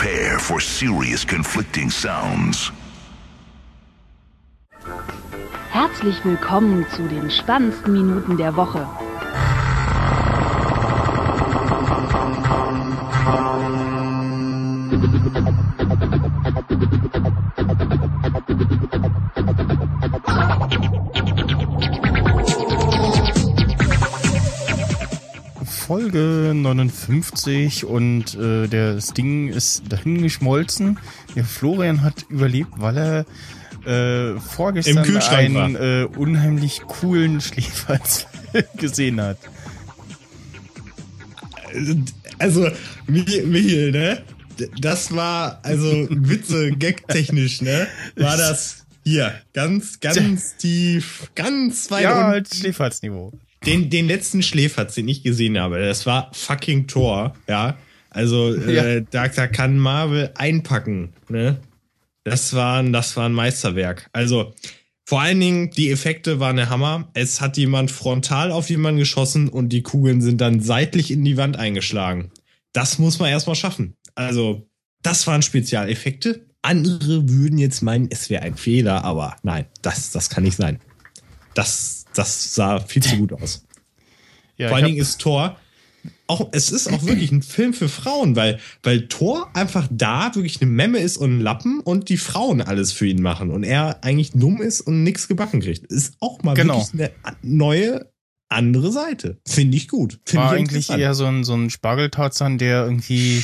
Prepare for serious conflicting sounds. Herzlich willkommen zu den spannendsten Minuten der Woche. 59 und äh, das Ding ist dahin geschmolzen. Der Florian hat überlebt, weil er äh, vorgestern einen äh, unheimlich coolen Schläferz gesehen hat. Also, Michael, ne? Das war, also Witze, gag-technisch, ne? War das hier ganz, ganz tief, ganz weit Ja, unten. halt Schläferzniveau. Den, den letzten Schläferz, den ich gesehen habe, das war fucking Tor, ja. Also, Ja. äh, da, da kann Marvel einpacken, ne? Das war, ein- das war ein Meisterwerk. Also, vor allen Dingen, die Effekte waren der Hammer. Es hat jemand frontal auf jemanden geschossen und die Kugeln sind dann seitlich in die Wand eingeschlagen. Das muss man erstmal schaffen. Also, das waren Spezialeffekte. Andere würden jetzt meinen, es wäre ein Fehler, aber nein, das, das kann nicht sein. Das, das sah viel zu gut aus. Ja, Vor allen Dingen ist Thor auch, es ist auch wirklich ein Film für Frauen, weil, weil Thor einfach da wirklich eine Memme ist und ein Lappen und die Frauen alles für ihn machen und er eigentlich dumm ist und nichts gebacken kriegt. Ist auch mal Genau. wirklich eine neue, andere Seite. Finde ich gut. Finde war ich eigentlich eher so ein, so ein Spargeltarzan, der irgendwie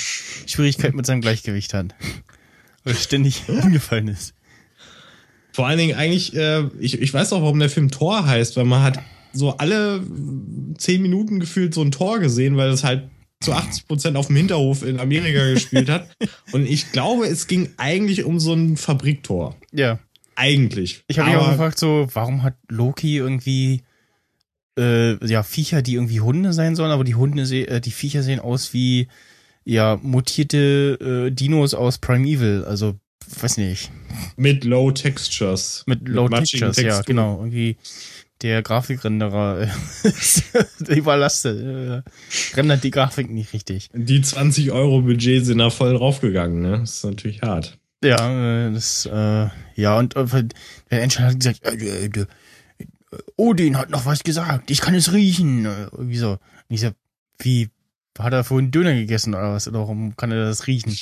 Schwierigkeiten mit seinem Gleichgewicht hat. Weil er ständig umgefallen ist. Vor allen Dingen eigentlich, äh, ich, ich weiß auch, warum der Film Tor heißt, weil man hat so alle zehn Minuten gefühlt so ein Tor gesehen, weil es halt zu 80 Prozent auf dem Hinterhof in Amerika gespielt hat. Und ich glaube, es ging eigentlich um so ein Fabriktor. Ja. Eigentlich. Ich habe mich auch gefragt, so, warum hat Loki irgendwie äh, ja Viecher, die irgendwie Hunde sein sollen, aber die Hunde äh, die Viecher sehen aus wie ja mutierte äh, Dinos aus Primeval, also weiß nicht, Mit Low Textures. mit Low matschigen Textures, ja, Texturen. genau, irgendwie der Grafikrenderer äh, ist überlastet, äh, rendert die Grafik nicht richtig. Die 20 Euro Budget sind da voll draufgegangen, ne? Das ist natürlich hart. Ja, äh, das, äh, ja, und äh, der Endscheid hat gesagt, äh, äh, äh, Odin hat noch was gesagt, ich kann es riechen. Äh, Irgendwie so. Und ich so, wie, hat er vorhin Döner gegessen oder was? Warum kann er das riechen?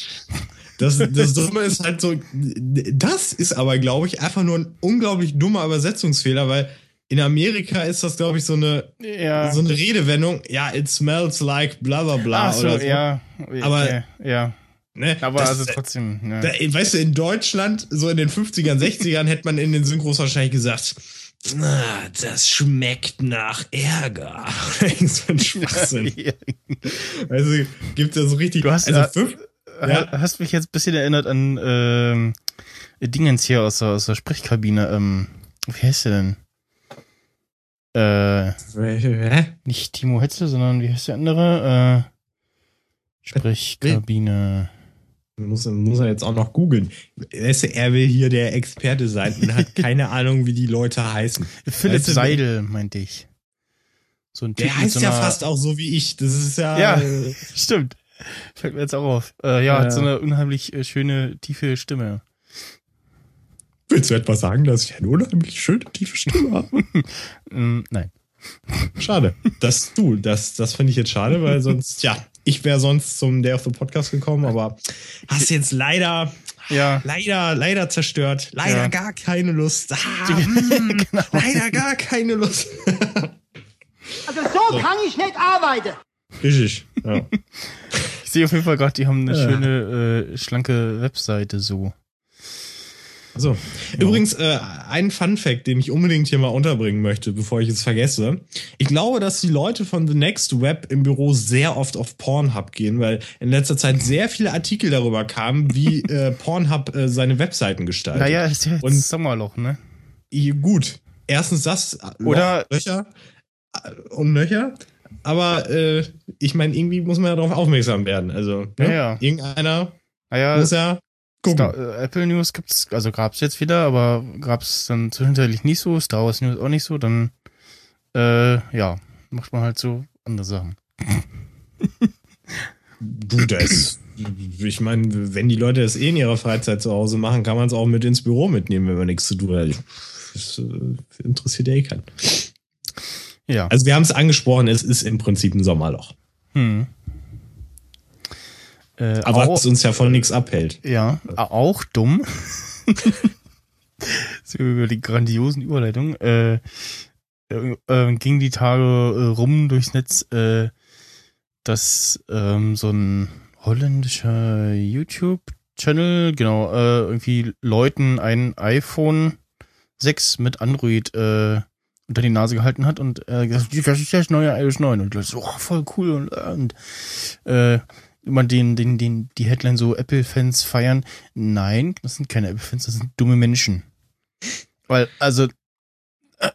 Das, das Dumme ist halt so, das ist aber, glaube ich, einfach nur ein unglaublich dummer Übersetzungsfehler, weil in Amerika ist das, glaube ich, so eine, Ja. so eine Redewendung, ja, it smells like bla bla bla. Ach so, oder so. ja. Aber- ja, ja. Ne? Aber das, also trotzdem, ja. da, weißt du, in Deutschland, so in den 50ern, 60ern, hätte man in den Synchros wahrscheinlich gesagt, ah, das schmeckt nach Ärger. So ein Schwachsinn. Also gibt ja so richtig. Du hast, also fünf, Ja. Hast mich jetzt ein bisschen erinnert an ähm, Dingens hier aus der, aus der Sprechkabine. Ähm, wie heißt der denn? Äh, Hä? nicht Timo Hetzel, sondern wie heißt der andere? Äh, Sprechkabine. Muss, muss er jetzt auch noch googeln. Er will hier der Experte sein und hat keine Ahnung, wie die Leute heißen. Philipp Weißt du, Seidel, meinte ich. So ein Typ Der heißt so ja fast auch so wie ich. Das ist ja. Ja. äh, Stimmt. Fällt mir jetzt auch auf. Äh, ja, Ja. hat so eine unheimlich äh, schöne, tiefe Stimme. Willst du etwas sagen, dass ich eine unheimlich schöne, tiefe Stimme habe? Ähm, nein. Schade. Das du, das, das finde ich jetzt schade, weil sonst, ja, ich wäre sonst zum Day of the Podcast gekommen, aber hast jetzt leider, Ja. leider, leider zerstört. Leider Ja. gar keine Lust. Ah, mm, Genau. Leider gar keine Lust. Also so kann ich nicht arbeiten. Richtig. Ja. Sehe auf jeden Fall gerade, die haben eine Ja. schöne, äh, schlanke Webseite so. So. Übrigens, äh, ein Fun Fact, den ich unbedingt hier mal unterbringen möchte, bevor ich es vergesse. Ich glaube, dass die Leute von The Next Web im Büro sehr oft auf Pornhub gehen, weil in letzter Zeit sehr viele Artikel darüber kamen, wie äh, Pornhub äh, seine Webseiten gestaltet. Naja, ist ja jetzt Und- Sommerloch, ne? Gut. Erstens das, äh, Oder- Löcher äh, und Löcher. Aber äh, ich meine, irgendwie muss man ja darauf aufmerksam werden. Also, ne? Ja, ja. irgendeiner Naja, muss ja gucken. Star äh, Apple News gibt's, also gab's jetzt wieder, aber gab's dann zwischenzeitlich nicht so, Star Wars News auch nicht so, dann äh, ja, macht man halt so andere Sachen. Du, da ist, ich meine, wenn die Leute das eh in ihrer Freizeit zu Hause machen, kann man es auch mit ins Büro mitnehmen, wenn man nichts zu tun hat. Das äh, interessiert ja eh keinen. Ja. Also wir haben es angesprochen, es ist im Prinzip ein Sommerloch. Hm. Äh, Aber was uns ja von nichts abhält. Ja, auch dumm. über die grandiosen Überleitungen. Äh, äh, äh, ging die Tage äh, rum durchs Netz, äh, dass ähm, so ein holländischer YouTube-Channel, genau, äh, irgendwie Leuten ein iPhone 6 mit Android äh, unter die Nase gehalten hat und äh, gesagt, das ist das neue iOS 9 und das so, oh, voll cool und, und äh, immer den, den, den, die Headline so Apple-Fans feiern. Nein, das sind keine Apple-Fans, das sind dumme Menschen. Weil, also. Äh,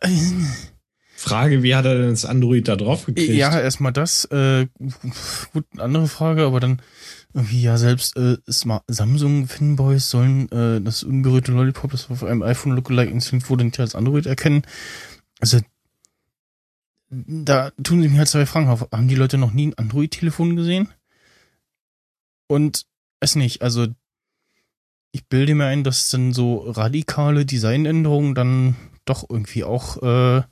Frage, wie hat er denn das Android da drauf gekriegt? Ja, erstmal das. Äh, gut, andere Frage, aber dann irgendwie, ja, selbst äh, Samsung-Fanboys sollen äh, das unberührte Lollipop, das auf einem iPhone Lookalike installiert wurde, nicht als Android erkennen. Also, da tun sich mir halt zwei Fragen auf. Haben die Leute noch nie ein Android-Telefon gesehen? Und es nicht, also ich bilde mir ein, dass dann so radikale Designänderungen dann doch irgendwie auch äh,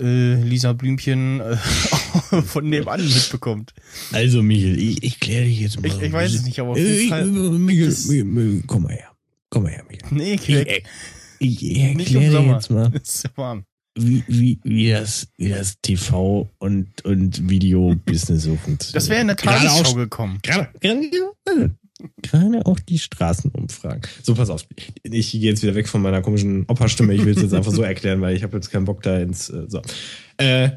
äh, Lisa Blümchen äh, von nebenan mitbekommt. Also, Michael, ich, ich kläre dich jetzt mal. Ich, ich weiß es nicht, aber auf jeden äh, Fall. Michael, Michael, komm mal her. Komm mal her, Michael. Nee, ich, ich, ich, erkläre jetzt mal. Es ist ja warm. Wie, wie, wie, das, wie das TV und, und Video-Business so funktioniert. Das wäre in der Tagesschau gekommen. Gerade, gerade, gerade auch die Straßenumfragen. So, pass auf. Ich gehe jetzt wieder weg von meiner komischen Opa-Stimme. Ich will es jetzt einfach so erklären, weil ich habe jetzt keinen Bock da ins. Äh, so. Äh,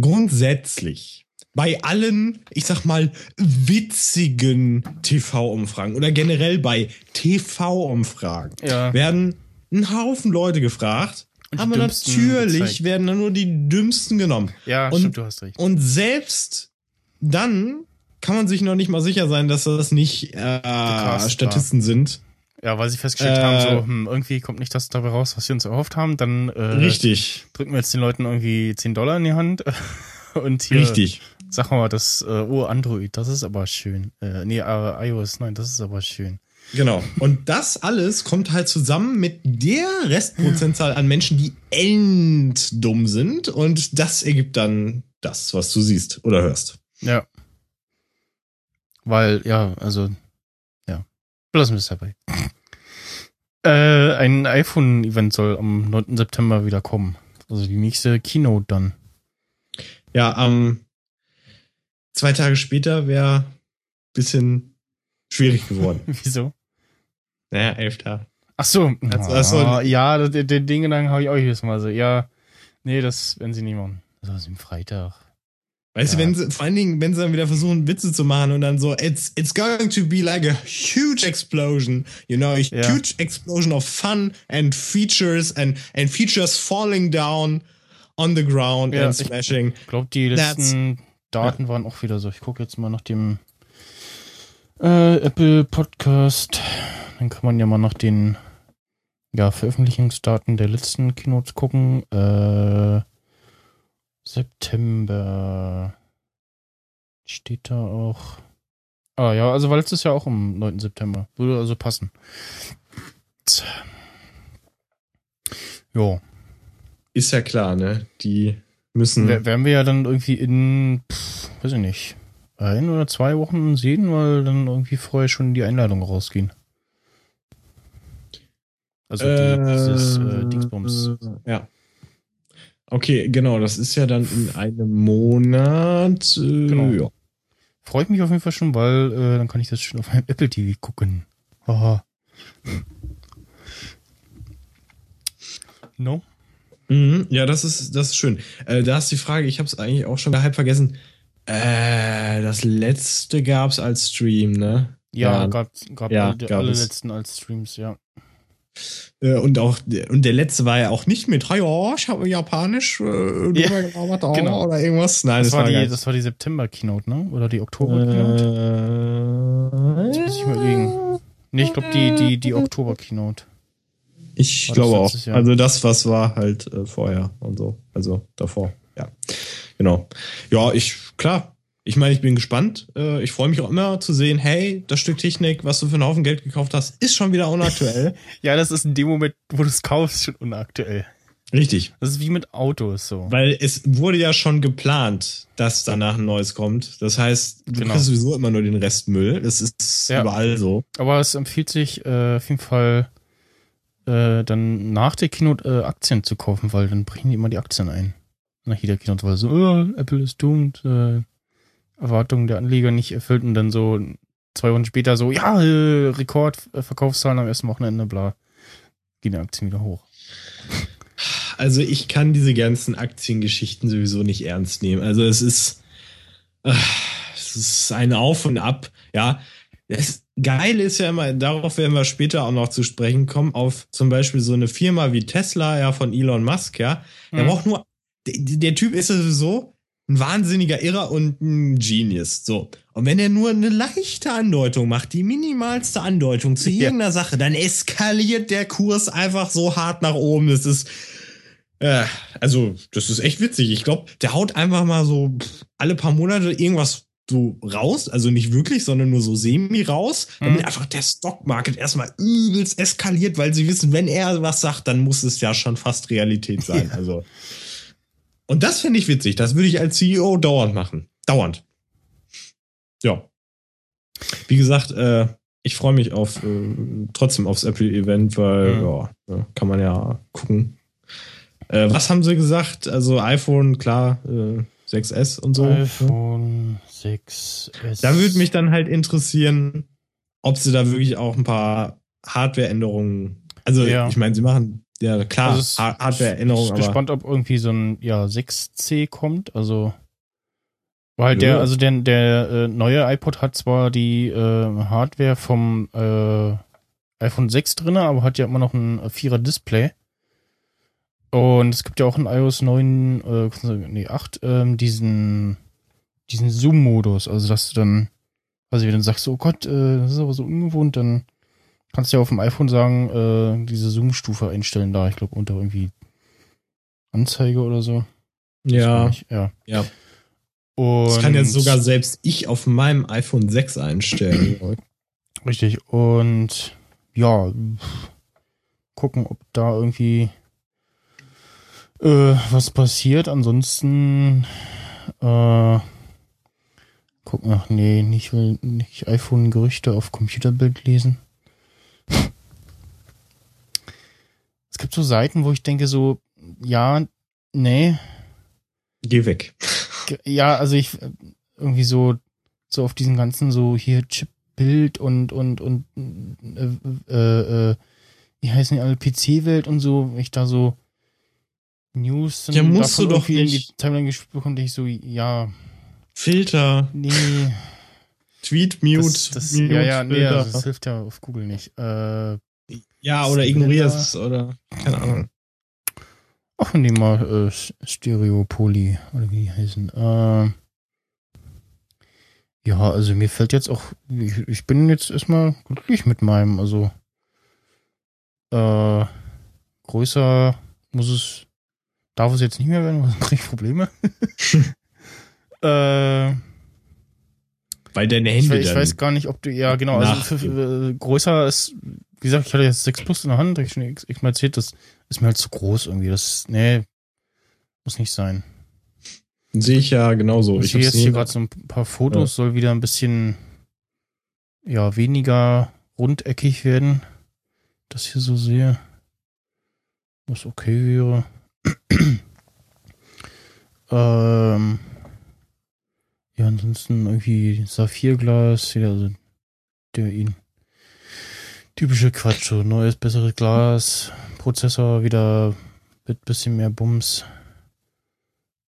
grundsätzlich bei allen, ich sag mal, witzigen TV-Umfragen oder generell bei TV-Umfragen ja. werden ein Haufen Leute gefragt. Aber natürlich gezeigt. werden dann nur die dümmsten genommen. Ja, und, stimmt, du hast recht. Und selbst dann kann man sich noch nicht mal sicher sein, dass das nicht äh, Statisten war. sind. Ja, weil sie festgestellt äh, haben, so, hm, irgendwie kommt nicht das dabei raus, was wir uns erhofft haben, dann äh, richtig. drücken wir jetzt den Leuten irgendwie 10 Dollar in die Hand und hier richtig. Sag mal, das, äh, oh, Android, das ist aber schön. Äh, nee, äh, iOS, nein, das ist aber schön. Genau. Und das alles kommt halt zusammen mit der Restprozentzahl an Menschen, die enddumm sind. Und das ergibt dann das, was du siehst oder hörst. Ja. Weil, ja, also, ja. Lassen wir es dabei. Äh, ein iPhone-Event soll am 9. September wieder kommen. Also die nächste Keynote dann. Ja, ähm, zwei Tage später wäre bisschen schwierig geworden. Wieso? Naja, 11. Ach so. Also, also, oh, ja, den, den Ding dann habe ich euch jetzt mal so. Ja, nee, das werden sie nicht machen. Das ist im Freitag. Weißt ja. du, wenn sie, vor allen Dingen, wenn sie dann wieder versuchen, Witze zu machen und dann so, it's, it's going to be like a huge explosion, you know, a ja. huge explosion of fun and features and, and features falling down on the ground ja, and smashing. Ich glaube, die letzten That's, Daten ja. waren auch wieder so. Ich gucke jetzt mal nach dem äh, Apple Podcast. Dann kann man ja mal nach den ja, Veröffentlichungsdaten der letzten Keynotes gucken. Äh, September. Steht da auch. Ah ja, also weil letztes Jahr auch am 9. September. Würde also passen. Jo. Ist ja klar, ne? Die müssen. W werden wir ja dann irgendwie in, pff, weiß ich nicht, ein oder zwei Wochen sehen, weil dann irgendwie vorher schon die Einladungen rausgehen. Also die, äh, dieses äh, Dingsbums. Ja. Okay, genau, das ist ja dann in einem Monat. Äh, genau. Ja. Freue ich mich auf jeden Fall schon, weil äh, dann kann ich das schon auf meinem Apple TV gucken. Haha. no? Mhm, ja, das ist, das ist schön. Äh, da ist die Frage, ich habe es eigentlich auch schon halb vergessen. Äh, das letzte gab es als Stream, ne? Ja, ja. gab, gab ja, alle, gab alle letzten als Streams, ja. Äh, und auch und der letzte war ja auch nicht mit, ja, ich habe Japanisch äh, ja, gelabert, oh, genau. oder irgendwas. Nein, das, das war, die, das war die September Keynote, ne? Oder die Oktober Keynote? Äh, muss ich mal überlegen. Nee, ich glaube die die die Oktober Keynote. Ich glaube auch. Jahr? Also das was war halt äh, vorher und so, also davor. Ja. Genau. Ja, ich klar, ich meine, ich bin gespannt. Äh, ich freue mich auch immer zu sehen, hey, das Stück Technik, was du für einen Haufen Geld gekauft hast, ist schon wieder unaktuell. ja, das ist in dem Moment, wo du es kaufst, schon unaktuell. Richtig. Das ist wie mit Autos so. Weil es wurde ja schon geplant, dass danach ein neues kommt. Das heißt, du genau. kriegst sowieso immer nur den Restmüll. Das ist ja. überall so. Aber es empfiehlt sich äh, auf jeden Fall äh, dann nach der Keynote äh, Aktien zu kaufen, weil dann bringen die immer die Aktien ein. Nach jeder Keynote, weil so, oh, Apple ist doomed, Erwartungen der Anleger nicht erfüllt und dann so zwei Wochen später so, ja, äh, Rekordverkaufszahlen am ersten Wochenende, bla. Gehen die Aktien wieder hoch. Also ich kann diese ganzen Aktiengeschichten sowieso nicht ernst nehmen. Also es ist, äh, es ist ein Auf und Ab. Ja, das Geile ist ja immer, darauf werden wir später auch noch zu sprechen kommen, auf zum Beispiel so eine Firma wie Tesla, ja, von Elon Musk, ja. Der mhm. braucht nur, der, der Typ ist sowieso ein wahnsinniger Irrer und ein Genius. So. Und wenn er nur eine leichte Andeutung macht, die minimalste Andeutung zu irgendeiner ja. Sache, dann eskaliert der Kurs einfach so hart nach oben. Das ist, äh, also, das ist echt witzig. Ich glaube, der haut einfach mal so alle paar Monate irgendwas so raus, also nicht wirklich, sondern nur so semi raus, mhm. damit einfach der Stockmarket erstmal übelst eskaliert, weil sie wissen, wenn er was sagt, dann muss es ja schon fast Realität sein. Ja. Also und das finde ich witzig. Das würde ich als CEO dauernd machen. Dauernd. Ja. Wie gesagt, äh, ich freue mich auf äh, trotzdem aufs Apple-Event, weil mhm. ja, kann man ja gucken. Äh, was haben sie gesagt? Also iPhone, klar, 6S äh, und so. iPhone 6S. Da würde mich dann halt interessieren, ob sie da wirklich auch ein paar Hardware-Änderungen. Also, ja. ich meine, sie machen ja, klar, also Hardware-Erinnerung. Ich bin gespannt, ob irgendwie so ein ja, 6C kommt. Also, weil ja. der, also der, der äh, neue iPod hat zwar die äh, Hardware vom äh, iPhone 6 drin, aber hat ja immer noch ein Vierer Display. Und es gibt ja auch in iOS 9, äh, nee, 8, ähm, diesen, diesen Zoom-Modus. Also, dass du dann, also, wenn du dann sagst, oh Gott, äh, das ist aber so ungewohnt, dann Kannst du ja auf dem iPhone sagen, äh, diese Zoom-Stufe einstellen da. Ich glaube, unter irgendwie Anzeige oder so. Ja. Ja. Ja. Und das kann jetzt sogar selbst ich auf meinem iPhone 6 einstellen. Richtig. Und ja, gucken, ob da irgendwie äh, was passiert. Ansonsten äh, gucken, ach nee, nicht, will nicht iPhone-Gerüchte auf Computerbild lesen. Es gibt so Seiten, wo ich denke so, ja, nee. Geh weg. Ja, also ich irgendwie so, so auf diesen ganzen so hier Chip-Bild und, und, und, äh, äh, äh wie heißen die alle, PC-Welt und so, ich da so News ja, musst du doch nicht. in die Timeline gespielt bekomme, ich so, ja. Filter. Nee. Tweet, Mute. Das, das, Mute ja, ja, nee, das, das hilft ja auf Google nicht. Äh, ja, oder ignorierst es oder keine Ahnung. Ach, nehmen mal äh, Stereopoly oder wie die heißen. Äh, ja, also mir fällt jetzt auch, ich, ich bin jetzt erstmal glücklich mit meinem, also äh, größer muss es, darf es jetzt nicht mehr werden, sonst kriege ich Probleme. äh, weil deine Hände. Ich, ich weiß gar nicht, ob du, ja, genau, also für, für, größer ist, wie gesagt, ich hatte jetzt 6 Plus in der Hand, ich schon ich mal erzählt, das ist mir halt zu groß irgendwie. Das, nee, muss nicht sein. Sehe ich ja genauso. Ich, ich sehe jetzt hier gerade so ein paar Fotos, ja. soll wieder ein bisschen, ja, weniger rundeckig werden. Das hier so sehe. Was okay wäre. ähm, ja, ansonsten irgendwie Saphirglas, wieder also der ihn. Typische Quatsch, so neues, besseres Glas, Prozessor wieder mit bisschen mehr Bums.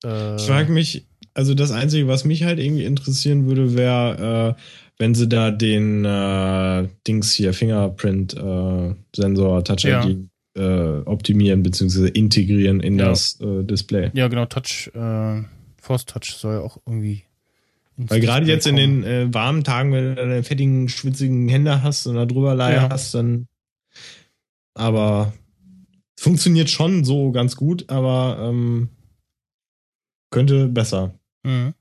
Äh, ich frage mich, also das Einzige, was mich halt irgendwie interessieren würde, wäre, äh, wenn sie da den äh, Dings hier, Fingerprint-Sensor, Touch ja. ID äh, optimieren bzw. integrieren in ja. das äh, Display. Ja, genau, Touch, äh, Force Touch soll auch irgendwie weil gerade jetzt in den äh, warmen Tagen, wenn du deine fettigen, schwitzigen Hände hast und da drüber Leier ja. hast, dann. Aber funktioniert schon so ganz gut, aber ähm, könnte besser. Mhm.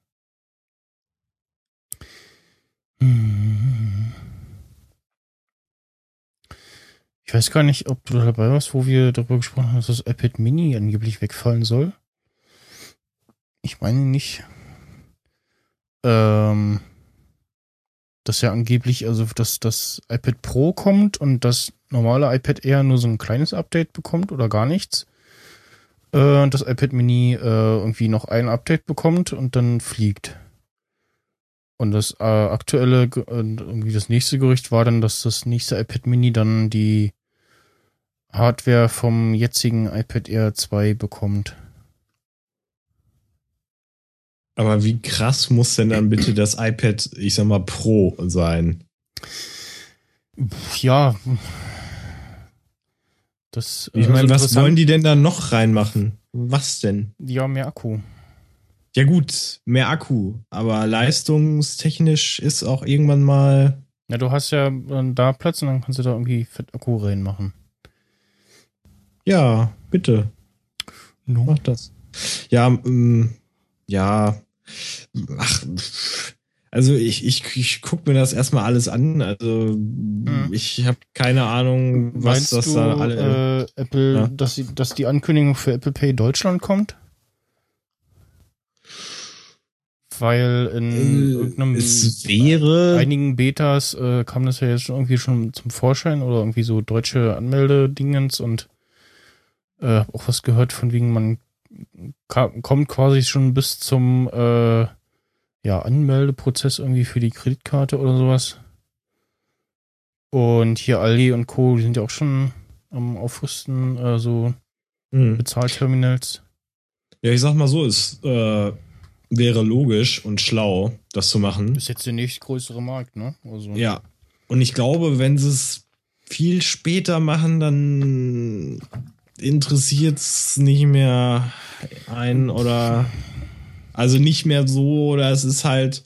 Ich weiß gar nicht, ob du dabei warst, wo wir darüber gesprochen haben, dass das iPad Mini angeblich wegfallen soll. Ich meine nicht. Ähm, dass ja angeblich, also dass das iPad Pro kommt und das normale iPad eher nur so ein kleines Update bekommt oder gar nichts. Äh, und das iPad Mini äh, irgendwie noch ein Update bekommt und dann fliegt. Und das äh, aktuelle, Ge- irgendwie das nächste Gerücht war dann, dass das nächste iPad Mini dann die Hardware vom jetzigen iPad Air 2 bekommt. Aber wie krass muss denn dann bitte das iPad, ich sag mal, Pro sein? Ja. Das, Ich äh, meine, also was wollen die denn da noch reinmachen? Was denn? Ja, mehr Akku. Ja gut, mehr Akku, aber leistungstechnisch ist auch irgendwann mal. Ja, du hast ja äh, da Platz und dann kannst du da irgendwie Fett Akku reinmachen. Ja, bitte, No. mach das. Ja, ähm, ja. Ach, also ich, ich, ich guck mir das erstmal alles an. Also ich habe keine Ahnung, was Meinst das du, da alle. äh, Apple, Ja. dass, sie, dass die Ankündigung für Apple Pay Deutschland kommt? Weil in Äh, irgendeinem es wäre. einigen Betas äh, kam das ja jetzt schon irgendwie schon zum Vorschein oder irgendwie so deutsche Anmeldedingens und äh, auch was gehört von wegen man kommt quasi schon bis zum äh, ja Anmeldeprozess irgendwie für die Kreditkarte oder sowas. Und hier Aldi und Co. Die sind ja auch schon am Aufrüsten äh, so Hm. Bezahlterminals. Ja, ich sag mal so, es äh, wäre logisch und schlau, das zu machen. Ist jetzt der nächstgrößere Markt, ne? Also Ja. Und ich glaube, wenn sie es viel später machen, dann interessiert es nicht mehr ein oder also nicht mehr so oder es ist halt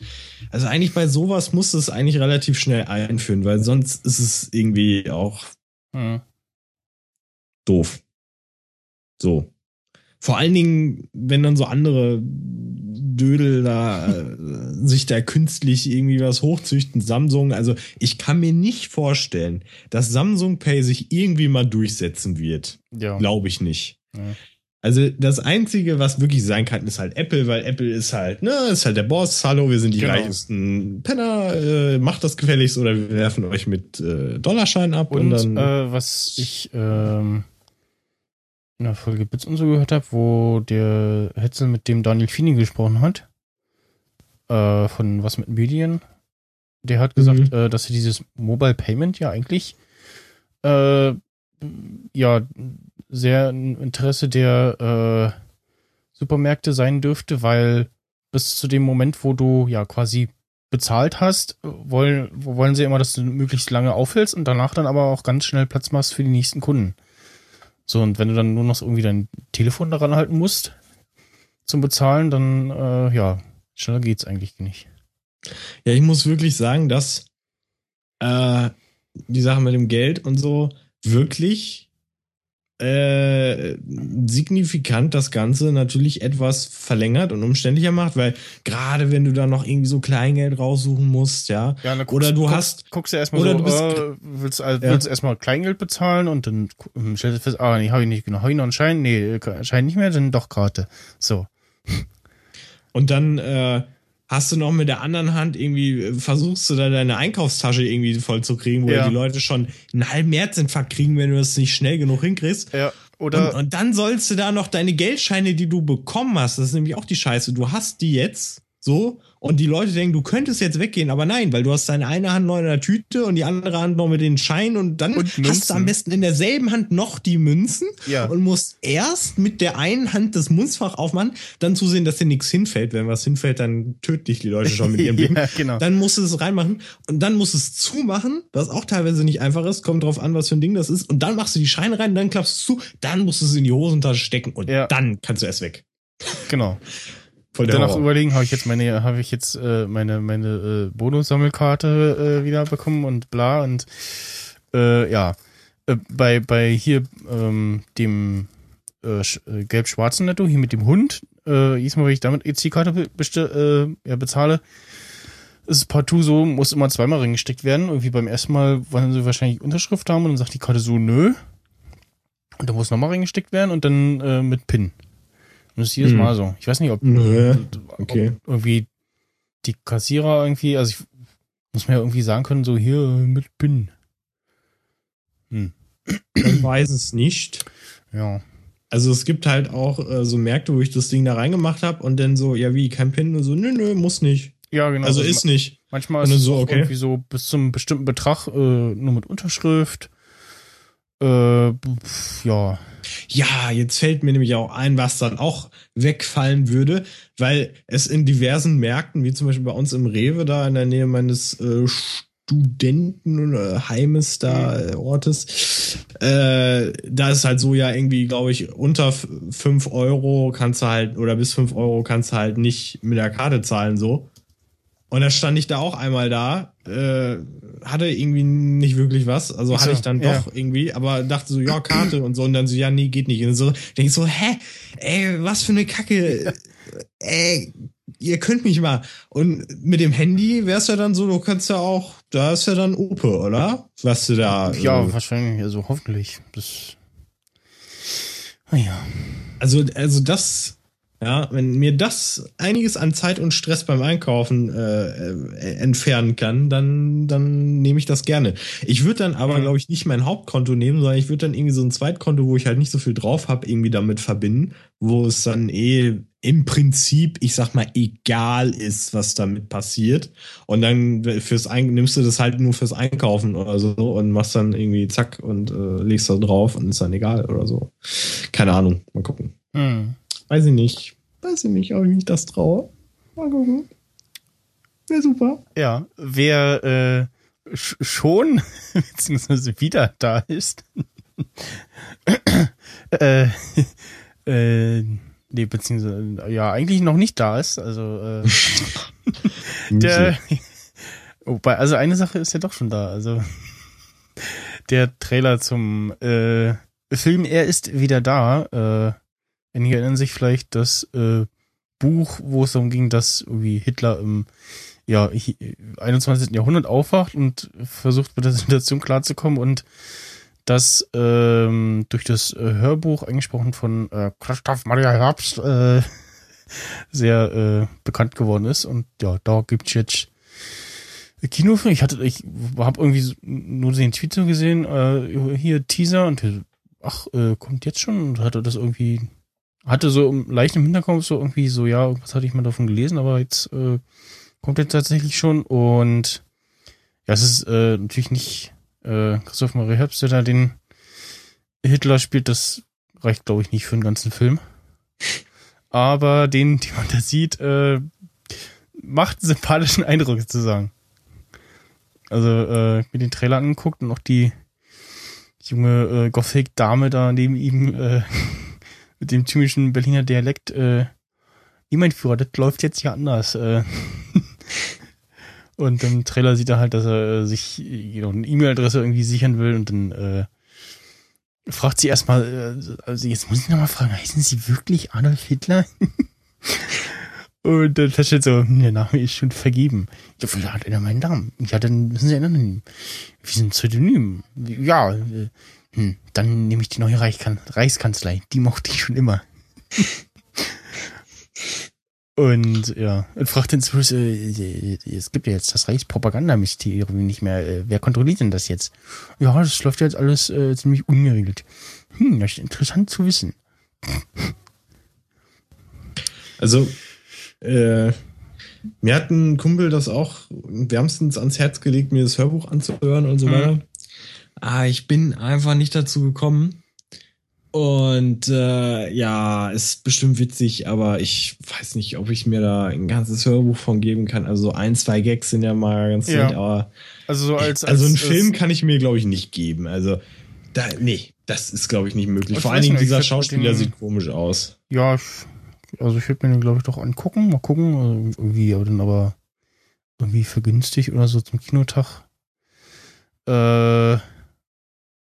also eigentlich bei sowas muss es eigentlich relativ schnell einführen, weil sonst ist es irgendwie auch Hm. doof. So. Vor allen Dingen, wenn dann so andere Dödel da äh, sich da künstlich irgendwie was hochzüchten, Samsung, also ich kann mir nicht vorstellen, dass Samsung Pay sich irgendwie mal durchsetzen wird. Ja. Glaube ich nicht. Ja. Also das Einzige, was wirklich sein kann, ist halt Apple, weil Apple ist halt, ne, ist halt der Boss. Hallo, wir sind die Genau. reichesten Penner. Äh, macht das gefälligst oder wir werfen euch mit äh, Dollarschein ab und, Und dann. äh, was ich ähm, in der Folge Bits und so gehört habe, wo der Hetzel mit dem Daniel Fini gesprochen hat, äh, von was mit Medien, der hat gesagt, Mhm. äh, dass er dieses Mobile Payment ja eigentlich äh, ja sehr ein Interesse der äh, Supermärkte sein dürfte, weil bis zu dem Moment, wo du ja quasi bezahlt hast, wollen, wollen sie immer, dass du möglichst lange aufhältst und danach dann aber auch ganz schnell Platz machst für die nächsten Kunden. So, und wenn du dann nur noch irgendwie dein Telefon daran halten musst zum Bezahlen, dann äh, ja, schneller geht's eigentlich nicht. Ja, ich muss wirklich sagen, dass äh, die Sache mit dem Geld und so wirklich äh, signifikant das Ganze natürlich etwas verlängert und umständlicher macht, weil gerade wenn du da noch irgendwie so Kleingeld raussuchen musst, ja, Ja, dann Oder du guckst, hast- guckst du erstmal oder so, du bist- äh, willst, also, Ja. willst erstmal Kleingeld bezahlen und dann ähm, stellst du fest, ah, nee, habe ich nicht genau, habe ich noch einen Schein? Nee, äh, Schein nicht mehr, dann doch Karte. So. und dann äh, hast du noch mit der anderen Hand irgendwie, äh, versuchst du da deine Einkaufstasche irgendwie voll zu kriegen, wo Ja. die Leute schon einen halben Herzinfarkt kriegen, wenn du das nicht schnell genug hinkriegst. Ja, Und, oder und dann sollst du da noch deine Geldscheine, die du bekommen hast, das ist nämlich auch die Scheiße. Du hast die jetzt so und die Leute denken, du könntest jetzt weggehen, aber nein, weil du hast deine eine Hand noch in der Tüte und die andere Hand noch mit den Scheinen und dann Und hast du am besten in derselben Hand noch die Münzen Ja. und musst erst mit der einen Hand das Münzfach aufmachen, dann zusehen, dass dir nichts hinfällt. Wenn was hinfällt, dann tötet dich die Leute schon mit ihrem Blick. Ja, genau. Dann musst du es reinmachen und dann musst du es zumachen, was auch teilweise nicht einfach ist. Kommt drauf an, was für ein Ding das ist. Und dann machst du die Scheine rein, dann klappst du es zu, dann musst du es in die Hosentasche stecken und Ja. dann kannst du erst weg. genau. Voll Danach Horror. überlegen, habe ich jetzt meine, habe ich jetzt äh, meine meine äh, Bonussammelkarte äh, wieder bekommen und bla und äh, ja äh, bei bei hier ähm, dem äh, äh, gelb-schwarzen Netto hier mit dem Hund äh, jedes Mal, wenn ich damit EC-Karte be äh, ja, bezahle, ist partout so, muss immer zweimal reingesteckt werden. Irgendwie beim ersten Mal wollen sie wahrscheinlich Unterschrift haben und dann sagt die Karte so, nö. Und dann muss nochmal reingesteckt werden und dann äh, mit PIN. Das ist jedes Hm. Mal so. Ich weiß nicht, ob, Nö, ob okay. irgendwie die Kassierer irgendwie, also ich muss mir ja irgendwie sagen können, so hier mit PIN. Hm. Ich weiß es nicht. Ja. Also es gibt halt auch äh, so Märkte, wo ich das Ding da reingemacht habe und dann so, ja wie, kein PIN? Und so, nö, nö, muss nicht. Ja, genau. Also ist nicht. Manchmal ist es so, okay. irgendwie so bis zum bestimmten Betrag äh, nur mit Unterschrift. Äh, pf, ja. Ja, jetzt fällt mir nämlich auch ein, was dann auch wegfallen würde, weil es in diversen Märkten, wie zum Beispiel bei uns im Rewe, da in der Nähe meines äh, Studentenheimes da äh, Ortes, äh, da ist halt so ja irgendwie, glaube ich, unter 5 Euro kannst du halt, oder bis 5 Euro kannst du halt nicht mit der Karte zahlen so. Und da stand ich da auch einmal da, äh, hatte irgendwie nicht wirklich was, also so, hatte ich dann ja. doch irgendwie, aber dachte so, ja, Karte und so, und dann so, ja, nee, geht nicht. Und so, denk ich so, hä, ey, was für eine Kacke, ey, ihr könnt mich mal. Und mit dem Handy wär's ja dann so, du kannst ja auch, da ist ja dann Ope, oder? Was du da. Ja, äh, wahrscheinlich, also hoffentlich. Das. Naja. Also, also das, ja, wenn mir das einiges an Zeit und Stress beim Einkaufen äh, äh, entfernen kann, dann, dann nehme ich das gerne. Ich würde dann aber, Mhm. glaube ich, nicht mein Hauptkonto nehmen, sondern ich würde dann irgendwie so ein Zweitkonto, wo ich halt nicht so viel drauf habe, irgendwie damit verbinden, wo es dann eh im Prinzip, ich sag mal, egal ist, was damit passiert. Und dann fürs Ein nimmst du das halt nur fürs Einkaufen oder so und machst dann irgendwie zack und äh, legst da drauf und ist dann egal oder so. Keine Ahnung, mal gucken. Hm. Weiß ich nicht. Weiß ich nicht, ob ich mich das traue. Mal gucken. Wäre super. Ja, wer äh, sch schon beziehungsweise wieder da ist, äh, äh, nee, beziehungsweise ja eigentlich noch nicht da ist, also äh, der, wobei, also eine Sache ist ja doch schon da, also der Trailer zum äh, Film Er ist wieder da, äh, einige erinnern sich vielleicht das äh, Buch, wo es darum ging, dass irgendwie Hitler im ja, hi- 21. Jahrhundert aufwacht und versucht mit der Situation klarzukommen und das ähm, durch das äh, Hörbuch eingesprochen von äh, Christoph Maria Herbst äh, sehr äh, bekannt geworden ist und ja, da gibt's jetzt Kinofilm. Ich hatte, ich habe irgendwie nur den Tweet so gesehen, äh, hier Teaser und ach, äh, kommt jetzt schon und hatte das irgendwie hatte so leicht im Hinterkopf so irgendwie so, ja, irgendwas hatte ich mal davon gelesen, aber jetzt äh, kommt jetzt tatsächlich schon und ja, es ist äh, natürlich nicht äh, Christoph Maria Herbst, der da den Hitler spielt, das reicht, glaube ich, nicht für einen ganzen Film. Aber den, den man da sieht, äh, macht einen sympathischen Eindruck sozusagen. Also, äh, mir den Trailer angeguckt und auch die junge äh, Gothic-Dame da neben ihm äh, mit dem typischen Berliner Dialekt, äh, wie mein Führer, das läuft jetzt hier anders. Äh. und im Trailer sieht er halt, dass er äh, sich äh, know, eine E-Mail-Adresse irgendwie sichern will und dann äh, fragt sie erstmal, äh, also jetzt muss ich nochmal fragen, heißen Sie wirklich Adolf Hitler? und dann feststellt so, der Name ist schon vergeben. Ja, vielleicht hat einer meinen Namen. Ja, dann müssen Sie einen anderen. Wir sind Pseudonym. Ja, äh, hm, dann nehme ich die neue Reichskan Reichskanzlei. Die mochte ich schon immer. Und ja, und fragt den Bruce, äh, es gibt ja jetzt das Reichspropagandamysterium nicht mehr. Äh, wer kontrolliert denn das jetzt? Ja, das läuft jetzt alles äh, ziemlich ungeregelt. Hm, das ist interessant zu wissen. Also, äh, mir hat ein Kumpel das auch wärmstens ans Herz gelegt, mir das Hörbuch anzuhören und so Mhm. Ah, ich bin einfach nicht dazu gekommen. Und äh, ja, ist bestimmt witzig, aber ich weiß nicht, ob ich mir da ein ganzes Hörbuch von geben kann. Also so ein, zwei Gags sind ja mal ganz Ja. nett, aber Also so als, also einen als- Film kann ich mir, glaube ich, nicht geben. Also da, nee, das ist, glaube ich, nicht möglich. Ich Vor allen Dingen, dieser Schauspieler den- sieht komisch aus. Ja, also ich würde mir den, glaube ich, doch angucken. Mal gucken. Also irgendwie, aber dann aber irgendwie vergünstigt oder so zum Kinotag. Äh,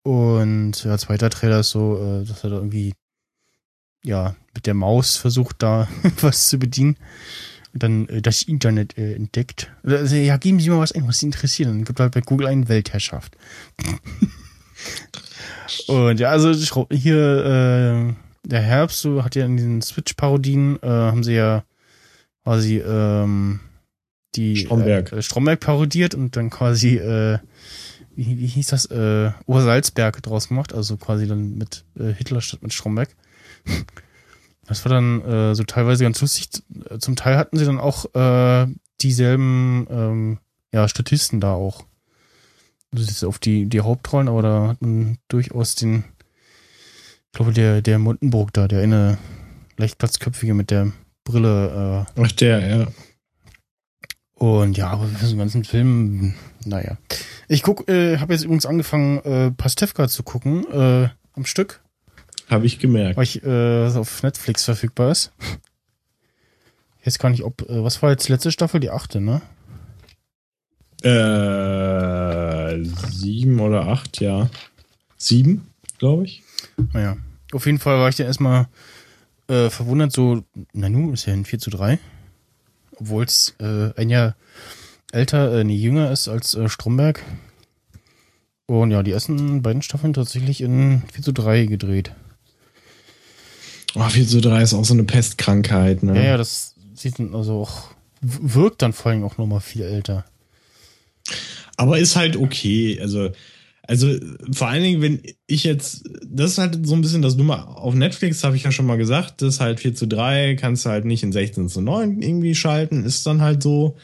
und ja, zweiter Trailer ist so, äh, dass er da irgendwie ja mit der Maus versucht, da was zu bedienen. dann äh, das Internet äh, entdeckt. Also, ja, geben Sie mal was ein, was Sie interessiert. Dann gibt halt bei Google ein Weltherrschaft. Und ja, also hier äh, der Herbst, so hat ja in diesen Switch-Parodien, äh, haben sie ja quasi ähm, die Stromberg, äh, Stromberg parodiert und dann quasi, äh, wie, wie hieß das, äh, Obersalzberg draus gemacht, also quasi dann mit äh, Hitler statt mit Stromberg. Das war dann äh, so teilweise ganz lustig. Zum Teil hatten sie dann auch äh, dieselben ähm, ja, Statisten da auch. Das ist auf die, die Hauptrollen, aber da hat man durchaus den, ich glaube, der, der Mundenburg da, der eine leicht platzköpfige mit der Brille. Äh, Ach, der, ja. Und ja, aber für einen ganzen Film, naja. Ich guck, äh, habe jetzt übrigens angefangen, äh, Pastewka zu gucken, äh, am Stück. Habe ich gemerkt. Weil ich, äh, auf Netflix verfügbar ist. Jetzt kann ich, ob, äh, was war jetzt letzte Staffel? Die achte, ne? Äh, sieben oder acht, ja. Sieben, glaube ich. Naja. Auf jeden Fall war ich dann erstmal äh, verwundert, so, Nanu ist ja ein 4 zu 3. Obwohl es äh, ein Jahr älter, äh, nee, jünger ist als äh, Stromberg. Und ja, die ersten beiden Staffeln tatsächlich in 4 zu 3 gedreht. Oh, 4 zu 3 ist auch so eine Pestkrankheit, ne? Ja, ja, das sieht dann also auch, wirkt dann vor allem auch nochmal viel älter. Aber ist halt okay. Also, also vor allen Dingen, wenn ich jetzt, das ist halt so ein bisschen das Nummer auf Netflix, habe ich ja schon mal gesagt, das ist halt 4 zu 3, kannst du halt nicht in 16 zu 9 irgendwie schalten, ist dann halt so.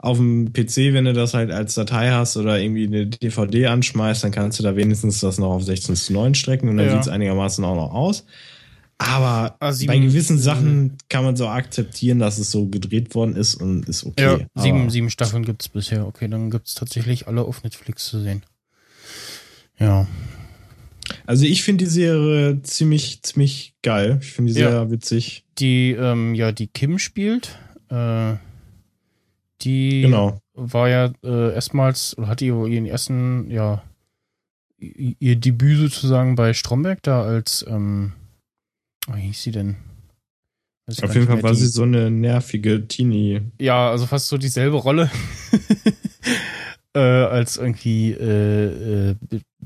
Auf dem PC, wenn du das halt als Datei hast oder irgendwie eine DVD anschmeißt, dann kannst du da wenigstens das noch auf 16 zu 9 strecken und dann ja. sieht es einigermaßen auch noch aus. Aber sieben, bei gewissen Sachen kann man so akzeptieren, dass es so gedreht worden ist und ist okay. Ja, sieben, sieben Staffeln gibt es bisher. Okay, dann gibt es tatsächlich alle auf Netflix zu sehen. Ja. Also ich finde die Serie ziemlich, ziemlich geil. Ich finde die sehr ja. witzig. Die, ähm, ja, die Kim spielt. Äh, die genau. war ja äh, erstmals, oder hat ihren ersten, ja, ihr Debüt sozusagen bei Stromberg da als, ähm, wie hieß sie denn? Auf jeden Fall war die, sie so eine nervige Teenie. Ja, also fast so dieselbe Rolle. äh, als irgendwie äh, äh,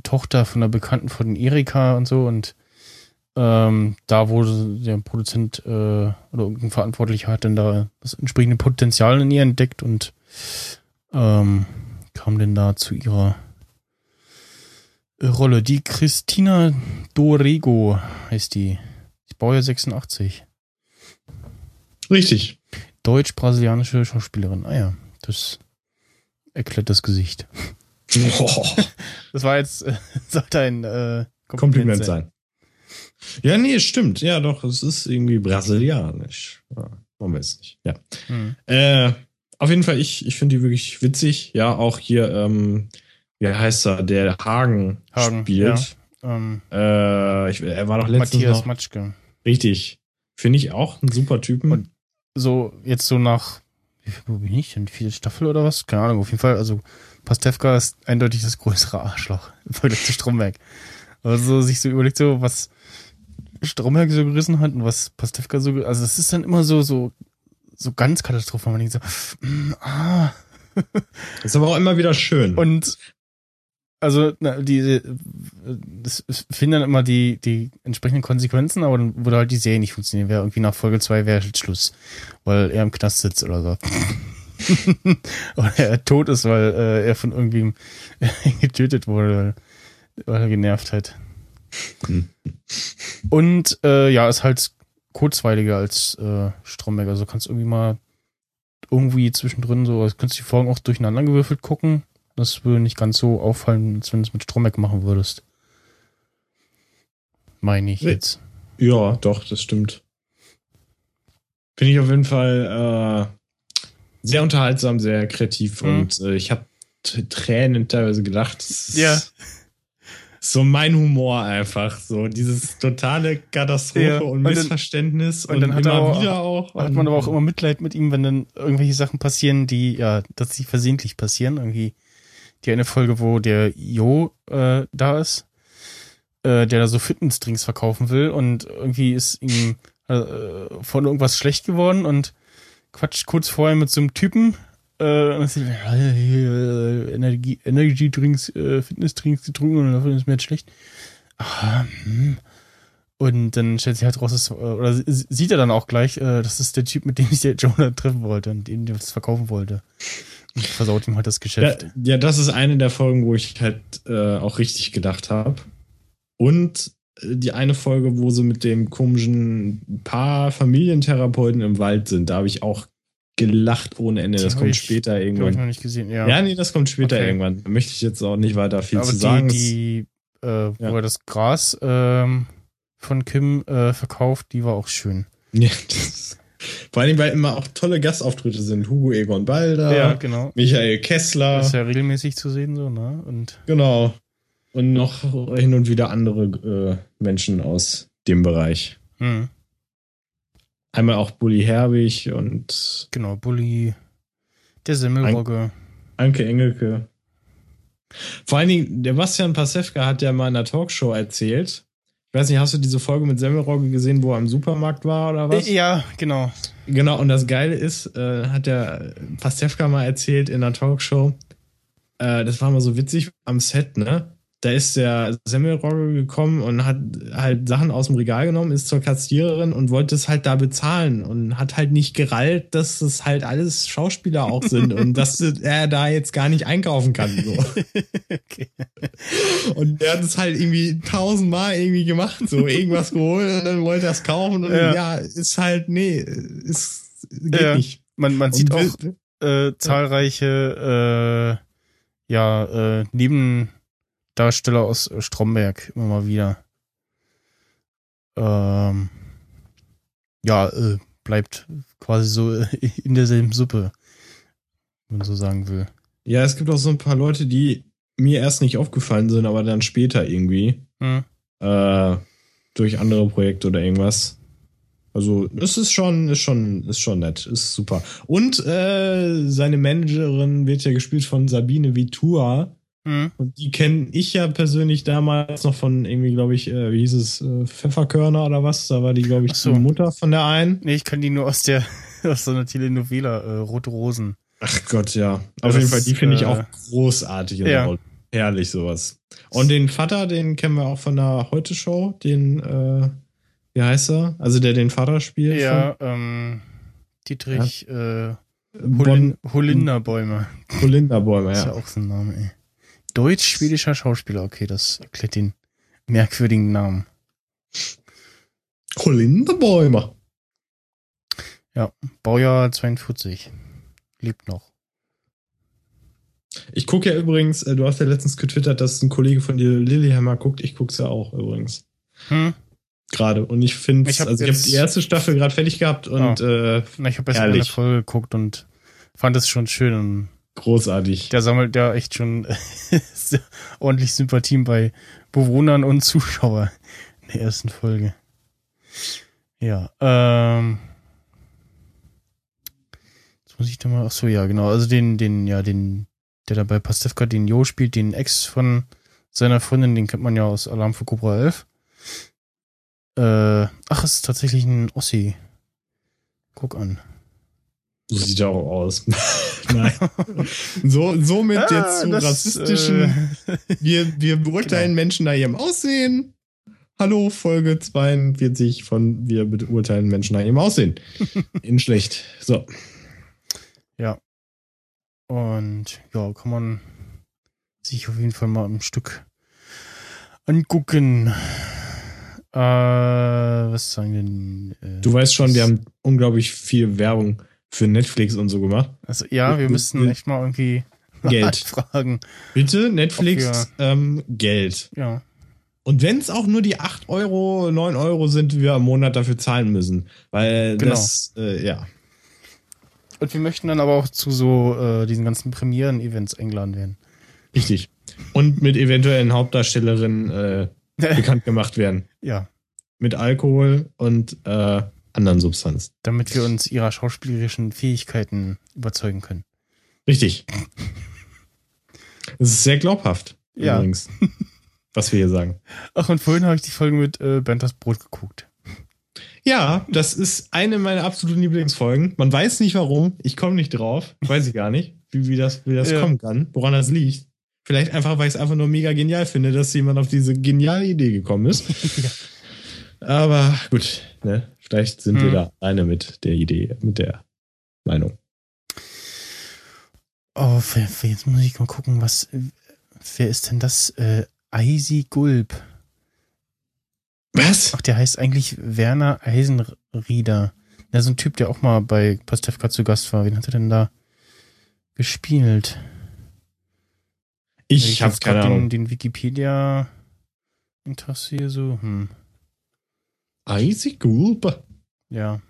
Tochter von einer Bekannten von Erika und so und ähm, da wurde der Produzent äh, oder irgendein Verantwortlicher hat dann da das entsprechende Potenzial in ihr entdeckt und ähm, kam denn da zu ihrer Rolle. Die Christina Dorego heißt die. Ich baue ja 86. Richtig. Deutsch-brasilianische Schauspielerin. Ah ja, das erklärt das Gesicht. Oh. Das war jetzt, äh, sollte ein äh, Kompliment, Kompliment sein. sein. Ja, nee, stimmt. Ja, doch, es ist irgendwie brasilianisch. Ja, wollen wir nicht. Ja. Hm. Äh, auf jeden Fall, ich, ich finde die wirklich witzig. Ja, auch hier, ähm, wie heißt er, der Hagen, Hagen spielt. Ja. Ähm, äh, ich, er war doch letztens Matthias noch, Matschke. Richtig. Finde ich auch ein super Typen. Und so, jetzt so nach, wo bin ich denn? Vierte Staffel oder was? Keine Ahnung, auf jeden Fall. Also, Pastewka ist eindeutig das größere Arschloch im Vergleich zu Stromberg. Also, sich so überlegt, so, was, Stromberg so gerissen hat und was Pastewka so, also es ist dann immer so, so, so ganz katastrophal. Man denkt so, mm, ah. Ist aber auch immer wieder schön. Und also na, die das finden dann immer die die entsprechenden Konsequenzen, aber dann würde halt die Serie nicht funktionieren. Wäre irgendwie nach Folge 2 wäre halt Schluss, weil er im Knast sitzt oder so. oder er tot ist, weil äh, er von irgendwem getötet wurde, weil er genervt hat. Und äh, ja, ist halt kurzweiliger als äh, Stromberg. Also kannst irgendwie mal irgendwie zwischendrin so, also kannst die Folgen auch durcheinander gewürfelt gucken. Das würde nicht ganz so auffallen, als wenn du es mit Stromberg machen würdest. Meine ich jetzt. Ja, doch, das stimmt. Finde ich auf jeden Fall äh, sehr unterhaltsam, sehr kreativ mhm. und äh, ich habe Tränen teilweise gedacht. Ja so mein Humor einfach. So dieses totale Katastrophe ja. und, und Missverständnis. Und, und dann hat er auch, wieder auch. Hat man aber auch immer Mitleid mit ihm, wenn dann irgendwelche Sachen passieren, die, ja, dass sie versehentlich passieren. Irgendwie die eine Folge, wo der Jo äh, da ist, äh, der da so Fitnessdrinks verkaufen will und irgendwie ist ihm äh, von irgendwas schlecht geworden und quatscht kurz vorher mit so einem Typen. Äh, Energie, Energy-Drinks, äh, Fitness-Drinks getrunken und davon ist mir jetzt schlecht. Ah, hm. Und dann stellt sich halt raus, dass, äh, oder sieht er dann auch gleich, äh, das ist der Typ, mit dem sich der Jonah treffen wollte und dem der was verkaufen wollte. Und versaut ihm halt das Geschäft. Ja, ja, das ist eine der Folgen, wo ich halt äh, auch richtig gedacht habe. Und äh, die eine Folge, wo sie mit dem komischen Paar Familientherapeuten im Wald sind, da habe ich auch gelacht ohne Ende. Das kommt ich, später irgendwann. Hab ich noch nicht gesehen, ja. Ja, nee, das kommt später okay. irgendwann. Da möchte ich jetzt auch nicht weiter viel Aber zu die, sagen. Die, äh, wo ja. er das Gras ähm, von Kim äh, verkauft, die war auch schön. Ja, das, vor allem, weil immer auch tolle Gastauftritte sind. Hugo Egon Balder, ja, genau. Michael Kessler. Das ist ja regelmäßig zu sehen, so, ne? Und genau. Und noch hin und wieder andere äh, Menschen aus dem Bereich. Hm. Einmal auch Bully Herbig und. Genau, Bully, der Semmelrogge. An Anke Engelke. Vor allen Dingen, der Bastian Pasewka hat ja mal in einer Talkshow erzählt. Ich weiß nicht, hast du diese Folge mit Semmelrogge gesehen, wo er im Supermarkt war oder was? Ja, genau. Genau, und das Geile ist, äh, hat der Pasewka mal erzählt in einer Talkshow, äh, das war mal so witzig am Set, ne? Da ist der Semmelrogge gekommen und hat halt Sachen aus dem Regal genommen, ist zur Kassiererin und wollte es halt da bezahlen und hat halt nicht gerallt, dass es halt alles Schauspieler auch sind und dass er da jetzt gar nicht einkaufen kann. So. okay. Und der hat es halt irgendwie tausendmal irgendwie gemacht, so irgendwas geholt und dann wollte er es kaufen und ja. ja, ist halt, nee, ist, geht ja. nicht. Man, man sieht auch äh, zahlreiche, äh, ja, äh, neben Darsteller aus Stromberg immer mal wieder. Ähm, ja, äh, bleibt quasi so in derselben Suppe, wenn man so sagen will. Ja, es gibt auch so ein paar Leute, die mir erst nicht aufgefallen sind, aber dann später irgendwie. Hm. Äh, durch andere Projekte oder irgendwas. Also, es ist schon, ist schon, ist schon nett, ist super. Und äh, seine Managerin wird ja gespielt von Sabine Vitua. Mhm. Und die kenne ich ja persönlich damals noch von irgendwie, glaube ich, äh, wie hieß es, äh, Pfefferkörner oder was? Da war die, glaube ich, so. die Mutter von der einen. Nee, ich kann die nur aus der, aus so einer Telenovela, äh, Rote Rosen. Ach Gott, ja. Auf das, jeden Fall, die finde ich auch äh, großartig. Ja. Herrlich sowas. Und den Vater, den kennen wir auch von der Heute-Show, den, äh, wie heißt er? Also der den Vater spielt. Ja, von, ähm, Dietrich, ja. äh, Holin Holinderbäume. Holinderbäume, ja. Das ist ja auch so ein Name, ey. Deutsch-schwedischer Schauspieler, okay, das erklärt den merkwürdigen Namen. Bäumer. Ja, Baujahr 42. Lebt noch. Ich gucke ja übrigens, äh, du hast ja letztens getwittert, dass ein Kollege von dir Lilyhammer guckt. Ich gucke es ja auch übrigens. Hm? Gerade. Und ich finde, also ich habe die erste Staffel gerade fertig gehabt und oh. äh, Na, ich habe erst eine Folge geguckt und fand es schon schön und Großartig. Der sammelt ja echt schon ordentlich Sympathien bei Bewohnern und Zuschauern in der ersten Folge. Ja, ähm. Jetzt muss ich da mal, ach so, ja, genau, also den, den, ja, den, der da bei Pastewka den Jo spielt, den Ex von seiner Freundin, den kennt man ja aus Alarm für Cobra 11. Äh, ach, es ist tatsächlich ein Ossi. Guck an. So sieht er auch aus. Nein. So, somit ah, jetzt zu das, rassistischen. Äh, wir, wir beurteilen genau. Menschen nach ihrem Aussehen. Hallo, Folge 42 von Wir beurteilen Menschen nach ihrem Aussehen. In schlecht. So. Ja. Und ja, kann man sich auf jeden Fall mal ein Stück angucken. Äh, was sagen denn? Äh, du weißt schon, wir haben unglaublich viel Werbung für Netflix und so gemacht. Also ja, wir müssen echt mal irgendwie Geld fragen. Bitte, Netflix, ähm, Geld. Ja. Und wenn es auch nur die 8 Euro, 9 Euro sind, die wir am Monat dafür zahlen müssen. Weil genau. das, äh, ja. Und wir möchten dann aber auch zu so äh, diesen ganzen Premieren-Events eingeladen werden. Richtig. Und mit eventuellen Hauptdarstellerinnen äh, bekannt gemacht werden. Ja. Mit Alkohol und äh, anderen Substanz. Damit wir uns ihrer schauspielerischen Fähigkeiten überzeugen können. Richtig. Es ist sehr glaubhaft, ja. übrigens, was wir hier sagen. Ach, und vorhin habe ich die Folge mit äh, Bernd das Brot geguckt. Ja, das ist eine meiner absoluten Lieblingsfolgen. Man weiß nicht warum. Ich komme nicht drauf. Weiß ich gar nicht, wie, wie das, wie das Ja. kommen kann, woran das liegt. Vielleicht einfach, weil ich es einfach nur mega genial finde, dass jemand auf diese geniale Idee gekommen ist. Aber gut, ne? Vielleicht sind wir Hm. da alleine mit der Idee, mit der Meinung. Oh, jetzt muss ich mal gucken, was. äh, Wer ist denn das? Äh, Eisi Gulb. Was? Ach, der heißt eigentlich Werner Eisenrieder. Ja, so ein Typ, der auch mal bei Pastewka zu Gast war. Wen hat er denn da gespielt? Ich, habe jetzt keine grad Ahnung. Den, den Wikipedia interessiere so. Hm. Isaac Gulb? Ja,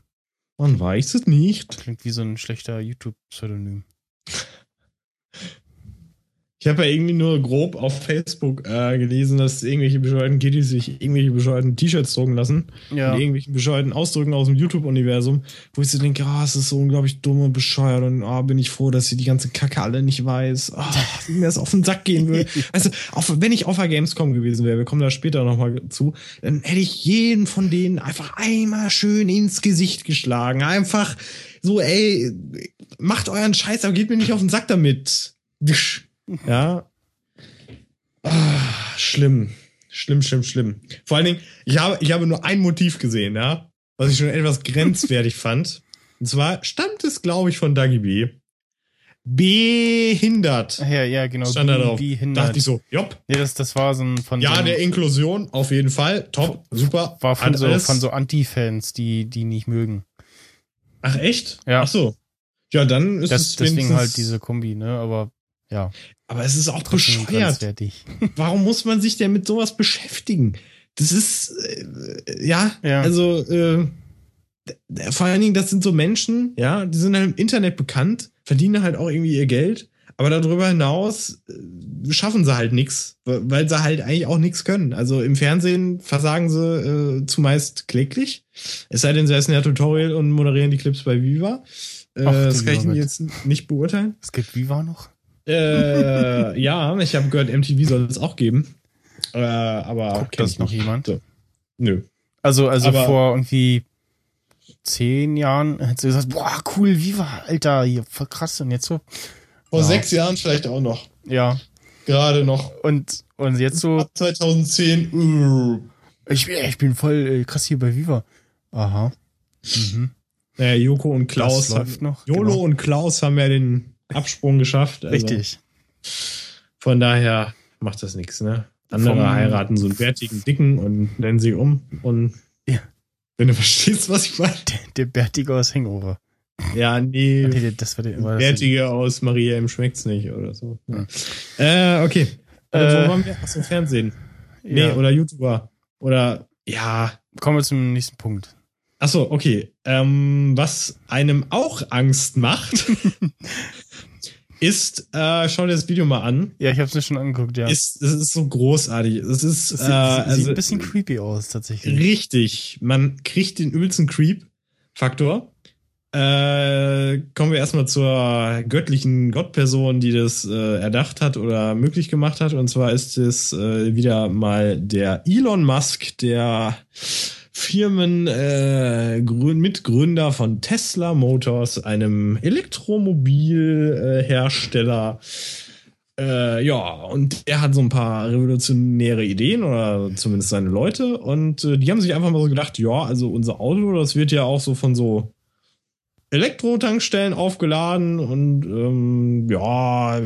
Man weiß es nicht. klingt wie so ein schlechter YouTube-Pseudonym. Ich habe ja irgendwie nur grob auf Facebook äh, gelesen, dass irgendwelche bescheuerten Kiddies sich irgendwelche bescheuerten T-Shirts drucken lassen. Ja. Mit irgendwelchen bescheuerten Ausdrücken aus dem YouTube-Universum, wo ich so denke, ah, es ist so unglaublich dumm und bescheuert und ah, bin ich froh, dass ich die ganze Kacke alle nicht weiß. Ah, wie mir das auf den Sack gehen würde. Weißt du, auch wenn ich auf der Gamescom gewesen wäre, wir kommen da später nochmal zu, dann hätte ich jeden von denen einfach einmal schön ins Gesicht geschlagen. Einfach so, ey, macht euren Scheiß, aber geht mir nicht auf den Sack damit. Ja. Ah, schlimm. Schlimm, schlimm, schlimm. Vor allen Dingen, ich habe, ich habe nur ein Motiv gesehen, ja, was ich schon etwas grenzwertig fand. Und zwar stammt es, glaube ich, von Dagi B. Behindert. Ach ja, ja, genau. Stand da drauf. Wie hindert. Dachte ich so, jopp. Nee, das, das war so ein von so Ja, einem- der Inklusion, auf jeden Fall. Top, super. war von so, von so Anti-Fans, die, die nicht mögen. Ach, echt? Ja. Ach so. Ja, dann ist Das, es deswegen halt diese Kombi, ne? Aber ja, Aber es ist auch trotzdem bescheuert. warum muss man sich denn mit sowas beschäftigen? Das ist, äh, ja, Ja. also, äh, vor allen Dingen, das sind so Menschen, ja, die sind halt im Internet bekannt, verdienen halt auch irgendwie ihr Geld, aber darüber hinaus äh, schaffen sie halt nichts, weil sie halt eigentlich auch nichts können. Also im Fernsehen versagen sie äh, zumeist kläglich, es sei denn, sie essen ja Tutorial und moderieren die Clips bei Viva. Äh, Ach, das kann ich jetzt nicht beurteilen. Es gibt Viva noch? Äh, ja, ich habe gehört, MTV soll es auch geben. Äh, aber Guckt das noch jemand? So. Nö. Also, also Aber- vor irgendwie zehn Jahren hättest du gesagt, boah, cool, Viva, Alter, hier, voll krass. Und jetzt so, Vor Ja. sechs Jahren vielleicht auch noch. ja. Gerade noch. Und, und jetzt so, Ab 2010. Uh. ich, bin- ich bin voll äh, krass hier bei Viva. Aha. Mhm. Naja, Joko und Klaus. Das läuft noch, Jolo genau. und Klaus haben ja den Absprung geschafft. Also Richtig. Von daher macht das nichts, ne? Andere Vom- heiraten so einen bärtigen Dicken und nennen sie um. Und Ja. wenn du verstehst, was ich meine. Der, der Bärtige aus Hangover. Ja, nee. Der- das war der, war Bärtige aus Maria im schmeckt's nicht oder so. Ja. Äh, okay. Äh, Äh, wo waren wir? Achso, Fernsehen. Nee, oder YouTuber. Oder, ja. Kommen wir zum nächsten Punkt. Achso, okay. Ähm, was einem auch Angst macht, ist, äh, schau dir das Video mal an. Ja, ich habe es mir schon angeguckt, ja. Ist, es ist so großartig. Es ist, Es äh, sieht, sieht also, ein bisschen creepy aus, tatsächlich. richtig. Man kriegt den übelsten Creep-Faktor. Äh, kommen wir erstmal zur göttlichen Gottperson, die das äh, erdacht hat oder möglich gemacht hat. Und zwar ist es äh, wieder mal der Elon Musk, der Firmen äh, Grün Mitgründer von Tesla Motors, einem Elektromobilhersteller. Äh, ja, und er hat so ein paar revolutionäre Ideen oder zumindest seine Leute. Und äh, die haben sich einfach mal so gedacht, ja, also unser Auto, das wird ja auch so von so Elektrotankstellen aufgeladen und ähm, ja,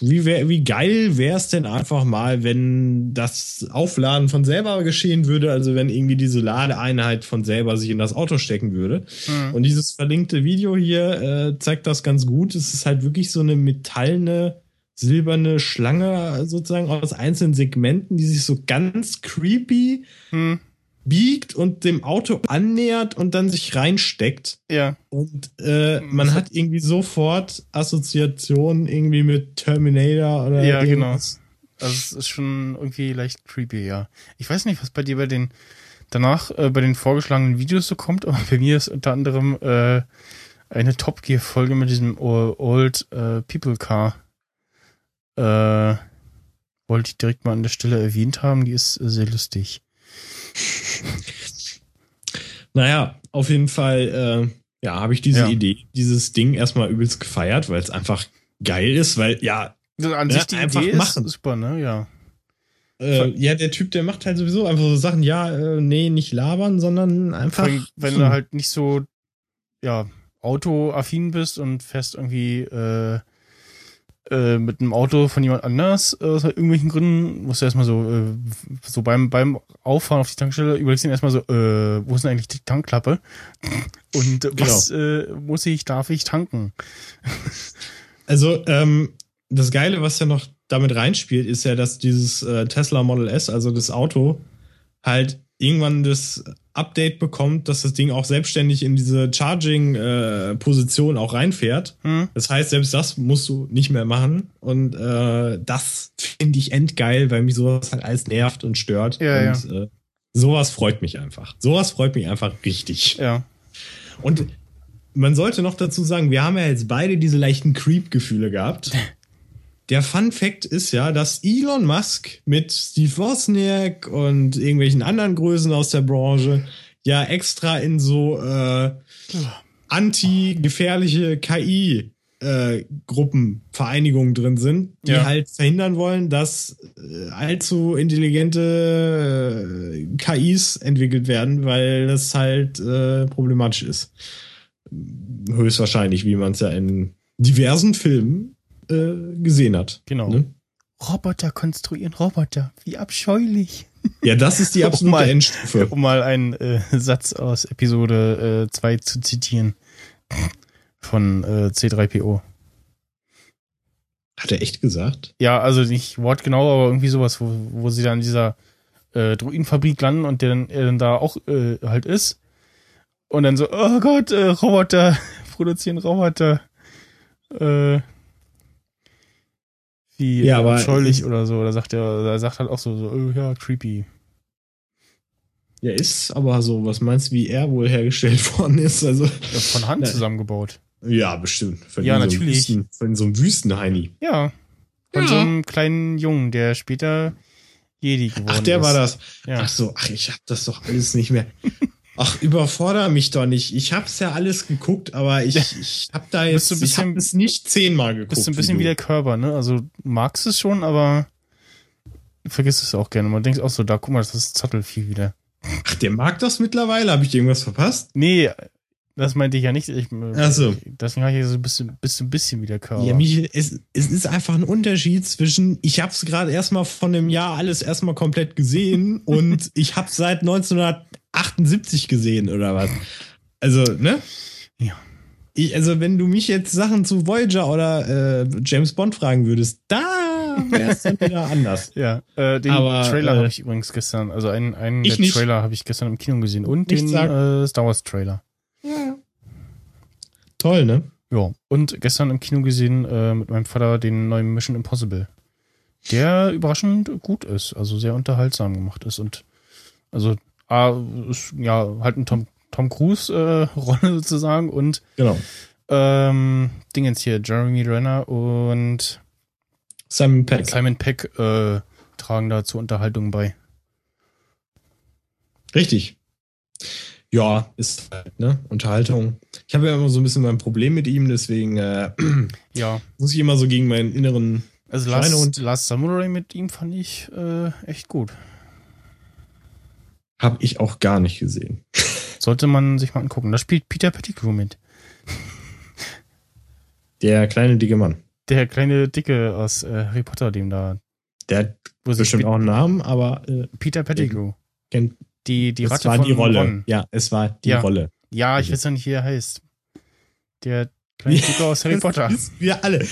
wie, wär, wie geil wäre es denn einfach mal, wenn das Aufladen von selber geschehen würde, also wenn irgendwie diese Ladeeinheit von selber sich in das Auto stecken würde. Mhm. Und dieses verlinkte Video hier äh, zeigt das ganz gut. Es ist halt wirklich so eine metallene, silberne Schlange sozusagen aus einzelnen Segmenten, die sich so ganz creepy Hm, biegt und dem Auto annähert und dann sich reinsteckt. ja. Und äh, man Was hat irgendwie sofort Assoziationen irgendwie mit Terminator oder Ja, genau. irgendwas. Also es ist schon irgendwie leicht creepy, ja. Ich weiß nicht, was bei dir bei den danach äh, bei den vorgeschlagenen Videos so kommt, aber bei mir ist unter anderem äh, eine Top Gear Folge mit diesem Old äh, People Car. Äh, wollte ich direkt mal an der Stelle erwähnt haben, die ist äh, sehr lustig. Naja, auf jeden Fall, äh, ja, habe ich diese Ja. Idee, dieses Ding erstmal übelst gefeiert, weil es einfach geil ist, weil ja, Also an Ja, sich die einfach Idee machen. ist super, ne? Ja. äh, ja, der Typ, der macht halt sowieso einfach so Sachen, ja, äh, nee, nicht labern, sondern einfach. Allem, wenn du halt nicht so, ja, autoaffin bist und fährst irgendwie äh, äh, mit einem Auto von jemand anders, äh, aus irgendwelchen Gründen, musst du erstmal so, äh, so beim, beim Auffahren auf die Tankstelle überlegst du erstmal so, äh, wo ist denn eigentlich die Tankklappe? Und äh, was äh, muss ich, darf ich tanken? Also, ähm, das Geile, was ja noch damit reinspielt, ist ja, dass dieses äh, Tesla Model S, also das Auto, halt irgendwann das Update bekommt, dass das Ding auch selbstständig in diese Charging-Position auch reinfährt. Hm? Das heißt, selbst das musst du nicht mehr machen. Und äh, das finde ich endgeil, weil mich sowas halt alles nervt und stört. Ja, und Äh, sowas freut mich einfach. Sowas freut mich einfach richtig. Ja. Und man sollte noch dazu sagen, wir haben ja jetzt beide diese leichten Creep-Gefühle gehabt. Der Fun Fact ist ja, dass Elon Musk mit Steve Wozniak und irgendwelchen anderen Größen aus der Branche ja extra in so äh, anti-gefährliche KI äh, Gruppen, Vereinigungen drin sind, die Ja. halt verhindern wollen, dass äh, allzu intelligente äh, KIs entwickelt werden, weil das halt äh, problematisch ist. Höchstwahrscheinlich, wie man es ja in diversen Filmen äh, gesehen hat. Genau. Ne? Roboter konstruieren Roboter. Wie abscheulich. Ja, das ist die Um absolute mal- Endstufe. Um mal einen äh, Satz aus Episode 2 zu zitieren. Von äh, C3PO. Hat er echt gesagt? Ja, also nicht wortgenau, aber irgendwie sowas, wo, wo sie dann in dieser äh, Druidenfabrik landen und der dann, er dann da auch äh, halt ist. Und dann so, oh Gott, äh, Roboter, produzieren Roboter. Äh, wie Ja, äh, aber- abscheulich oder so. Oder sagt er, er sagt halt auch so, so oh, ja, creepy. Ja, ist aber so. Was meinst du, wie er wohl hergestellt worden ist? Also, Ja, von Hand Nein. zusammengebaut. ja, bestimmt. Von Ja, so einem natürlich. Wüsten, von so einem Wüstenheini. Ja. Von Ja. so einem kleinen Jungen, der später Jedi geworden ist. Ach, der war das. Ja. Ach so, ach, ich hab das doch alles nicht mehr. Ach, überfordere mich doch nicht. Ich hab's ja alles geguckt, aber ich, ich hab da jetzt, ein ich hab bisschen- es nicht zehnmal geguckt. Bist du ein bisschen wie du. der Körper, ne? Also du magst es schon, aber vergisst es auch gerne. Man denkt auch so, da guck mal, das ist Zottelvieh wieder. Ach, der mag das mittlerweile. Habe ich irgendwas verpasst? Nee, das meinte ich ja nicht. Ich, Ach so. Deswegen habe ich so ein bisschen, bisschen wie der Körper. Ja, Michael, es, es ist einfach ein Unterschied zwischen, ich hab's gerade erstmal von einem Jahr alles erstmal komplett gesehen und ich hab's seit 1978 gesehen oder was. Also, ne? Ja. Ich, also, wenn du mich jetzt Sachen zu Voyager oder äh, James Bond fragen würdest, da wäre es dann wieder anders. ja, äh, den Aber, Trailer äh, habe ich übrigens gestern, also einen, einen der nicht. Trailer habe ich gestern im Kino gesehen und Nicht den sagen. äh, Star Wars Trailer. Toll, ne? Ja, und gestern im Kino gesehen äh, mit meinem Vater den neuen Mission Impossible. Der überraschend gut ist, also sehr unterhaltsam gemacht ist und also A, ist ja halt ein Tom, Tom Cruise äh, Rolle sozusagen und Genau. ähm, Dingens hier, Jeremy Renner und Simon Peck. Simon Peck äh, tragen da zur Unterhaltung bei. Richtig. Ja, ist halt, ne? Unterhaltung. Ich habe ja immer so ein bisschen mein Problem mit ihm, deswegen äh, Ja, muss ich immer so gegen meinen inneren. also Last, und- Last Samurai mit ihm fand ich äh, echt gut. Habe ich auch gar nicht gesehen. Sollte man sich mal angucken. Da spielt Peter Pettigrew mit. Der kleine dicke Mann. Der kleine Dicke aus äh, Harry Potter, dem da, Der hat bestimmt auch einen Namen, aber äh, Peter Pettigrew. kennt, Die, die es Ratte war von die Rolle. Ron. Ja, es war die Ja. Rolle. Ja, ich weiß ja nicht, wie er heißt. Der kleine Dicke aus Harry Potter. Wir alle.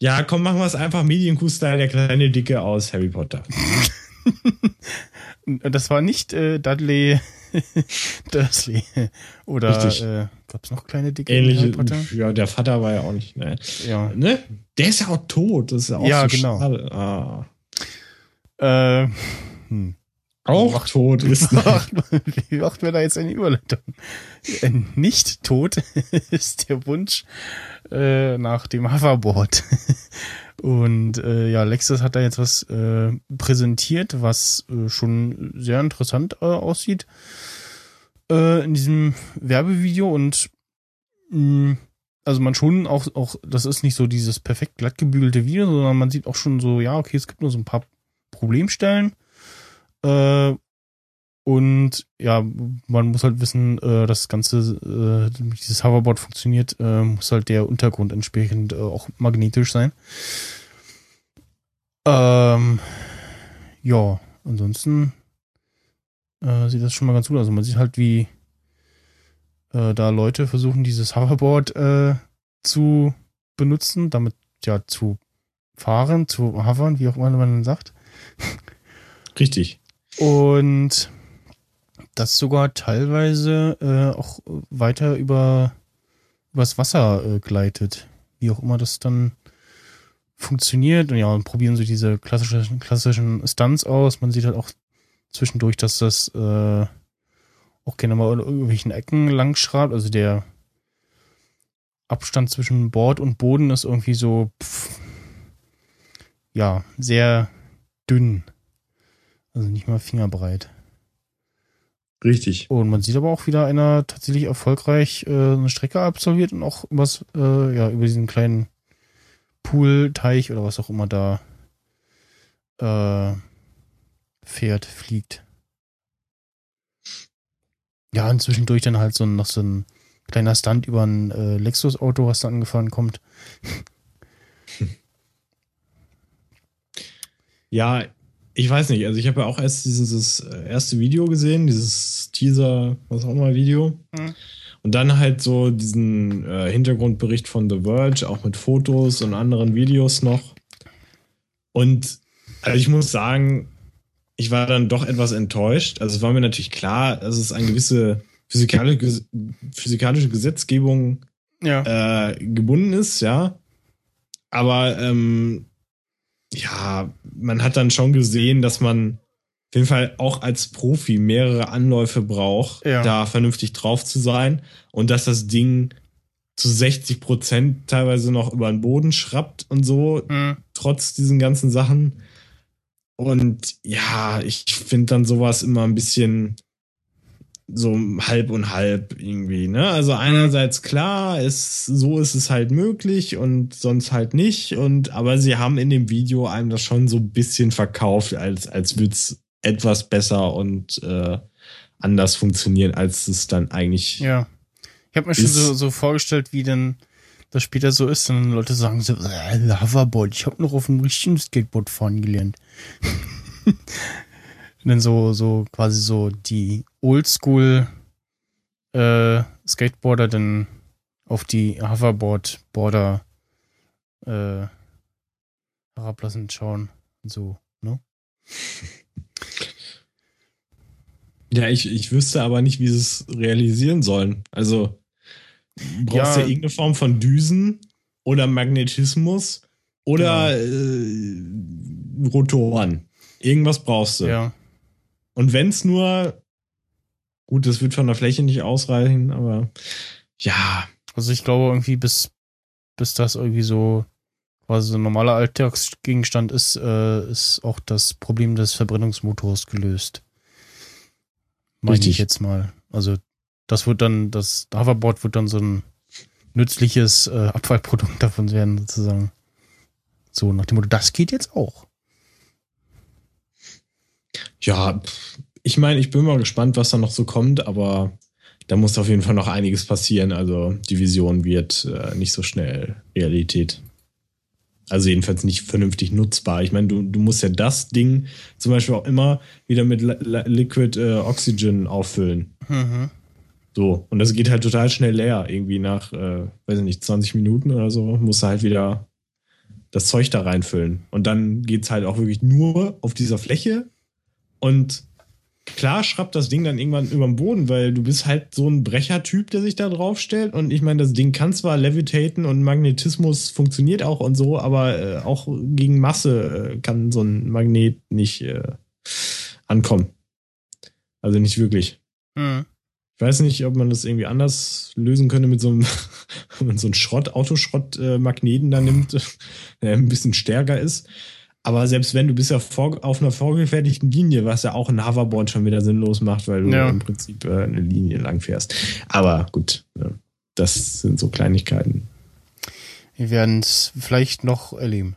Ja, komm, machen wir es einfach Medienkuh-Style, der kleine Dicke aus Harry Potter. Das war nicht äh, Dudley Dursley. Oder Richtig. äh, gab es noch kleine Dicke Ähnliche, Potter? ja, der Vater war ja auch nicht, ne? Ja. ne? Der ist ja auch tot, das ist ja auch Ja, so genau. schade. Ah. Äh, hm. Auch tot ist Ach, Wie macht mir da jetzt eine Überleitung? Äh, Nicht tot ist der Wunsch äh, nach dem Hoverboard. Und äh, ja, Lexus hat da jetzt was äh, präsentiert, was äh, schon sehr interessant äh, aussieht. äh, in diesem Werbevideo und mh, also man schon auch, auch, das ist nicht so dieses perfekt glatt gebügelte Video, sondern man sieht auch schon so, ja, okay, es gibt nur so ein paar Problemstellen. Äh, und ja, man muss halt wissen, äh, das Ganze, äh, dieses Hoverboard funktioniert, äh, muss halt der Untergrund entsprechend äh, auch magnetisch sein. Ähm, ja, ansonsten äh, sieht das schon mal ganz gut aus. Also man sieht halt, wie äh, da Leute versuchen, dieses Hoverboard zu benutzen, damit ja zu fahren, zu hovern, wie auch immer man sagt. Richtig. Und das sogar teilweise äh, auch weiter über übers Wasser äh, gleitet. Wie auch immer das dann funktioniert. Und ja, und probieren so diese klassischen, klassischen Stunts aus. Man sieht halt auch zwischendurch, dass das äh, auch gerne mal in irgendwelchen Ecken lang schreibt. Also der Abstand zwischen Bord und Boden ist irgendwie so, pff, ja, sehr dünn. Also nicht mal fingerbreit. Richtig. Und man sieht aber auch wieder einer tatsächlich erfolgreich äh, eine Strecke absolviert und auch was, äh, ja, über diesen kleinen Poolteich oder was auch immer da äh, fährt, fliegt. Ja, und zwischendurch dann halt so noch so ein kleiner Stunt über ein äh, Lexus-Auto, was da angefahren kommt. Ja, ich weiß nicht. Also ich habe ja auch erst dieses erste Video gesehen, dieses Teaser, was auch immer Video. Mhm. Und dann halt so diesen äh, Hintergrundbericht von The Verge, auch mit Fotos und anderen Videos noch. Und also ich muss sagen, ich war dann doch etwas enttäuscht. Also es war mir natürlich klar, dass es eine gewisse physikalische, physikalische Gesetzgebung ja. äh, gebunden ist, ja. Aber ähm, ja, man hat dann schon gesehen, dass man auf jeden Fall auch als Profi mehrere Anläufe braucht, ja. da vernünftig drauf zu sein und dass das Ding zu 60 Prozent teilweise noch über den Boden schrappt und so, mhm. trotz diesen ganzen Sachen. Und ja, ich finde dann sowas immer ein bisschen so halb und halb irgendwie, ne? Also einerseits klar, ist, so ist es halt möglich und sonst halt nicht. Und aber sie haben in dem Video einem das schon so ein bisschen verkauft, als, als würde es etwas besser und äh, anders funktionieren, als es dann eigentlich. Ja. Ich habe mir schon so, so vorgestellt, wie denn das später so ist, und Leute sagen so, äh, Hoverboard, ich habe noch auf dem richtigen Skateboard fahren gelernt. und dann so, so quasi so die Oldschool äh, Skateboarder dann auf die Hoverboard-Border äh, herablassend schauen. So, ne? Ja, ich, ich wüsste aber nicht, wie sie es realisieren sollen. Also brauchst du ja, irgendeine Form von Düsen oder Magnetismus oder ja. äh, Rotoren. Irgendwas brauchst du. Ja. Und wenn es nur, gut, das wird von der Fläche nicht ausreichen, aber ja. Also ich glaube irgendwie, bis, bis das irgendwie so quasi so ein normaler Alltagsgegenstand ist, äh, ist auch das Problem des Verbrennungsmotors gelöst. Meine ich jetzt mal. Also das wird dann, das Hoverboard wird dann so ein nützliches äh, Abfallprodukt davon werden, sozusagen. So, nach dem Motto, das geht jetzt auch. Ja, ich meine, ich bin mal gespannt, was da noch so kommt, aber da muss auf jeden Fall noch einiges passieren. Also die Vision wird äh, nicht so schnell Realität. Also jedenfalls nicht vernünftig nutzbar. Ich meine, du, du musst ja das Ding zum Beispiel auch immer wieder mit Liquid äh, Oxygen auffüllen. Mhm. So, und das geht halt total schnell leer. Irgendwie nach, äh, weiß ich nicht, 20 Minuten oder so, musst du halt wieder das Zeug da reinfüllen. Und dann geht es halt auch wirklich nur auf dieser Fläche. Und klar schrappt das Ding dann irgendwann über den Boden, weil du bist halt so ein Brechertyp, der sich da drauf stellt. Und ich meine, das Ding kann zwar levitaten und Magnetismus funktioniert auch und so, aber äh, auch gegen Masse äh, kann so ein Magnet nicht äh, ankommen. Also nicht wirklich. Mhm. Ich weiß nicht, ob man das irgendwie anders lösen könnte mit so einem, wenn man so einen Schrott, Autoschrott-Magneten da nimmt, der ein bisschen stärker ist. Aber selbst wenn, du bist ja vor, auf einer vorgefertigten Linie, was ja auch ein Hoverboard schon wieder sinnlos macht, weil du ja. im Prinzip äh, eine Linie lang fährst. Aber gut, ja, das sind so Kleinigkeiten. Wir werden es vielleicht noch erleben.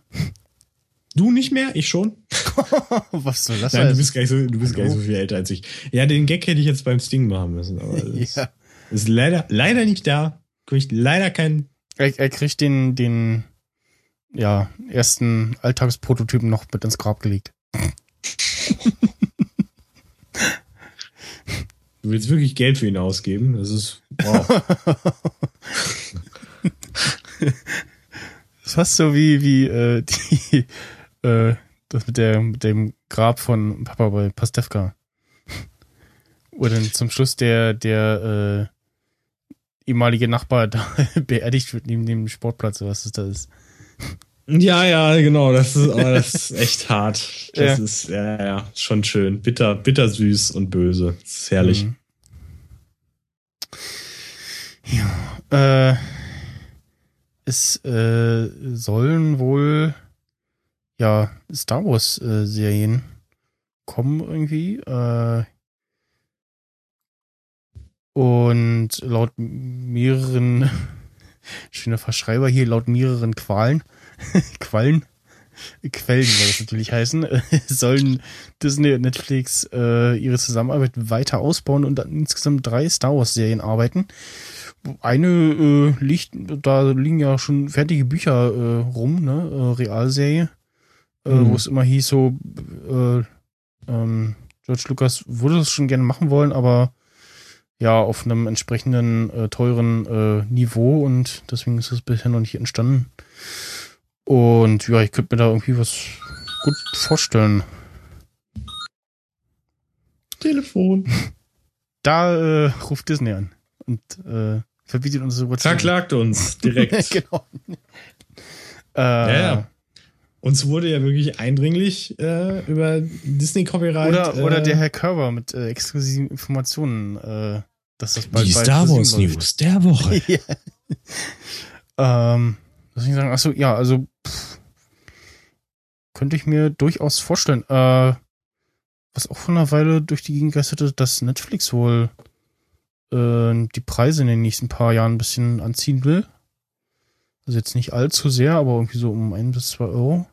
Du nicht mehr, ich schon. Was soll das Nein, du bist gar nicht so, du bist gar nicht so viel älter als ich. Ja, den Gag hätte ich jetzt beim Sting machen müssen, aber ja. ist leider, leider nicht da. Kriegt leider keinen. Er, er kriegt den, den, ja, ersten Alltagsprototypen noch mit ins Grab gelegt. Du willst wirklich Geld für ihn ausgeben? Das ist, wow. das ist fast so wie, wie, äh, die, äh, das mit, der, mit dem Grab von Papa bei Pastewka. Wo dann zum Schluss der, der äh, ehemalige Nachbar da beerdigt wird neben dem Sportplatz, was das da ist. Ja, ja, genau. Das ist, aber das ist echt hart. Das ja. ist, ja, ja, schon schön. Bitter, bitter süß und böse. Das ist herrlich. Mhm. Ja, äh, es äh, sollen wohl ja, Star Wars-Serien äh, kommen irgendwie. Äh, und laut mehreren, schöner Verschreiber hier, laut mehreren Qualen, Quallen, Quellen soll das natürlich heißen, sollen Disney und Netflix äh, ihre Zusammenarbeit weiter ausbauen und an insgesamt drei Star Wars-Serien arbeiten. Eine äh, liegt, da liegen ja schon fertige Bücher äh, rum, ne? Äh, Realserie mhm. wo es immer hieß, so, äh, ähm, George Lucas würde es schon gerne machen wollen, aber ja, auf einem entsprechenden äh, teuren äh, Niveau und deswegen ist es bisher noch nicht entstanden. Und ja, ich könnte mir da irgendwie was gut vorstellen. Telefon. Da äh, ruft Disney an und äh, verbietet uns sowas. Verklagt uns direkt. genau. Äh, ja, ja. Uns wurde ja wirklich eindringlich äh, über Disney Copyright. Oder, äh, oder der Herr Körber mit äh, exklusiven Informationen, äh, dass das bald Die bald Star Wars News der Woche. ja. ähm, was ich sagen? Achso, ja, also pff, könnte ich mir durchaus vorstellen. Äh, was auch von einer Weile durch die Gegend geisterte, dass Netflix wohl äh, die Preise in den nächsten paar Jahren ein bisschen anziehen will. Also jetzt nicht allzu sehr, aber irgendwie so um ein bis zwei Euro.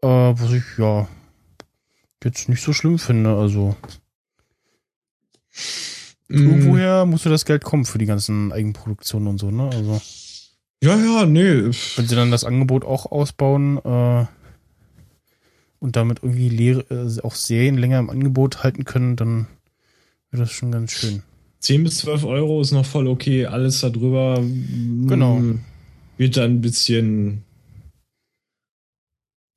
Äh, was ich ja jetzt nicht so schlimm finde. Also. Irgendwoher musste das Geld kommen für die ganzen Eigenproduktionen und so, ne? Also ja, ja, nee. Wenn sie dann das Angebot auch ausbauen äh, und damit irgendwie leere, äh, auch Serien länger im Angebot halten können, dann wäre das schon ganz schön. 10 bis 12 Euro ist noch voll okay. Alles darüber genau. wird dann ein bisschen.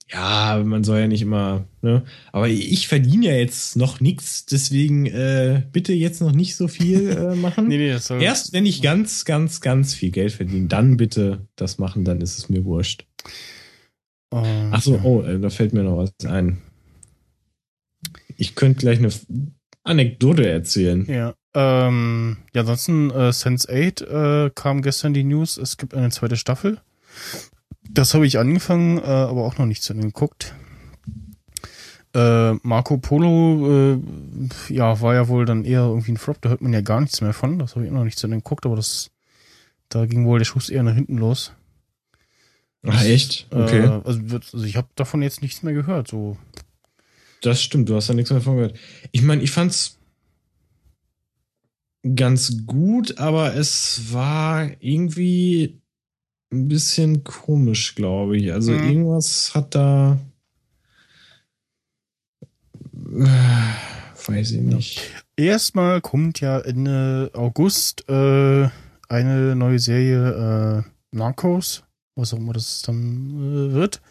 Ja, man soll ja nicht immer. Ne? Aber ich verdiene ja jetzt noch nichts, deswegen äh, bitte jetzt noch nicht so viel äh, machen. nee, nee, das soll Erst wenn ich ganz, ganz, ganz viel Geld verdiene, dann bitte das machen, dann ist es mir wurscht. Oh, Achso, oh, äh, da fällt mir noch was ein. Ich könnte gleich eine Anekdote erzählen. Ja. Ähm, ja, ansonsten äh, Sense8 äh, kam gestern die News, es gibt eine zweite Staffel. Das habe ich angefangen, äh, aber auch noch nicht zu Ende geguckt. Äh, Marco Polo, äh, ja, war ja wohl dann eher irgendwie ein Flop, da hört man ja gar nichts mehr von. Das habe ich noch nicht zu Ende geguckt, aber das, da ging wohl der Schuss eher nach hinten los. Ach, echt? Okay. Äh, also, also, ich habe davon jetzt nichts mehr gehört, so. Das stimmt, du hast da nichts mehr von gehört. Ich meine, ich fand's ganz gut, aber es war irgendwie ein bisschen komisch, glaube ich. Also mhm. irgendwas hat da. Äh, weiß ich nicht. Erstmal kommt ja Ende August äh, eine neue Serie äh, Narcos, was auch immer das dann äh, wird.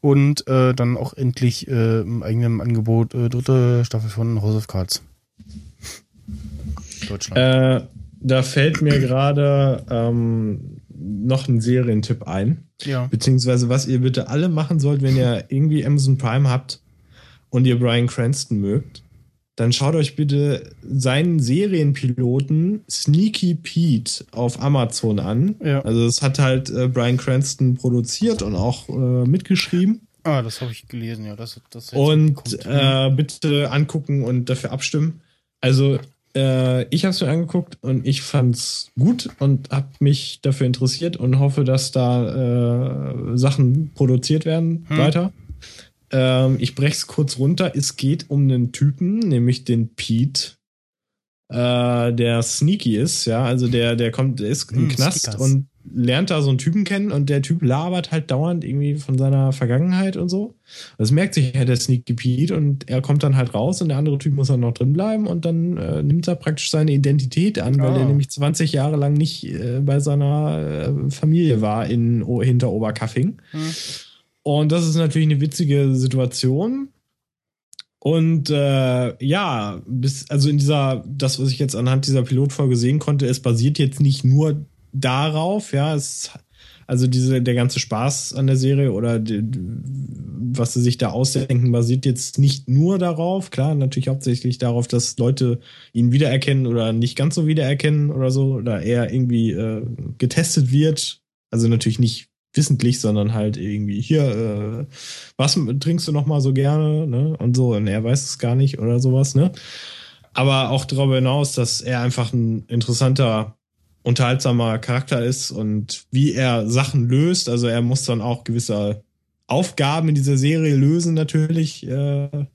Und äh, dann auch endlich im eigenen Angebot dritte Staffel von House of Cards. Deutschland. Da fällt mir gerade ähm, noch ein Serientipp ein. Ja. Beziehungsweise, was ihr bitte alle machen sollt, wenn ihr irgendwie Amazon Prime habt und ihr Brian Cranston mögt, dann schaut euch bitte seinen Serienpiloten Sneaky Pete auf Amazon an. Ja. Also, das hat halt äh, Brian Cranston produziert und auch äh, mitgeschrieben. Ah, das habe ich gelesen, ja. Das, das und äh, bitte angucken und dafür abstimmen. Also äh, ich habe es mir angeguckt und ich fand's gut und habe mich dafür interessiert und hoffe, dass da äh, Sachen produziert werden hm. weiter. Ähm, ich brech's kurz runter. Es geht um einen Typen, nämlich den Pete, äh, der sneaky ist, ja, also der, der kommt, der ist im hm, Knast Stickers. und lernt da so einen Typen kennen und der Typ labert halt dauernd irgendwie von seiner Vergangenheit und so. Das merkt sich ja der Sneaky Pete und er kommt dann halt raus und der andere Typ muss dann noch drin bleiben und dann äh, nimmt er praktisch seine Identität an, weil oh. er nämlich 20 Jahre lang nicht äh, bei seiner äh, Familie war in hinter Oberkaffing. Hm. Und das ist natürlich eine witzige Situation. Und äh, ja, bis, also in dieser, das, was ich jetzt anhand dieser Pilotfolge sehen konnte, es basiert jetzt nicht nur darauf, ja, es, also diese, der ganze Spaß an der Serie oder die, was sie sich da ausdenken, basiert jetzt nicht nur darauf, klar, natürlich hauptsächlich darauf, dass Leute ihn wiedererkennen oder nicht ganz so wiedererkennen oder so, oder er irgendwie äh, getestet wird. Also natürlich nicht wissentlich, sondern halt irgendwie hier, äh, was trinkst du noch mal so gerne, ne? Und so, und er weiß es gar nicht oder sowas, ne? Aber auch darüber hinaus, dass er einfach ein interessanter unterhaltsamer Charakter ist und wie er Sachen löst. Also er muss dann auch gewisse Aufgaben in dieser Serie lösen natürlich äh,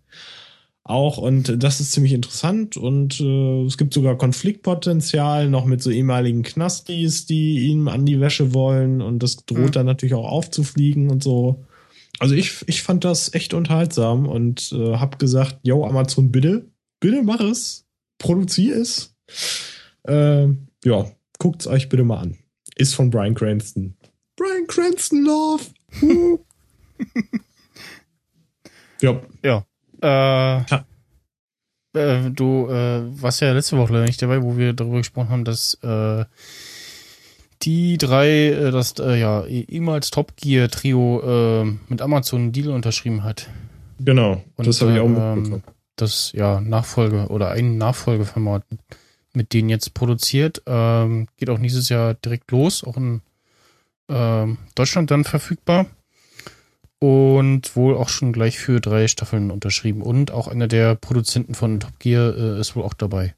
auch und das ist ziemlich interessant und äh, es gibt sogar Konfliktpotenzial noch mit so ehemaligen Knastis, die ihm an die Wäsche wollen und das droht mhm. dann natürlich auch aufzufliegen und so. Also ich, ich fand das echt unterhaltsam und äh, hab gesagt, yo Amazon bitte, bitte mach es, produzier es. Äh, ja, Guckt's euch bitte mal an. Ist von Brian Cranston. Brian Cranston Love. ja. Ja. Äh, äh, du äh, warst ja letzte Woche leider nicht dabei, wo wir darüber gesprochen haben, dass äh, die drei, äh, das äh, ja e-, ehemals Top Gear Trio mit Amazon einen Deal unterschrieben hat. Genau, Und, das habe ich auch mitbekommen. Ähm, das ja Nachfolge oder ein Nachfolgeformat mit denen jetzt produziert. Ähm, geht auch nächstes Jahr direkt los, auch in ähm, Deutschland dann verfügbar. Und wohl auch schon gleich für drei Staffeln unterschrieben. Und auch einer der Produzenten von Top Gear äh, ist wohl auch dabei.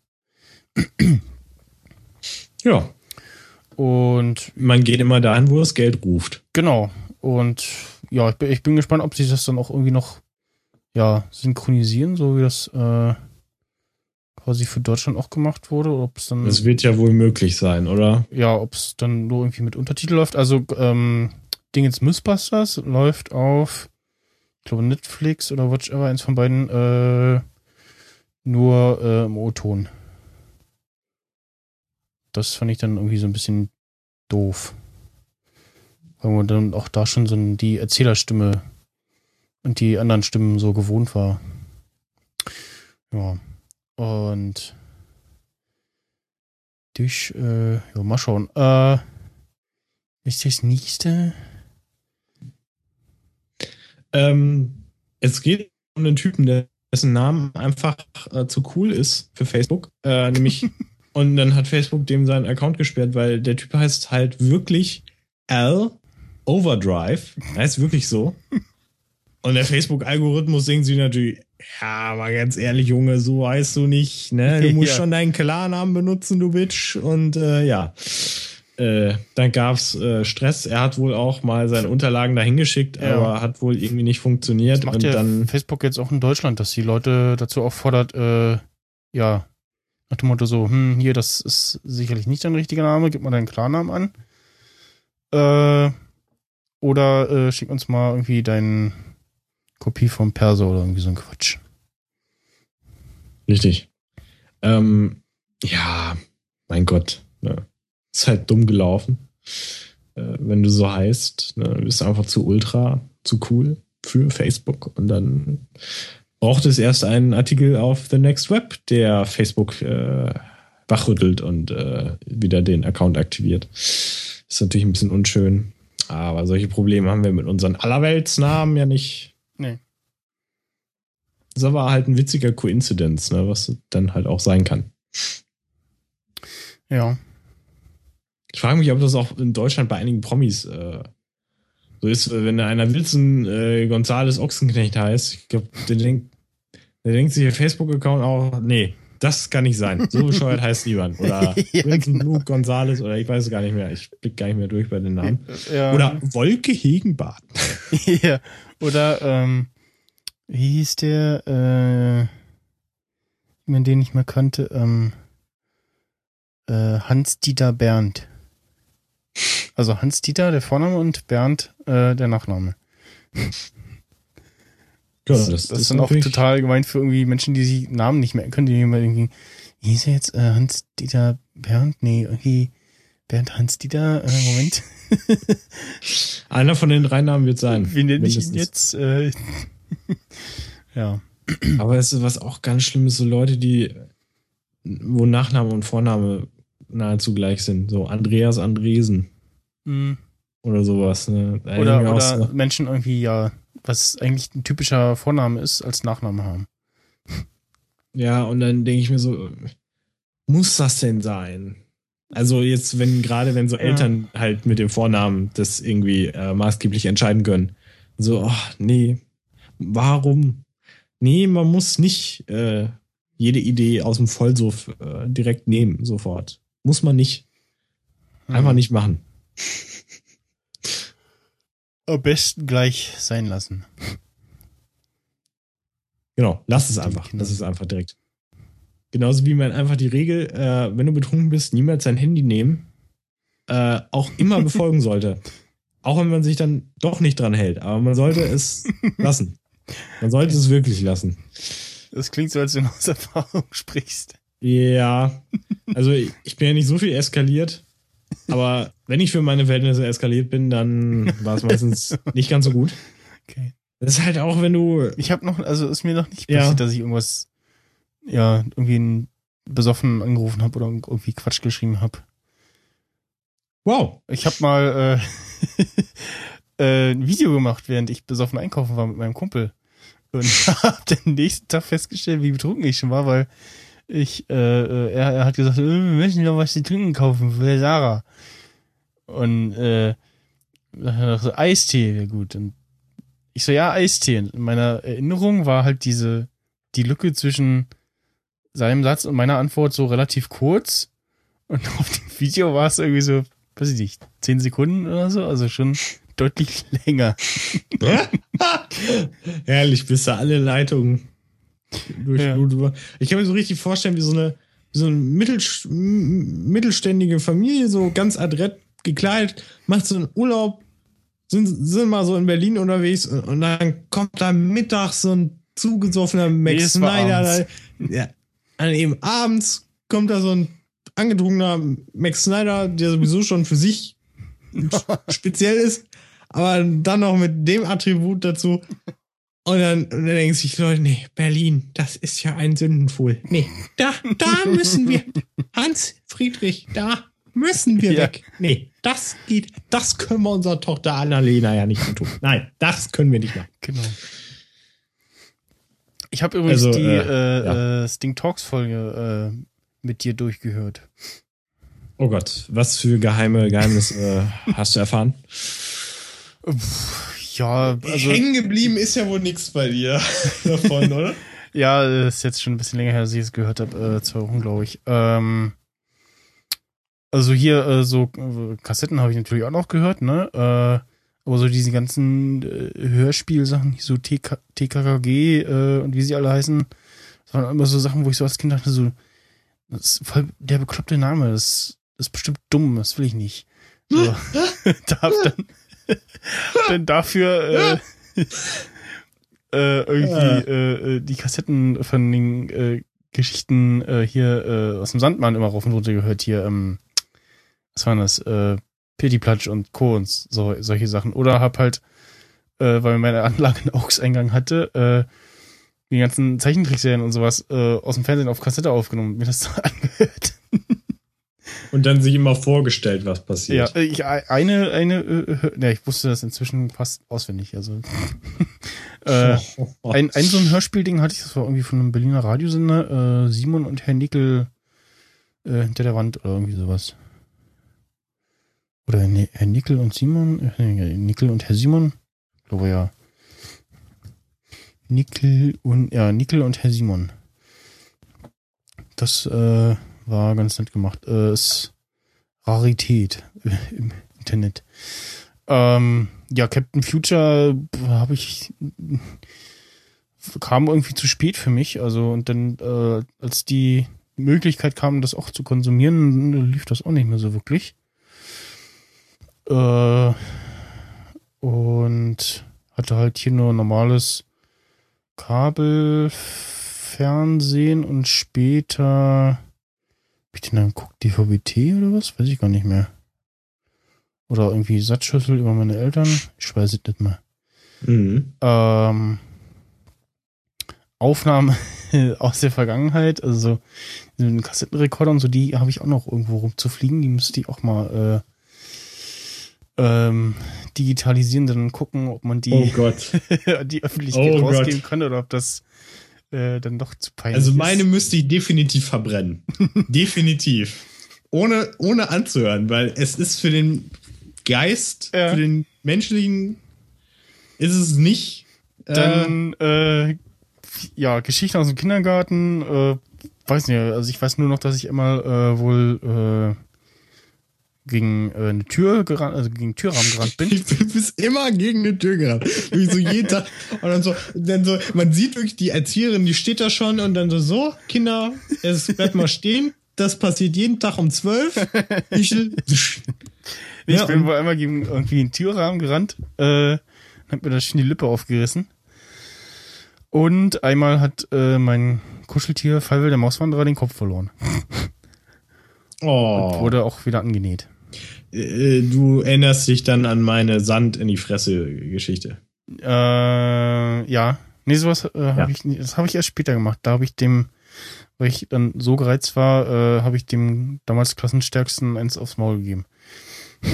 ja. Und man geht immer dahin, wo das Geld ruft. Genau. Und ja, ich bin, ich bin gespannt, ob sie das dann auch irgendwie noch ja, synchronisieren, so wie das äh, quasi für Deutschland auch gemacht wurde. Ob es dann. Das wird ja wohl möglich sein, oder? Ja, ob es dann nur irgendwie mit Untertitel läuft. Also, ähm, Dingens Mythbusters läuft auf, ich glaube, Netflix oder whatever, eins von beiden, äh, nur äh, im O-Ton. Das fand ich dann irgendwie so ein bisschen doof. Weil man dann auch da schon so die Erzählerstimme und die anderen Stimmen so gewohnt war. Ja. Und durch, äh, ja, mal schauen. Äh, ist das nächste? Ähm, es geht um einen Typen, dessen Namen einfach äh, zu cool ist für Facebook. Äh, nämlich, und dann hat Facebook dem seinen Account gesperrt, weil der Typ heißt halt wirklich L Overdrive. Heißt wirklich so. Und der Facebook-Algorithmus denkt sich natürlich, ja, aber ganz ehrlich, Junge, so heißt du nicht, ne? Du musst ja. schon deinen Klarnamen benutzen, du Bitch. Und äh, ja. Äh, dann gab's äh, Stress. Er hat wohl auch mal seine Unterlagen dahin geschickt, ja. aber hat wohl irgendwie nicht funktioniert. Das macht und ja dann Facebook jetzt auch in Deutschland, dass die Leute dazu auffordert, äh, ja, nach dem Motto so, hm, hier, das ist sicherlich nicht dein richtiger Name, gib mal deinen Klarnamen an. Äh, oder äh, schick uns mal irgendwie deinen Kopie vom Perso oder irgendwie so ein Quatsch. Richtig. Ähm, ja, mein Gott. Ne. Ist halt dumm gelaufen. Äh, wenn du so heißt, ne, bist einfach zu ultra, zu cool für Facebook. Und dann braucht es erst einen Artikel auf The Next Web, der Facebook äh, wachrüttelt und äh, wieder den Account aktiviert. Ist natürlich ein bisschen unschön. Aber solche Probleme haben wir mit unseren Allerweltsnamen ja nicht. Nee. Das war halt ein witziger Coincidence, ne, was dann halt auch sein kann. Ja. Ich frage mich, ob das auch in Deutschland bei einigen Promis äh, So ist, wenn einer Wilson äh, Gonzales Ochsenknecht heißt, ich glaube, der denkt, der denkt sich der Facebook-Account auch, nee, das kann nicht sein. So bescheuert heißt niemand. Oder ja, Vincent genau. Luke Gonzales oder ich weiß es gar nicht mehr. Ich blick gar nicht mehr durch bei den Namen. Ja. Oder Wolke Hegenbart. ja. Oder, ähm, wie hieß der, äh, den ich mal kannte, ähm, äh, Hans-Dieter Bernd. Also Hans-Dieter, der Vorname und Bernd, äh, der Nachname. Ja, das, das, das ist dann auch total gemein für irgendwie Menschen, die sich Namen nicht merken können, die immer irgendwie, wie hieß er jetzt, äh, Hans-Dieter Bernd? Nee, irgendwie Bernd Hans-Dieter, äh, Moment. Einer von den drei Namen wird sein. Wie nenne ich ihn jetzt? Äh, ja. Aber es ist was auch ganz Schlimmes, so Leute, die, wo Nachname und Vorname nahezu gleich sind. So Andreas Andresen. Mhm. Oder sowas. Ne? Oder, oder Menschen irgendwie, ja, was eigentlich ein typischer Vorname ist, als Nachname haben. Ja, und dann denke ich mir so, muss das denn sein? Also jetzt, wenn gerade wenn so Eltern ja. halt mit dem Vornamen das irgendwie äh, maßgeblich entscheiden können. So, oh, nee, warum? Nee, man muss nicht äh, jede Idee aus dem Vollsuff äh, direkt nehmen, sofort. Muss man nicht. Einfach hm. nicht machen. Am besten gleich sein lassen. Genau, lass es einfach. Das ist einfach direkt. Genauso wie man einfach die Regel, äh, wenn du betrunken bist, niemals dein Handy nehmen, äh, auch immer befolgen sollte. Auch wenn man sich dann doch nicht dran hält. Aber man sollte es lassen. Man sollte es wirklich lassen. Das klingt so, als du aus Erfahrung sprichst. Ja. Also ich bin ja nicht so viel eskaliert. Aber wenn ich für meine Verhältnisse eskaliert bin, dann war es meistens nicht ganz so gut. Okay. Das ist halt auch, wenn du. Ich habe noch, also ist mir noch nicht passiert, ja. dass ich irgendwas, ja, irgendwie einen besoffen angerufen habe oder irgendwie Quatsch geschrieben habe. Wow. Ich habe mal äh, äh, ein Video gemacht, während ich besoffen einkaufen war mit meinem Kumpel. Und habe den nächsten Tag festgestellt, wie betrunken ich schon war, weil ich, äh, äh, er, er hat gesagt, äh, wir müssen noch was zu trinken kaufen für Sarah. Und äh, so, Eistee wäre gut. Und ich so, ja, Eistee. Und in meiner Erinnerung war halt diese, die Lücke zwischen seinem Satz und meiner Antwort so relativ kurz. Und auf dem Video war es irgendwie so, weiß ich nicht, zehn Sekunden oder so, also schon deutlich länger. Herrlich, bis da alle Leitungen durch ja. Ich kann mir so richtig vorstellen, wie so eine, wie so eine mittel, mittelständige Familie, so ganz adrett gekleidet, macht so einen Urlaub, sind, sind mal so in Berlin unterwegs und, und dann kommt da mittags so ein zugesoffener Max Snyder. Ja, dann eben abends kommt da so ein angetrunkener Max Snyder, der sowieso schon für sich speziell ist, aber dann noch mit dem Attribut dazu. Und dann, und dann denken sich Leute, nee, Berlin, das ist ja ein Sündenfuhl. Nee, da, da müssen wir, Hans Friedrich, da müssen wir ja. weg. Nee, das geht, das können wir unserer Tochter Annalena ja nicht tun. Nein, das können wir nicht machen. Genau. Ich habe übrigens also, die äh, äh, ja. Äh, Sting Talks Folge äh, mit dir durchgehört. Oh Gott, was für geheime Geheimnisse hast du erfahren? Ja, also. Hängen geblieben ist ja wohl nichts bei dir davon, oder? ja, ist jetzt schon ein bisschen länger her, dass ich es gehört habe. Äh, zwei Wochen, glaube ich. Ähm, also hier, äh, so äh, Kassetten habe ich natürlich auch noch gehört, ne? Äh, aber so diese ganzen äh, Hörspielsachen, so TK, TKKG äh, und wie sie alle heißen, das waren immer so Sachen, wo ich so als Kind dachte, so, das ist voll der bekloppte Name, das, das ist bestimmt dumm, das will ich nicht. So, da hab dann denn dafür äh, äh, irgendwie ja. äh, die Kassetten von den äh, Geschichten äh, hier äh, aus dem Sandmann immer rauf und runter gehört. Hier, ähm, was waren das? Äh, Platsch und Co. und so, solche Sachen. Oder hab halt, äh, weil meine Anlage einen AUX-Eingang hatte, äh, die ganzen Zeichentrickserien und sowas äh, aus dem Fernsehen auf Kassette aufgenommen und mir das so angehört. Und dann sich immer vorgestellt, was passiert. Ja, ich, eine, eine, äh, ja, ich wusste das inzwischen fast auswendig. Also äh, ein, ein so ein Hörspielding hatte ich, das war irgendwie von einem Berliner Radiosender, äh, Simon und Herr Nickel äh, hinter der Wand oder irgendwie sowas. Oder Herr Nickel und Simon? Äh, Nickel und Herr Simon? Ich glaube ja. Nickel und, ja, Nickel und Herr Simon. Das äh, war ganz nett gemacht. Äh, ist Rarität im Internet. Ähm, ja, Captain Future habe ich kam irgendwie zu spät für mich. Also und dann äh, als die Möglichkeit kam, das auch zu konsumieren, lief das auch nicht mehr so wirklich. Äh, und hatte halt hier nur normales Kabelfernsehen und später hab ich den dann geguckt, DVB-T oder was? Weiß ich gar nicht mehr. Oder irgendwie Satzschüssel über meine Eltern. Ich weiß es nicht mehr. Mhm. Ähm, Aufnahmen aus der Vergangenheit, also so Kassettenrekorder und so, die habe ich auch noch irgendwo rumzufliegen. Die müsste ich auch mal äh, ähm, digitalisieren, dann gucken, ob man die, oh die Öffentlichkeit oh rausgeben Gott. kann oder ob das äh, dann doch zu peinlich Also meine ist. müsste ich definitiv verbrennen. definitiv. Ohne, ohne anzuhören, weil es ist für den Geist, ja. für den menschlichen, ist es nicht. Äh, dann äh, ja, Geschichten aus dem Kindergarten, äh, weiß nicht, also ich weiß nur noch, dass ich immer äh, wohl äh, gegen äh, eine Tür gerannt, also gegen Türrahmen gerannt bin. Du bist immer gegen eine Tür gerannt. Wie so jeden Tag. Und dann so, dann so, man sieht wirklich die Erzieherin, die steht da schon und dann so, so, Kinder, es bleibt mal stehen. Das passiert jeden Tag um zwölf. Ich, ich ja, bin wohl einmal gegen irgendwie einen Türrahmen gerannt, äh, hab mir da schon die Lippe aufgerissen. Und einmal hat äh, mein Kuscheltier Fallwill der Mauswanderer den Kopf verloren. Oh. Und wurde auch wieder angenäht. Äh, du erinnerst dich dann an meine Sand in die Fresse Geschichte. Äh, ja. Nee, sowas äh, ja. habe ich das habe ich erst später gemacht. Da habe ich dem weil ich dann so gereizt war, äh, habe ich dem damals Klassenstärksten eins aufs Maul gegeben.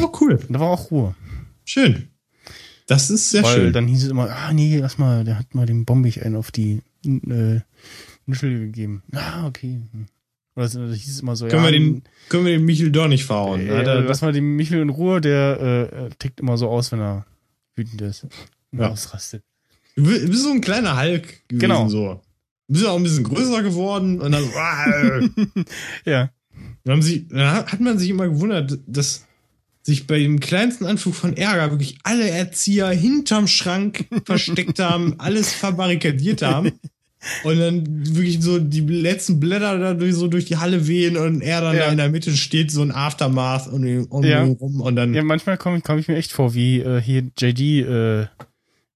Oh, cool. Da war auch Ruhe. Schön. Das ist sehr Weil schön. dann hieß es immer, ah nee, lass mal, der hat mal den Bombig einen auf die äh, Nischel gegeben. Ah, okay. Oder das, das hieß es immer so, können ja. Wir den, können wir den Michel doch nicht verhauen. Äh, ja, lass mal den Michel in Ruhe, der äh, tickt immer so aus, wenn er wütend ist. Und ja. ausrastet. Du bist so ein kleiner Hulk gewesen, genau. so. Du bist auch ein bisschen größer geworden und dann so, ja. Dann, haben sie, dann hat man sich immer gewundert, dass sich bei dem kleinsten Anflug von Ärger wirklich alle Erzieher hinterm Schrank versteckt haben, alles verbarrikadiert haben. Und dann wirklich so die letzten Blätter da durch, so durch die Halle wehen und er dann ja. da in der Mitte steht, so ein Aftermath und um ja. rum und dann. Ja, manchmal komme ich, komm ich mir echt vor, wie äh, hier JD äh,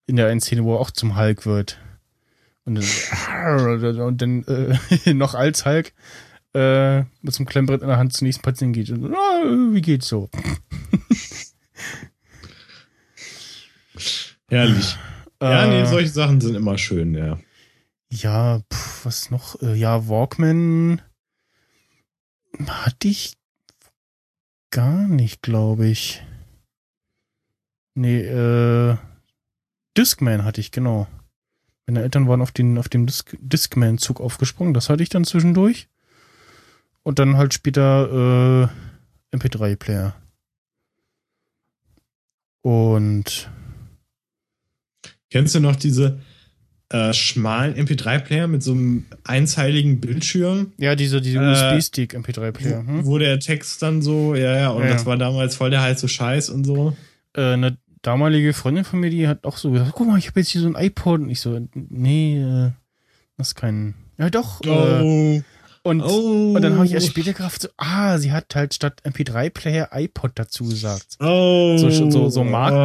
in der einen Szene, wo er auch zum Hulk wird. Und dann, und dann äh, noch als Hulk äh, mit so einem Klemmbrett in der Hand zum nächsten Patienten geht. Und, oh, wie geht's so? Herrlich. Ja, nee, solche Sachen sind immer schön, ja. Ja, pff, was noch? Äh, ja, Walkman hatte ich gar nicht, glaube ich. Nee, äh, Discman hatte ich, genau. Meine Eltern waren auf, den, auf dem Disc, Discman-Zug aufgesprungen. Das hatte ich dann zwischendurch. Und dann halt später äh, MP3-Player. Und kennst du noch diese äh, schmalen MP3-Player mit so einem einzeiligen Bildschirm? Ja, diese, diese äh, USB-Stick MP3-Player. Hm? Wo der Text dann so, ja, ja, und ja, das war damals voll der heiße Scheiß und so. Äh, eine damalige Freundin von mir, die hat auch so gesagt, guck mal, ich habe jetzt hier so ein iPod. Und ich so, nee, äh, das ist kein. Ja, doch. Äh, oh. Und, oh. und dann habe ich erst später gedacht, so, ah, sie hat halt statt MP3-Player iPod dazu gesagt. Oh. So, so, so Marken,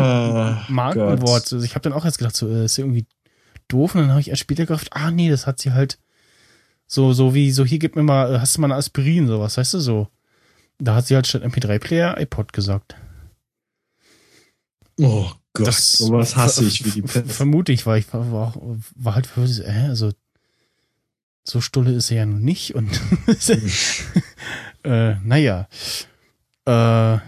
oh, Markenwort. Also ich habe dann auch erst gedacht, so, äh, ist irgendwie doof. Und dann habe ich erst später gedacht, ah, nee, das hat sie halt so, so wie, so hier gib mir mal, hast du mal eine Aspirin, sowas, weißt du, so. Da hat sie halt statt MP3-Player iPod gesagt. Oh Gott, das, sowas hasse ich wie die Pest. Vermute ich, weil ich war, war, war halt für, äh, also so stulle ist er ja nun nicht und äh, naja. Äh,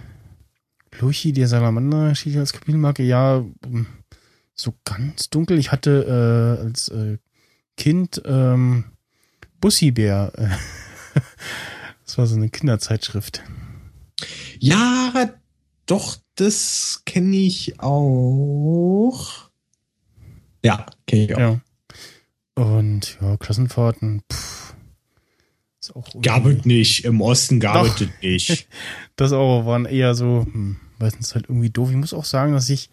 Luchi, der Salamander, steht als Kabinenmarke, ja, so ganz dunkel. Ich hatte äh, als äh, Kind ähm, Bussi-Bär. das war so eine Kinderzeitschrift. Ja, doch, das kenne ich auch. Ja, kenne ich auch. Ja. Und ja, Klassenfahrten, pff, ist auch gab es nicht, im Osten gab es nicht. das auch waren eher so, hm, meistens halt irgendwie doof. Ich muss auch sagen, dass ich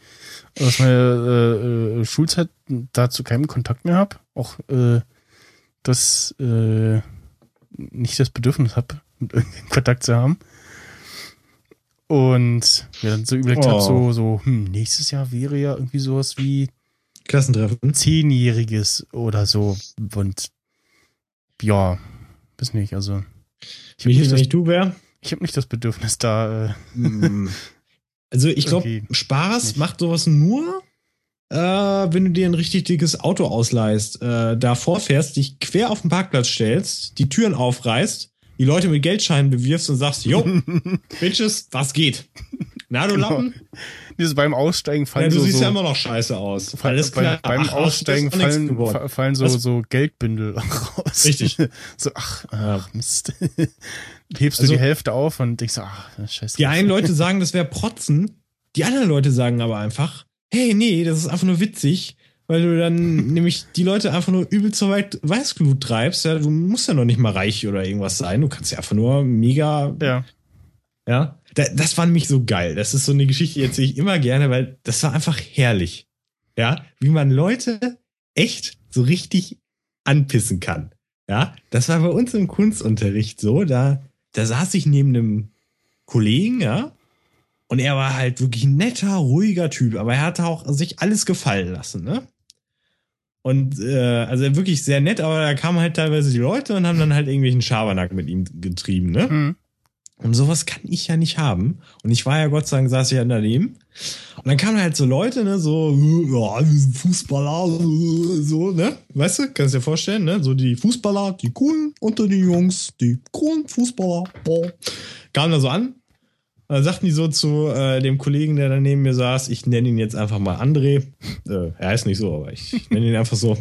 aus meiner äh, äh Schulzeit dazu keinen Kontakt mehr habe. Auch äh, das äh, nicht das Bedürfnis habe, mit irgendeinem Kontakt zu haben. Und ja, dann so überlegt oh. habe, so, so, hm, nächstes Jahr wäre ja irgendwie sowas wie Klassentreffen. Zehnjähriges oder so. Und ja, weiß nicht, also. Ich Wie nicht, nicht du wer? Ich habe nicht das Bedürfnis da. Äh, hm. also ich glaube, Spaß nicht. macht sowas nur, äh, wenn du dir ein richtig dickes Auto ausleihst, äh, da vorfährst, dich quer auf den Parkplatz stellst, die Türen aufreißt, die Leute mit Geldscheinen bewirfst und sagst, jo, Bitches, was geht? Na, du genau. Lappen? Dieses beim Aussteigen fallen ja, du so, siehst ja immer noch scheiße aus. Alles klar. Beim, beim ach, Aussteigen fallen, fallen so, so Geldbündel raus. Richtig. so, ach, ach Mist. Hebst also, du die Hälfte auf und denkst, ach, scheiße. Die einen Leute sagen, das wäre Protzen. Die anderen Leute sagen aber einfach, hey, nee, das ist einfach nur witzig weil du dann nämlich die Leute einfach nur übel zu weit Weißglut treibst. Ja, du musst ja noch nicht mal reich oder irgendwas sein. Du kannst ja einfach nur mega. Ja. Ja. das fand mich so geil. Das ist so eine Geschichte, die erzähle ich immer gerne, weil das war einfach herrlich. Ja. Wie man Leute echt so richtig anpissen kann. Ja. Das war bei uns im Kunstunterricht so. Da, da saß ich neben einem Kollegen, ja. Und er war halt wirklich ein netter, ruhiger Typ, aber er hatte auch sich alles gefallen lassen, ne? Und äh, also wirklich sehr nett, aber da kamen halt teilweise die Leute und haben dann halt irgendwelchen Schabernack mit ihm getrieben, ne? Mhm. Und sowas kann ich ja nicht haben. Und ich war ja Gott sei Dank, saß ich ja daneben. Und dann kamen halt so Leute, ne, so, ja, wir sind Fußballer, so, ne? Weißt du, kannst dir vorstellen, ne? So die Fußballer, die coolen unter den Jungs, die coolen Fußballer, boah. Kamen da so an. Und dann sagten die so zu äh, dem Kollegen, der da neben mir saß, ich nenne ihn jetzt einfach mal André. Äh, er heißt nicht so, aber ich nenne ihn einfach so.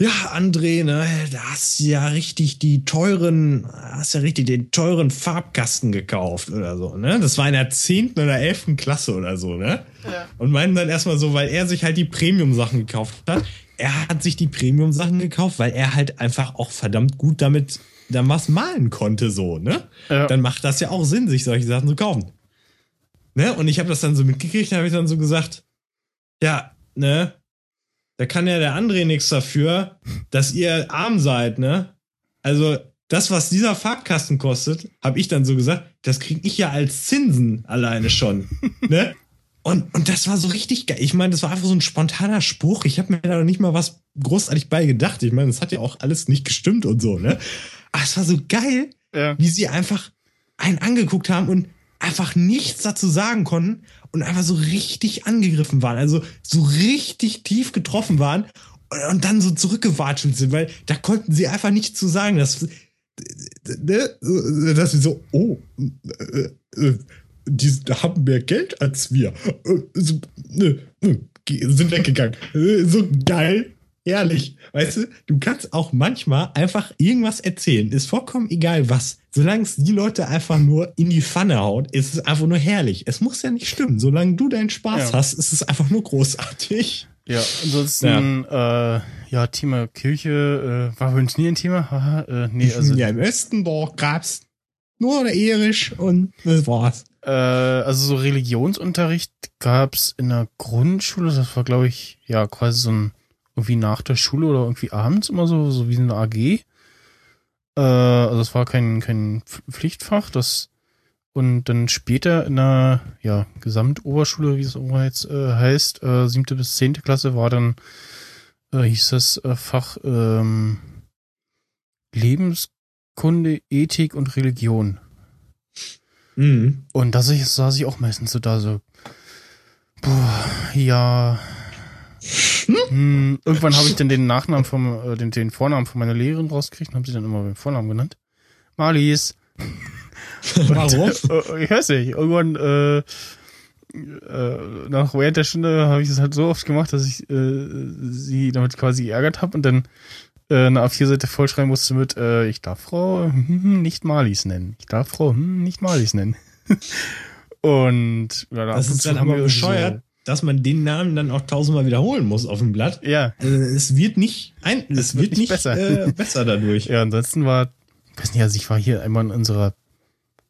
Ja, André, ne, da hast du ja richtig die teuren, hast ja richtig den teuren Farbkasten gekauft oder so, ne? Das war in der zehnten oder elften Klasse oder so, ne? Ja. Und meinen dann erstmal so, weil er sich halt die Premium-Sachen gekauft hat. Er hat sich die Premium-Sachen gekauft, weil er halt einfach auch verdammt gut damit dann was malen konnte, so, ne? Ja. Dann macht das ja auch Sinn, sich solche Sachen zu kaufen. Ne? Und ich habe das dann so mitgekriegt, da habe ich dann so gesagt, ja, ne, da kann ja der André nichts dafür, dass ihr arm seid, ne? Also, das, was dieser Farbkasten kostet, habe ich dann so gesagt, das kriege ich ja als Zinsen alleine schon. ne? Und, und das war so richtig geil. Ich meine, das war einfach so ein spontaner Spruch. Ich habe mir da noch nicht mal was großartig bei gedacht. Ich meine, das hat ja auch alles nicht gestimmt und so, ne? Aber es war so geil, ja. wie sie einfach einen angeguckt haben und einfach nichts dazu sagen konnten und einfach so richtig angegriffen waren, also so richtig tief getroffen waren und, dann so zurückgewatschelt sind, weil da konnten sie einfach nichts zu sagen. Das, ne, dass sie so, oh, äh, äh, die haben mehr Geld als wir. Äh, sind weggegangen. So geil. Ehrlich, weißt du, du kannst auch manchmal einfach irgendwas erzählen. Ist vollkommen egal was. Solange es die Leute einfach nur in die Pfanne haut, ist es einfach nur herrlich. Es muss ja nicht stimmen. Solange du deinen Spaß ja. hast, ist es einfach nur großartig. Ja, ansonsten, ja, äh, ja Thema Kirche äh, war für uns nie ein Thema. Haha, äh, nee, also, ja, im Osten doch gab's nur der Erisch und das war's. Äh, also so Religionsunterricht gab's in der Grundschule. Das war, glaube ich, ja quasi so ein irgendwie nach der Schule oder irgendwie abends immer so, so wie eine AG. Äh, also es war kein, kein Pflichtfach, das und dann später in der ja, Gesamtoberschule, wie es auch jetzt äh, heißt, äh, siebte bis zehnte Klasse war dann, äh, hieß das äh, Fach ähm, Lebenskunde, Ethik und Religion. Mhm. Und da saß ich auch meistens so da so, boah, ja, hm, irgendwann habe ich dann den Nachnamen vom, äh, den, den Vornamen von meiner Lehrerin rausgekriegt und habe sie dann immer beim Vornamen genannt. Marlies. Warum? Äh, ich weiß nicht. Irgendwann, äh, äh, nach während der Stunde habe ich es halt so oft gemacht, dass ich äh, sie damit quasi geärgert habe und dann äh, eine A4-Seite vollschreiben musste mit, äh, ich darf Frau hm, nicht Marlies nennen. Ich darf Frau hm, nicht Marlies nennen. Und ja, das ist dann aber bescheuert, dass man den Namen dann auch tausendmal wiederholen muss auf dem Blatt. Ja. Also es wird nicht ein, es, es wird, wird, nicht besser. Äh, besser dadurch. ja, ansonsten war, weiß nicht, also ich war hier einmal in unserer,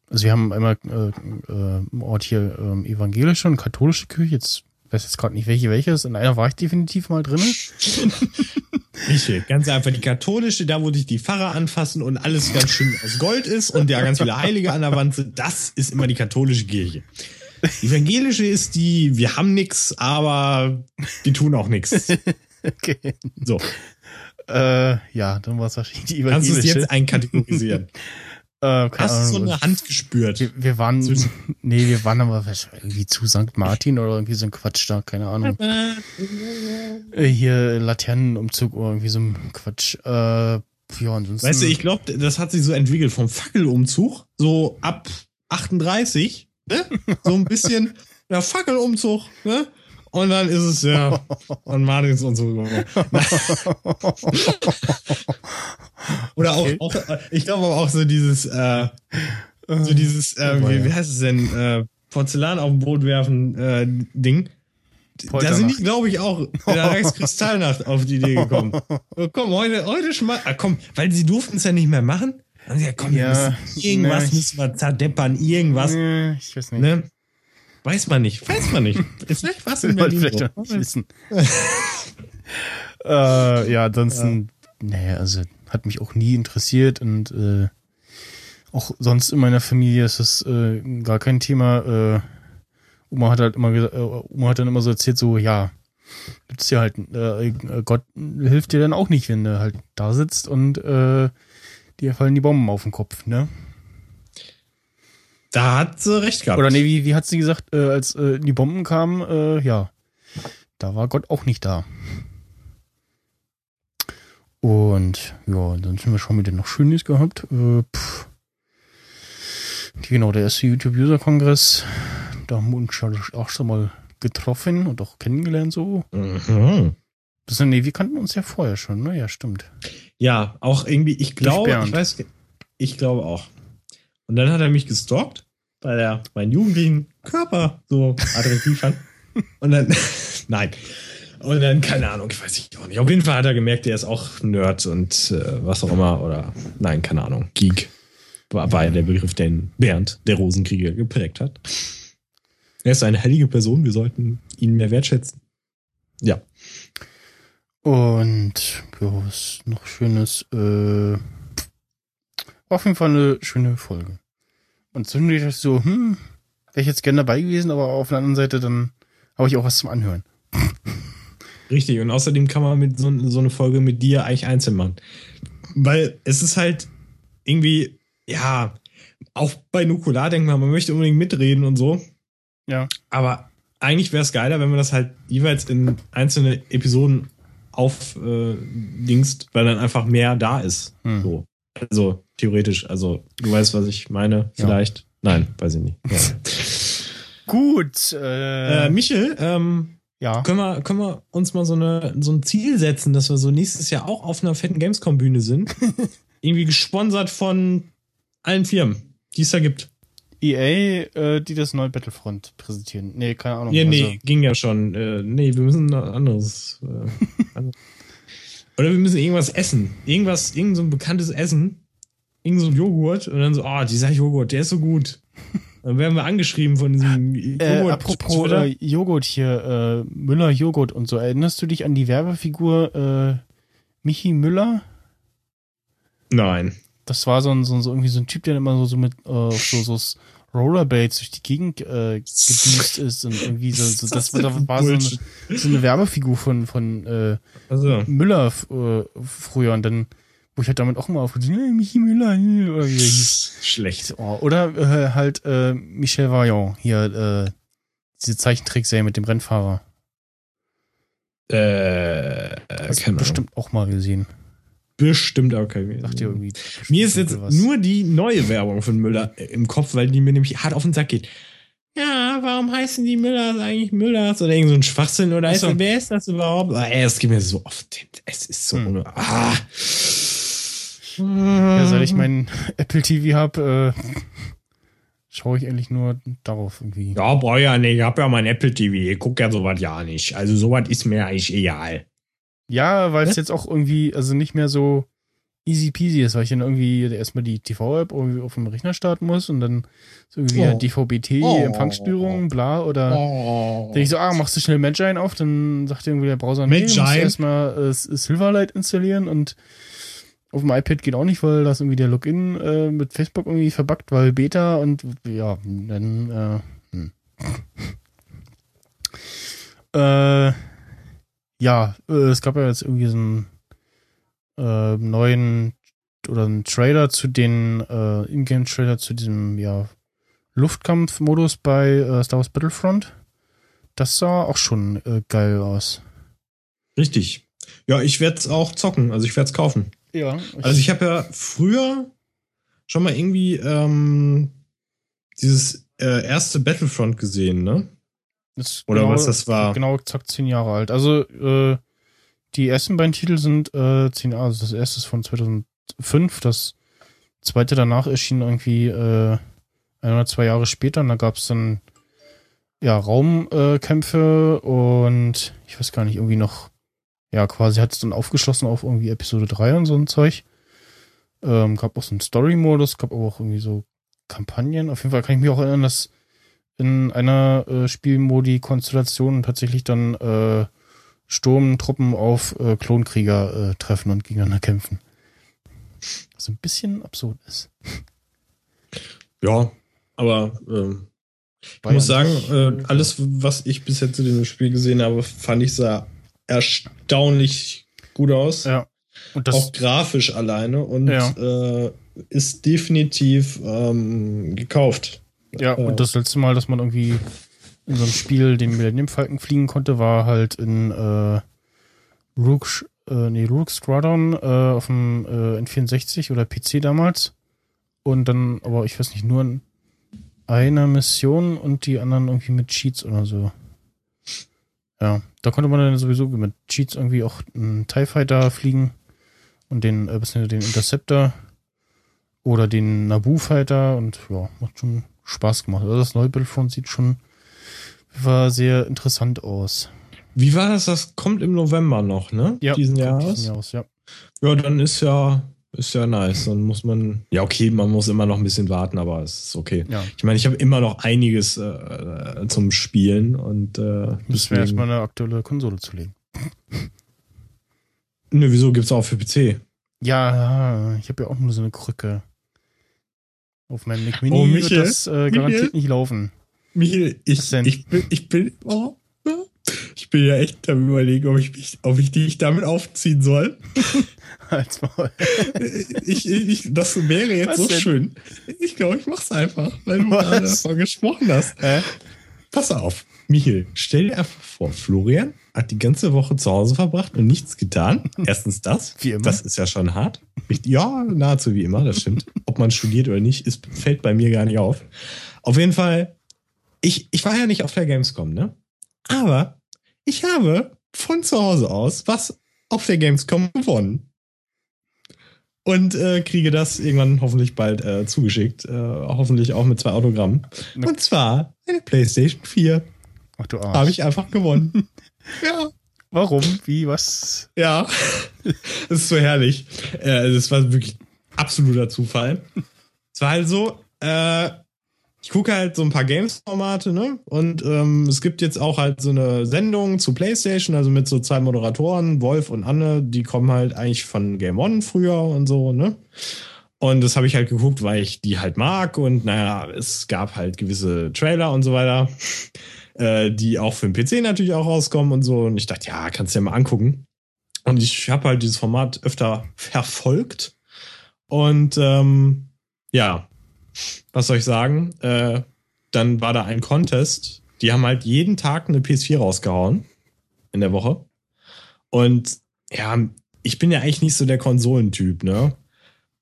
also wir haben einmal äh, äh, im Ort hier äh, evangelische und katholische Kirche, jetzt weiß jetzt gerade nicht welche welche ist. In einer war ich definitiv mal drin. Richtig, ganz einfach die katholische, da wo dich die Pfarrer anfassen und alles ganz schön aus Gold ist und da ganz viele Heilige an der Wand sind, das ist immer die katholische Kirche. Evangelische ist die, wir haben nix, aber die tun auch nix. Okay. So. Äh, ja, dann war es wahrscheinlich die evangelische. Kannst du es jetzt einkategorisieren? Äh, Hast du so eine Hand gespürt? Wir, wir waren, nee, wir waren aber irgendwie zu St. Martin oder irgendwie so ein Quatsch da, keine Ahnung. Äh, hier Laternenumzug oder irgendwie so ein Quatsch. Äh, ja, ansonsten. Weißt du, ich glaube, das hat sich so entwickelt vom Fackelumzug, so ab 38, ne? So ein bisschen, ja, Fackelumzug, ne? Und dann ist es ja an Martins und so. Oder auch, okay. auch, ich glaube aber auch so dieses, äh, so dieses, äh, wie, wie heißt es denn, äh, Porzellan auf dem Boot werfen äh, Ding. Da sind die, glaube ich, auch in der Reichskristallnacht auf die Idee gekommen. Komm, heute, heute schmal. Ah, komm, weil sie durften es ja nicht mehr machen. Dann ja, komm, ja, irgendwas nee, müssen wir zerdeppern, irgendwas. Nee, ich weiß nicht. Ne? Weiß man nicht, weiß man nicht. Vielleicht was in Berlin vielleicht nicht wissen. äh, ja, ansonsten, ja. naja, also hat mich auch nie interessiert und äh, auch sonst in meiner Familie ist das äh, gar kein Thema. Äh, Oma hat halt immer gesagt, äh, Oma hat dann immer so erzählt, so, ja, gibt's ja halt, äh, Gott hilft dir dann auch nicht, wenn du halt da sitzt und äh, dir fallen die Bomben auf den Kopf, ne? Da hat sie recht gehabt. Oder nee, wie, wie hat sie gesagt, äh, als äh, die Bomben kamen, äh, ja, da war Gott auch nicht da. Und ja, dann sind wir schon mit noch Schönes gehabt. Äh, pff. Genau, der erste YouTube-User-Kongress. Da haben wir uns auch schon mal getroffen und auch kennengelernt so. Mhm. Das, nee, wir kannten uns ja vorher schon, ne? Ja, stimmt. Ja, auch irgendwie, ich glaube, ich weiß, ich glaube auch. Und dann hat er mich gestalkt weil er meinen jugendlichen Körper so attraktiv fand. Und dann, nein. Und dann, keine Ahnung, ich weiß nicht auch nicht. Auf jeden Fall hat er gemerkt, er ist auch Nerd und äh, was auch immer. Oder, nein, keine Ahnung, Geek. War, war ja der Begriff, den Bernd, der Rosenkrieger, geprägt hat. Er ist eine heilige Person, wir sollten ihn mehr wertschätzen. Ja. Und, ja, was noch Schönes, äh, auf jeden Fall eine schöne Folge. Und zwischendurch dachte ich so, hm, wäre ich jetzt gerne dabei gewesen, aber auf der anderen Seite dann habe ich auch was zum Anhören. Richtig, und außerdem kann man mit so, so eine Folge mit dir eigentlich einzeln machen. Weil es ist halt irgendwie, ja, auch bei Nukular denkt man, man möchte unbedingt mitreden und so. Ja. Aber eigentlich wäre es geiler, wenn man das halt jeweils in einzelne Episoden aufdingst, äh, weil dann einfach mehr da ist. Hm. So. Also theoretisch, also du weißt, was ich meine, vielleicht. Ja. Nein, weiß ich nicht. Ja. Gut. Äh, äh, Michel, ähm, ja. können, wir, können wir uns mal so, eine, so ein Ziel setzen, dass wir so nächstes Jahr auch auf einer fetten Gamescom-Bühne sind? Irgendwie gesponsert von allen Firmen, die es da gibt. EA, äh, die das neue Battlefront präsentieren. Nee, keine Ahnung. Ja, nee, also. ging ja schon. Äh, nee, wir müssen ein anderes. Äh, Oder wir müssen irgendwas essen. Irgendwas, irgend so ein bekanntes Essen. Irgend so ein Joghurt. Und dann so, ah, oh, dieser Joghurt, der ist so gut. Dann werden wir angeschrieben von diesem Joghurt. Äh, apropos äh, Joghurt hier, äh, Müller Joghurt und so. Erinnerst du dich an die Werbefigur äh, Michi Müller? Nein. Das war so ein, so, so irgendwie so ein Typ, der immer so, so mit äh, so, so Rollerblades durch die Gegend äh, gedüst ist und irgendwie so, so das, das war, war so, eine, so eine Werbefigur von von äh, also. Müller äh, früher und dann wo ich halt damit auch mal auf Michi Müller oder wie der hieß. Schlecht. Oh, oder äh, halt äh, Michel Vaillant hier äh, diese Zeichentrickserie mit dem Rennfahrer. Äh, Hast du bestimmt auch mal gesehen. Bestimmt kein Sagt ihr irgendwie. Mir ist jetzt was. nur die neue Werbung von Müller im Kopf, weil die mir nämlich hart auf den Sack geht. Ja, warum heißen die Müllers eigentlich Müllers oder irgend so ein Schwachsinn oder ist, wer ist das überhaupt? Ah, ey, es geht mir so oft. Es ist so hm. ah. Ja, seit ich meinen Apple TV habe, äh, schaue ich eigentlich nur darauf irgendwie. Ja, boah, ja nicht. Ich habe ja mein Apple TV. Ich gucke ja sowas ja nicht. Also sowas ist mir eigentlich egal. Ja, weil es jetzt auch irgendwie, also nicht mehr so easy peasy ist, weil ich dann irgendwie erstmal die TV-App irgendwie auf dem Rechner starten muss und dann so irgendwie oh. DVB-T, oh. Empfangsstörung, bla, oder oh. denke ich so, ah, machst du schnell Magine auf, dann sagt irgendwie der Browser, nee, musst du erstmal äh, Silverlight installieren und auf dem iPad geht auch nicht, weil das irgendwie der Login äh, mit Facebook irgendwie verbuggt, weil Beta und ja, dann äh, hm. äh ja, äh, es gab ja jetzt irgendwie so einen äh, neuen oder einen Trailer zu den äh, Ingame-Trailer zu diesem ja Luftkampfmodus bei äh, Star Wars Battlefront. Das sah auch schon äh, geil aus. Richtig. Ja, ich werde es auch zocken, also ich werde es kaufen. Ja. Ich also ich habe ja früher schon mal irgendwie ähm, dieses äh, erste Battlefront gesehen, ne? Oder genau, was das war. Genau, exakt zehn Jahre alt. Also äh, die ersten beiden Titel sind äh, zehn Jahre. Also das erste ist von 2005, das zweite danach erschien irgendwie äh, ein oder zwei Jahre später. Und da gab es dann ja Raumkämpfe äh, und ich weiß gar nicht, irgendwie noch, ja, quasi hat es dann aufgeschlossen auf irgendwie Episode 3 und so ein Zeug. Ähm, gab auch so einen Story-Modus, gab aber auch irgendwie so Kampagnen. Auf jeden Fall kann ich mich auch erinnern, dass in einer äh, Spielmodi-Konstellation tatsächlich dann äh, Sturmtruppen auf äh, Klonkrieger äh, treffen und gegeneinander kämpfen. Was ein bisschen absurd ist. Ja, aber ähm, ich muss sagen, äh, alles, was ich bis jetzt in dem Spiel gesehen habe, fand ich sah erstaunlich gut aus. Ja. Und das, auch grafisch alleine und ja. äh, ist definitiv ähm, gekauft. Ja, und das letzte Mal, dass man irgendwie in so einem Spiel den Millennium Falcon fliegen konnte, war halt in äh, Rook, äh, nee, Rook Squadron äh, auf dem äh, N64 oder PC damals. Und dann, aber ich weiß nicht, nur in einer Mission und die anderen irgendwie mit Cheats oder so. Ja, da konnte man dann sowieso mit Cheats irgendwie auch einen TIE Fighter fliegen und den, äh, den Interceptor oder den Naboo Fighter und ja, macht schon Spaß gemacht. Also das neue Battlefront sieht schon war sehr interessant aus. Wie war das? Das kommt im November noch, ne? Ja, diesen Jahres. Diesen Jahres, ja. Ja, dann ist ja ist ja nice. Dann muss man, ja, okay, man muss immer noch ein bisschen warten, aber es ist okay. Ja. Ich meine, ich habe immer noch einiges äh, zum Spielen und äh, müssen wir erstmal eine aktuelle Konsole zulegen. Ne, wieso gibt's auch für PC? Ja, ich habe ja auch nur so eine Krücke. Auf meinem Mac Mini oh, Michael, wird das äh, garantiert Michael? nicht laufen. Michael, ich, ich bin, ich bin, oh, ich bin ja echt am überlegen, ob ich mich, ob ich dich damit aufziehen soll. Als Maul. ich, ich, das wäre jetzt Was so denn? schön. Ich glaube, ich mach's einfach, weil du gerade davon gesprochen hast. Hä? Pass auf, Michael, stell dir einfach vor, Florian hat die ganze Woche zu Hause verbracht und nichts getan. Erstens das. Wie immer. Das ist ja schon hart. Ja, nahezu wie immer, das stimmt. Ob man studiert oder nicht, ist, fällt bei mir gar nicht auf. Auf jeden Fall, ich, ich war ja nicht auf der Gamescom, ne? Aber ich habe von zu Hause aus was auf der Gamescom gewonnen. Und äh, kriege das irgendwann hoffentlich bald äh, zugeschickt. Äh, hoffentlich auch mit zwei Autogrammen. Und zwar eine PlayStation 4. Ach du Arsch. Habe ich einfach gewonnen. ja. Warum? Wie? Was? Ja. das ist so herrlich. Äh, das war wirklich absoluter Zufall. Es war halt so, äh, ich gucke halt so ein paar Games-Formate, ne? Und ähm, es gibt jetzt auch halt so eine Sendung zu PlayStation, also mit so zwei Moderatoren, Wolf und Anne, die kommen halt eigentlich von Game One früher und so, ne? Und das habe ich halt geguckt, weil ich die halt mag und naja, es gab halt gewisse Trailer und so weiter, äh, die auch für den PC natürlich auch rauskommen und so. Und ich dachte, ja, kannst du ja mal angucken. Und ich habe halt dieses Format öfter verfolgt. Und ähm, ja, was soll ich sagen? Äh, dann war da ein Contest. Die haben halt jeden Tag eine PS4 rausgehauen in der Woche. Und ja, ich bin ja eigentlich nicht so der Konsolentyp, ne?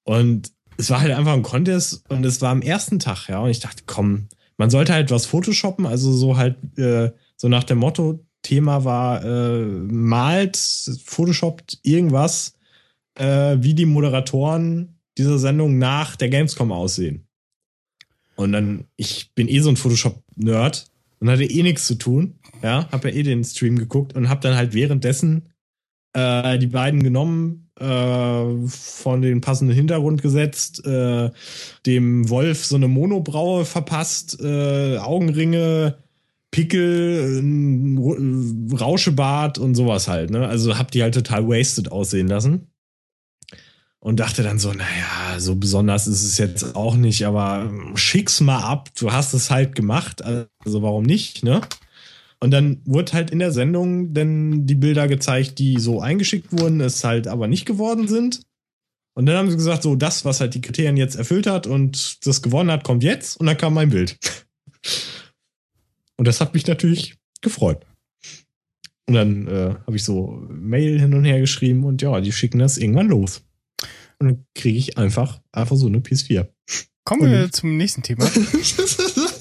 Und es war halt einfach ein Contest und es war am ersten Tag, ja. Und ich dachte, komm, man sollte halt was Photoshoppen, also so halt, äh, so nach dem Motto, Thema war, äh, malt, Photoshoppt irgendwas, äh, wie die Moderatoren dieser Sendung nach der Gamescom aussehen. Und dann, ich bin eh so ein Photoshop-Nerd und hatte eh nichts zu tun. Ja, hab ja eh den Stream geguckt und hab dann halt währenddessen äh, die beiden genommen, äh, von den passenden Hintergrund gesetzt, äh, dem Wolf so eine Monobraue verpasst, äh, Augenringe, Pickel, äh, Rauschebart und sowas halt. Ne? Also hab die halt total wasted aussehen lassen. Und dachte dann so, naja, so besonders ist es jetzt auch nicht, aber schick's mal ab. Du hast es halt gemacht, also warum nicht, ne? Und dann wurde halt in der Sendung denn die Bilder gezeigt, die so eingeschickt wurden, es halt aber nicht geworden sind. Und dann haben sie gesagt, so das, was halt die Kriterien jetzt erfüllt hat und das gewonnen hat, kommt jetzt. Und dann kam mein Bild. Und das hat mich natürlich gefreut. Und dann äh, habe ich so Mail hin und her geschrieben und ja, die schicken das irgendwann los. Und dann kriege ich einfach, einfach so eine PS4. Kommen und wir zum nächsten Thema.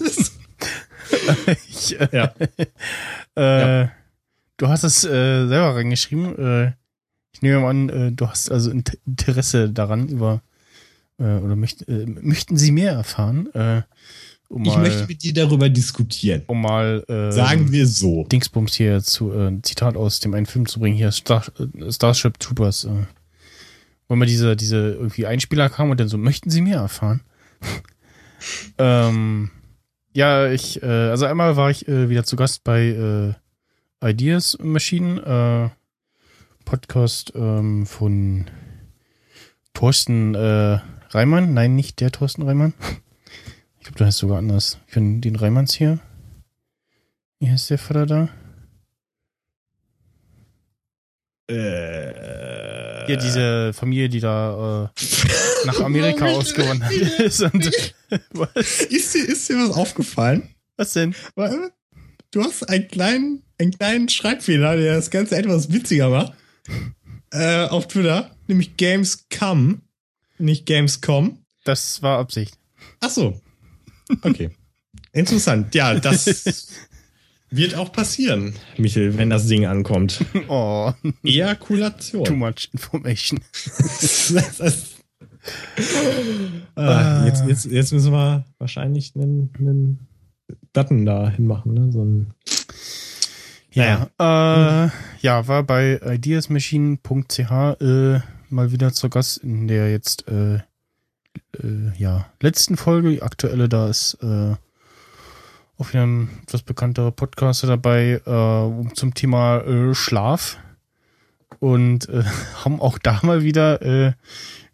ich, äh, ja. äh, ja. Du hast es äh, selber reingeschrieben. Äh, ich nehme an, äh, du hast also Interesse daran über äh, oder möcht, möchten Sie mehr erfahren? Um ich mal, möchte mit dir darüber diskutieren. Um mal sagen wir so. Dingsbums hier zu äh, Zitat aus dem einen Film zu bringen hier Star, Starship Troopers. Äh, wo mal diese diese irgendwie Einspieler kam und dann so möchten Sie mehr erfahren? ähm, ja, ich, äh, also einmal war ich äh, wieder zu Gast bei äh, Ideas Machine, äh, Podcast ähm, von Thorsten äh, Reimann. Nein, nicht der Thorsten Reimann. Ich glaube, du heißt sogar anders. Ich finde den Reimanns hier. Wie heißt der Vater da? Äh, ja, diese Familie, die da äh, nach Amerika ausgewandert ist. Und, was? Ist dir, ist dir was aufgefallen? Was denn? Du hast einen kleinen, einen kleinen Schreibfehler, der das Ganze etwas witziger macht. Äh, auf Twitter, nämlich Gamescom, nicht Gamescom. Das war Absicht. Ach so. Okay. Interessant. Ja, das wird auch passieren, Michel, wenn das Ding ankommt. Oh. Ejakulation. Too much information. ah, jetzt, jetzt, jetzt müssen wir wahrscheinlich einen, einen Button da hinmachen, ne? So ein ja, naja. äh, ja, war bei ideasmachine.ch äh, mal wieder zur Gast in der jetzt äh, äh, ja letzten Folge. Die aktuelle da ist äh, auch wieder ein etwas bekannterer Podcaster dabei äh, zum Thema äh, Schlaf und äh, haben auch da mal wieder, äh,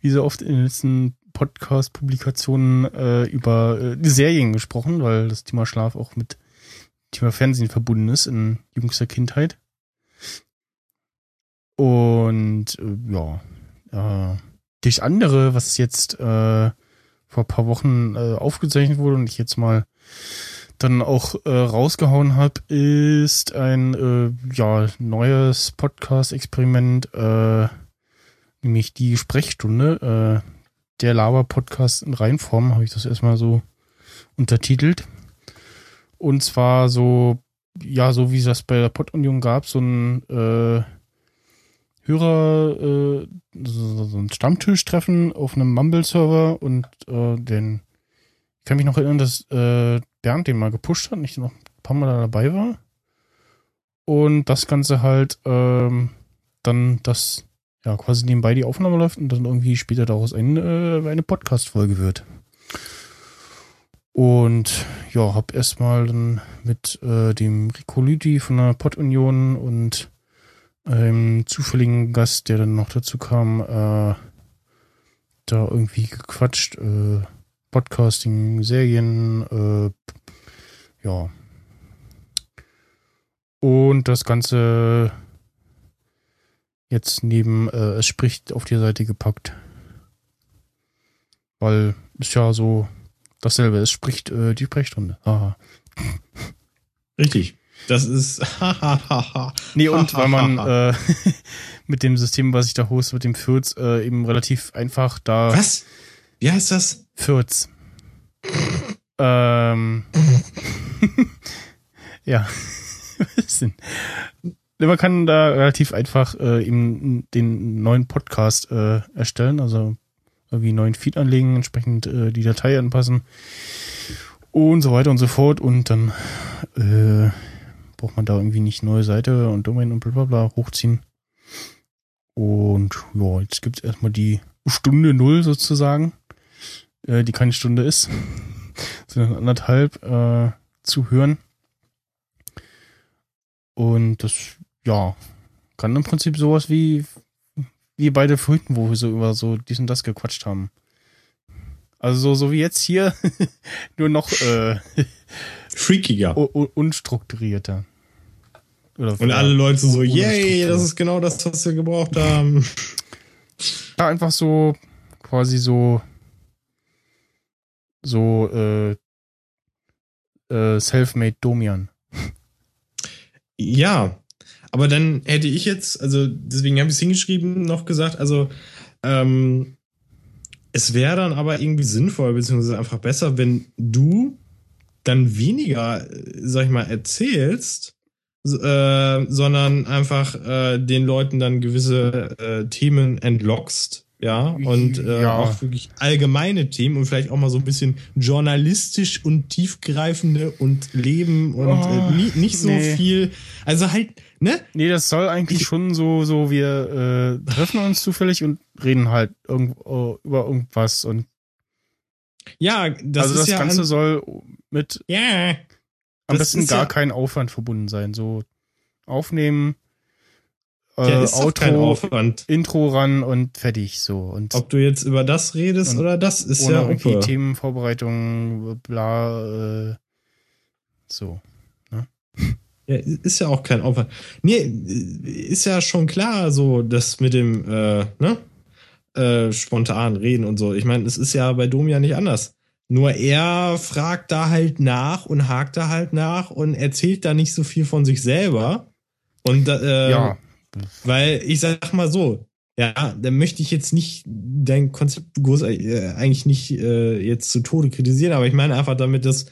wie so oft in den letzten Podcast-Publikationen, äh, über äh, Serien gesprochen, weil das Thema Schlaf auch mit Thema Fernsehen verbunden ist in jüngster Kindheit. Und äh, ja, äh, das andere, was jetzt äh, vor ein paar Wochen äh, aufgezeichnet wurde und ich jetzt mal dann auch äh, rausgehauen habe, ist ein äh, ja neues Podcast-Experiment, äh, nämlich die Sprechstunde. Äh, der Laber-Podcast in Reinform habe ich das erstmal so untertitelt. Und zwar so, ja, so wie es das bei der Pod-Union gab, so ein äh, Hörer, äh, so ein Stammtisch-Treffen auf einem Mumble-Server und äh, den, ich kann mich noch erinnern, dass äh, Bernd den mal gepusht hat und ich noch ein paar Mal da dabei war. Und das Ganze halt ähm, dann, dass ja quasi nebenbei die Aufnahme läuft und dann irgendwie später daraus ein, äh, eine Podcast-Folge wird. Und ja, hab erstmal dann mit äh, dem Rico Lüdi von der Pod-Union und einem zufälligen Gast, der dann noch dazu kam, äh, da irgendwie gequatscht. Äh, Podcasting, Serien, äh, ja. Und das Ganze jetzt neben äh, Es spricht auf die Seite gepackt. Weil ist ja so dasselbe. Es spricht äh, die Sprechstunde. Aha. Richtig. Das ist. nee, und weil man äh, mit dem System, was ich da hoste, mit dem Fürz, äh, eben relativ einfach da. Was? Wie heißt das? Fürz. ähm. ja. Was denn? Man kann da relativ einfach äh, eben den neuen Podcast äh, erstellen, also irgendwie einen neuen Feed anlegen, entsprechend äh, die Datei anpassen und so weiter und so fort. Und dann äh, braucht man da irgendwie nicht neue Seite und Domain und bla bla bla hochziehen. Und ja, jetzt gibt's erstmal die Stunde Null sozusagen, äh, die keine Stunde ist, sondern anderthalb äh, zu hören. Und das, ja, kann im Prinzip sowas wie, wie beide Früchten, wo wir so über so dies und das gequatscht haben. Also so, so wie jetzt hier, nur noch äh, freakiger. unstrukturierter. Oder und alle Leute so, yay, das ist genau das, was wir gebraucht haben. Ja, einfach so quasi so so äh, äh, self-made Domian. Ja, aber dann hätte ich jetzt, also deswegen habe ich es hingeschrieben, noch gesagt, also ähm, es wäre dann aber irgendwie sinnvoll, beziehungsweise einfach besser, wenn du dann weniger, sag ich mal, erzählst, äh, sondern einfach äh, den Leuten dann gewisse äh, Themen entlockst, ja, und äh, ja. auch wirklich allgemeine Themen und vielleicht auch mal so ein bisschen journalistisch und tiefgreifende und Leben und oh, nie, nicht so nee. viel, also halt, ne? Nee, das soll eigentlich ich, schon so, so wir äh, treffen uns zufällig und reden halt irgendwo über irgendwas und ja, das also das ja Ganze soll mit ja, am besten gar ja, kein Aufwand verbunden sein, so aufnehmen, ja, ist Outro, Intro ran und fertig so. Und Ob du jetzt über das redest oder das ist ohne ja irgendwie Opa. Themenvorbereitung, bla, äh, so. Ne? Ja, ist ja auch kein Aufwand. Nee, ist ja schon klar, so das mit dem, äh, ne? Äh, spontan reden und so. Ich meine, es ist ja bei Dom ja nicht anders. Nur er fragt da halt nach und hakt da halt nach und erzählt da nicht so viel von sich selber. Und äh, ja. Weil ich sag mal so, ja, da möchte ich jetzt nicht dein Konzept groß, äh, eigentlich nicht äh, jetzt zu Tode kritisieren, aber ich meine einfach damit, dass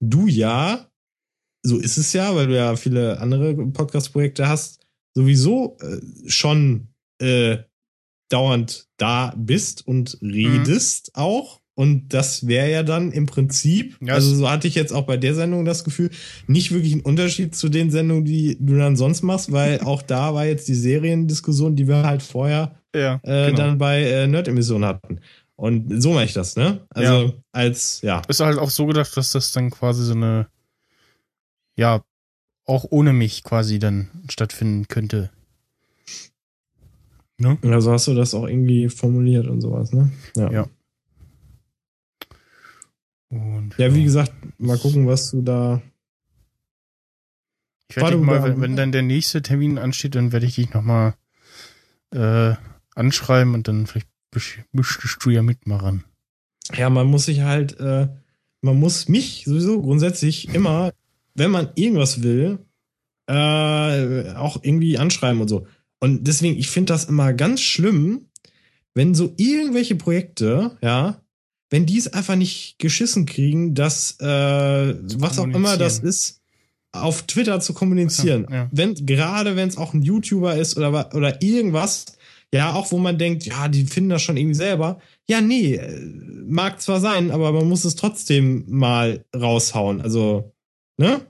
du ja, so ist es ja, weil du ja viele andere Podcast-Projekte hast, sowieso äh, schon äh, dauernd da bist und redest mhm. auch und das wäre ja dann im Prinzip, ja, also so hatte ich jetzt auch bei der Sendung das Gefühl, nicht wirklich ein Unterschied zu den Sendungen, die du dann sonst machst, weil auch da war jetzt die Seriendiskussion, die wir halt vorher ja, äh, genau. dann bei äh, Nerd-Emissionen hatten. Und so mache ich das, ne? Also ja. als, ja. Ist halt auch so gedacht, dass das dann quasi so eine, ja, auch ohne mich quasi dann stattfinden könnte. Ne? Also hast du das auch irgendwie formuliert und sowas, ne? Ja. Ja. Und, ja, wie gesagt, mal gucken, was du da. Ich werde mal, wenn, wenn, dann der nächste Termin ansteht, dann werde ich dich nochmal äh, anschreiben und dann vielleicht müsstest du ja mitmachen. Ja, man muss sich halt, äh, man muss mich sowieso grundsätzlich immer, wenn man irgendwas will, äh, auch irgendwie anschreiben und so. Und deswegen, ich finde das immer ganz schlimm, wenn so irgendwelche Projekte, ja, wenn die es einfach nicht geschissen kriegen, dass äh, was auch immer das ist, auf Twitter zu kommunizieren. Ja, ja. Wenn, gerade wenn es auch ein YouTuber ist oder, oder irgendwas, ja, auch wo man denkt, ja, die finden das schon irgendwie selber. Ja, nee, äh, mag zwar sein, aber man muss es trotzdem mal raushauen. Also, ne?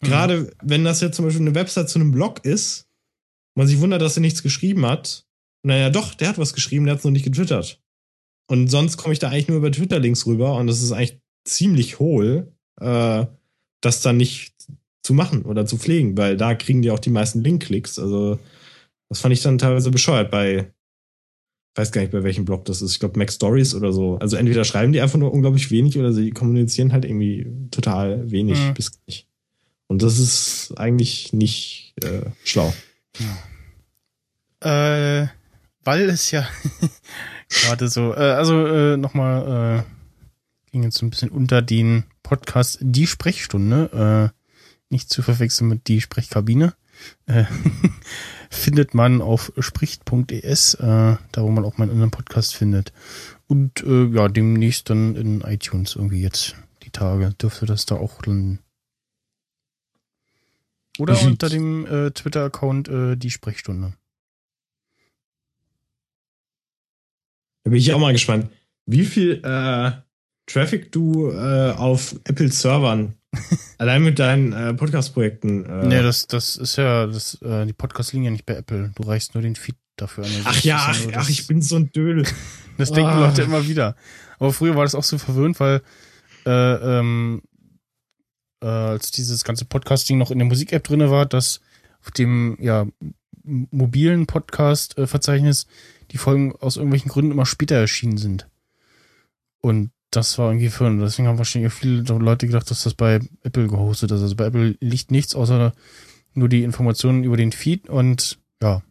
Mhm. Gerade wenn das jetzt zum Beispiel eine Website zu einem Blog ist, man sich wundert, dass er nichts geschrieben hat. Naja, doch, der hat was geschrieben, der hat es noch nicht getwittert. Und sonst komme ich da eigentlich nur über Twitter-Links rüber und das ist eigentlich ziemlich hohl, äh, das dann nicht zu machen oder zu pflegen, weil da kriegen die auch die meisten Link-Klicks. Also, das fand ich dann teilweise bescheuert bei, weiß gar nicht, bei welchem Blog das ist. Ich glaube, Mac Stories oder so. Also, entweder schreiben die einfach nur unglaublich wenig oder sie kommunizieren halt irgendwie total wenig mhm. bis nicht. Und das ist eigentlich nicht äh, schlau. Ja. Äh, weil es ja Gerade so. Äh, also äh, nochmal, äh, ging jetzt so ein bisschen unter den Podcast Die Sprechstunde. Äh, nicht zu verwechseln mit die Sprechkabine. Äh, findet man auf spricht.es, äh, da wo man auch meinen anderen Podcast findet. Und äh, ja, demnächst dann in iTunes irgendwie jetzt die Tage dürfte das da auch dann. Oder unter dem äh, Twitter-Account äh, die Sprechstunde. Da bin ich auch mal gespannt, wie viel äh, Traffic du äh, auf Apple Servern allein mit deinen äh, Podcast-Projekten. Äh, nee, das, das ist ja, das, äh, die Podcasts liegen ja nicht bei Apple. Du reichst nur den Feed dafür an. ach ja, ach, ja ach, ich bin so ein Dödel. Das denken oh. Leute immer wieder. Aber früher war das auch so verwöhnt, weil äh, ähm, äh, als dieses ganze Podcasting noch in der Musik-App drinne war, dass auf dem ja mobilen Podcast-Verzeichnis die Folgen aus irgendwelchen Gründen immer später erschienen sind. Und das war irgendwie für, deswegen haben wahrscheinlich viele Leute gedacht, dass das bei Apple gehostet ist. Also bei Apple liegt nichts außer nur die Informationen über den Feed und ja.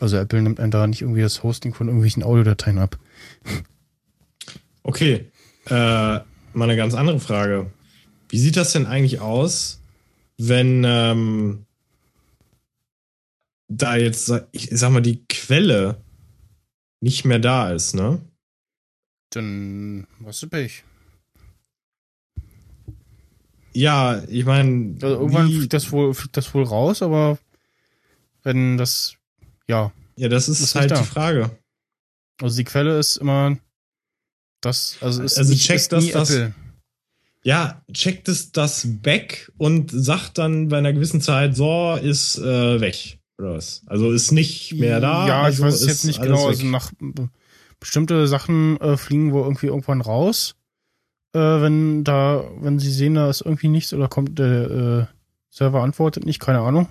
Also Apple nimmt einem da nicht irgendwie das Hosting von irgendwelchen Audiodateien ab. Okay. Äh, mal eine ganz andere Frage. Wie sieht das denn eigentlich aus, wenn ähm, da jetzt, ich sag mal, die Quelle nicht mehr da ist, ne? Dann was du Pech. Ja, ich meine. Also irgendwann fliegt das, wohl, fliegt das wohl raus, aber wenn das. Ja. Ja, das ist, ist halt die Frage. Also die Quelle ist immer das, also ist also nicht, checkt ist das, das Apple. Ja, checkt es das back und sagt dann bei einer gewissen Zeit, so ist äh, weg. Oder was? Also ist nicht mehr da. Ja, also ich weiß es jetzt nicht genau. Also weg. Also nach bestimmte Sachen äh, fliegen wohl irgendwie irgendwann raus. Äh, wenn da, wenn sie sehen, da ist irgendwie nichts oder kommt der äh, Server antwortet nicht, keine Ahnung.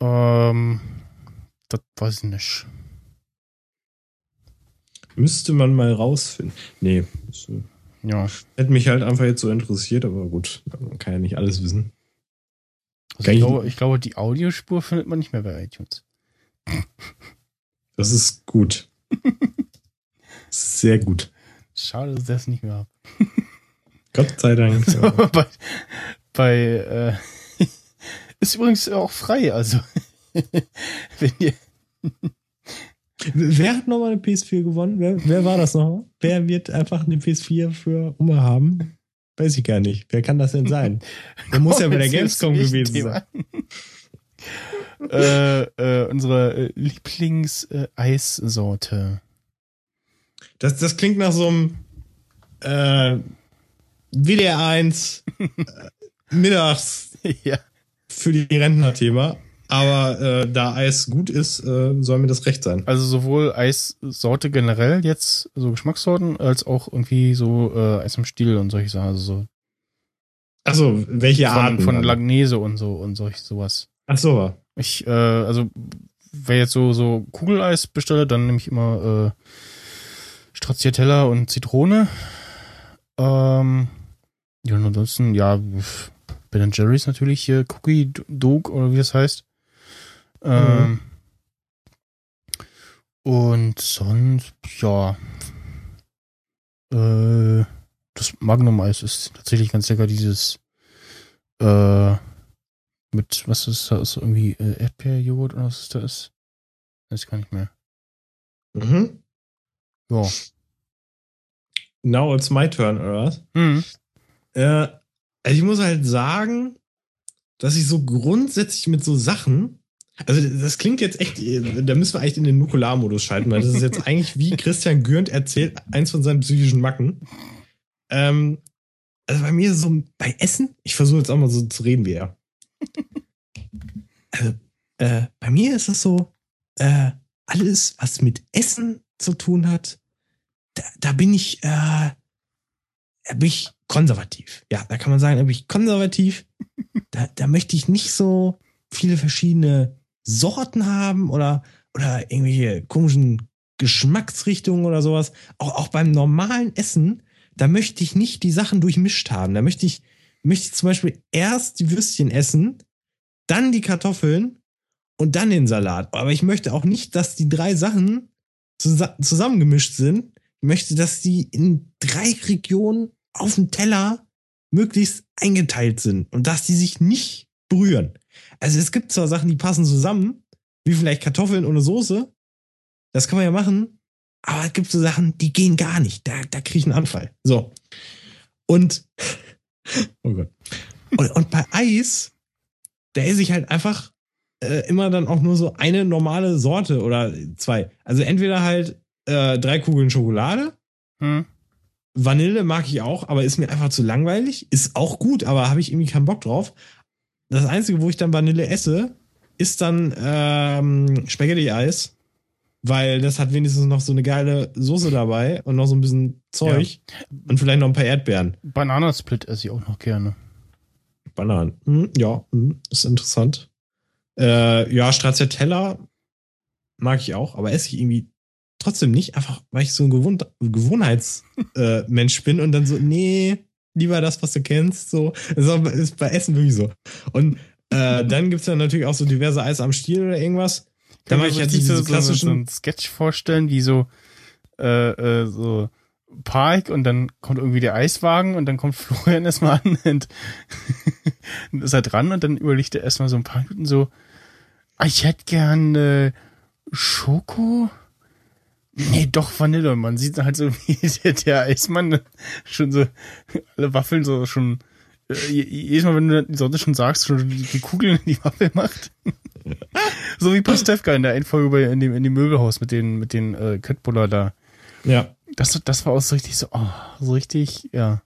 Ähm, das weiß ich nicht. Müsste man mal rausfinden. Nee. Ja. Hätte mich halt einfach jetzt so interessiert, aber gut, man kann ja nicht alles wissen. Also ich, glaube, ich glaube, die Audiospur findet man nicht mehr bei iTunes. Das ist gut. Sehr gut. Schade, dass ich das nicht mehr habe. Gott sei Dank. So, bei bei äh, ist übrigens auch frei, also wenn ihr Wer hat nochmal eine PS4 gewonnen? Wer, wer war das nochmal? Wer wird einfach eine PS4 für Oma haben? Weiß ich gar nicht. Wer kann das denn sein? Der muss ja bei der Gamescom gewesen sein. äh, äh, unsere Lieblings-Eissorte. das, das klingt nach so einem äh, WDR 1 äh, mittags ja. für die Rentner-Thema. Aber äh, da Eis gut ist, äh, soll mir das recht sein. Also sowohl Eissorte generell jetzt, so Geschmackssorten, als auch irgendwie so äh, Eis im Stiel und solche Sachen. Also so Ach so, welche von, Arten? Von Langnese und so und solch sowas. Ach so. Ich, äh, also wer jetzt so so Kugeleis bestellt, dann nehme ich immer äh, Stracciatella und Zitrone. Ähm, ja, und ansonsten, ja, Ben Jerry's natürlich hier, Cookie Dog oder wie das heißt. Ähm, Und sonst, ja. Äh, das Magnum-Eis ist tatsächlich ganz lecker, dieses äh, mit, was ist das, irgendwie äh, Erdbeerjoghurt oder was das ist? Weiß gar nicht mehr. Mhm. Ja. Now it's my turn, oder was? Mhm. Äh, also ich muss halt sagen, dass ich so grundsätzlich mit so Sachen, also das klingt jetzt echt, da müssen wir eigentlich in den Nukularmodus schalten, weil das ist jetzt eigentlich wie Christian Gürnt erzählt, eins von seinen psychischen Macken. Ähm, also bei mir so bei Essen, ich versuche jetzt auch mal so zu reden wie er. Also, äh, bei mir ist das so, äh, alles, was mit Essen zu tun hat, da, da bin ich, äh, da bin ich konservativ. Ja, da kann man sagen, da bin ich konservativ. Da, da möchte ich nicht so viele verschiedene Sorten haben oder, oder irgendwelche komischen Geschmacksrichtungen oder sowas. Auch, auch beim normalen Essen, da möchte ich nicht die Sachen durchmischt haben. Da möchte ich, möchte ich zum Beispiel erst die Würstchen essen, dann die Kartoffeln und dann den Salat. Aber ich möchte auch nicht, dass die drei Sachen zusammengemischt sind. Ich möchte, dass die in drei Regionen auf dem Teller möglichst eingeteilt sind und dass die sich nicht berühren. Also es gibt zwar Sachen, die passen zusammen, wie vielleicht Kartoffeln ohne Soße. Das kann man ja machen. Aber es gibt so Sachen, die gehen gar nicht. Da, da kriege ich einen Anfall. So. Und, oh Gott. Und, und bei Eis, da esse ich halt einfach, äh, immer dann auch nur so eine normale Sorte oder zwei. Also entweder halt äh, drei Kugeln Schokolade. Hm. Vanille mag ich auch, aber ist mir einfach zu langweilig. Ist auch gut, aber habe ich irgendwie keinen Bock drauf. Das Einzige, wo ich dann Vanille esse, ist dann ähm, Spaghetti-Eis. Weil das hat wenigstens noch so eine geile Soße dabei und noch so ein bisschen Zeug ja. und vielleicht noch ein paar Erdbeeren. Bananasplit esse ich auch noch gerne. Bananen. Hm, ja, hm, ist interessant. Äh, ja, Stracciatella mag ich auch, aber esse ich irgendwie trotzdem nicht, einfach weil ich so ein Gewohn Gewohnheitsmensch äh, bin und dann so, nee, lieber das, was du kennst. So, das ist bei Essen wirklich so. Und äh, dann gibt es ja natürlich auch so diverse Eis am Stiel oder irgendwas. Da mache ich jetzt so, klassischen so, so einen Sketch vorstellen, wie so äh, äh, so Park und dann kommt irgendwie der Eiswagen und dann kommt Florian erstmal an und, und ist er dran und dann überlegt er erstmal so ein paar Minuten so, ah, ich hätte gern äh, Schoko. Nee, doch Vanille. Man sieht halt so, wie der, der Eismann schon so alle Waffeln so schon äh, jedes Mal, wenn du die Sorte schon sagst, schon die, Kugeln in die Waffel macht. so wie Pastewka in der Endfolge bei, in dem, in dem Möbelhaus mit den, mit den äh, Köttbuller da. Ja. Das, das war auch so richtig so, oh, so richtig, ja.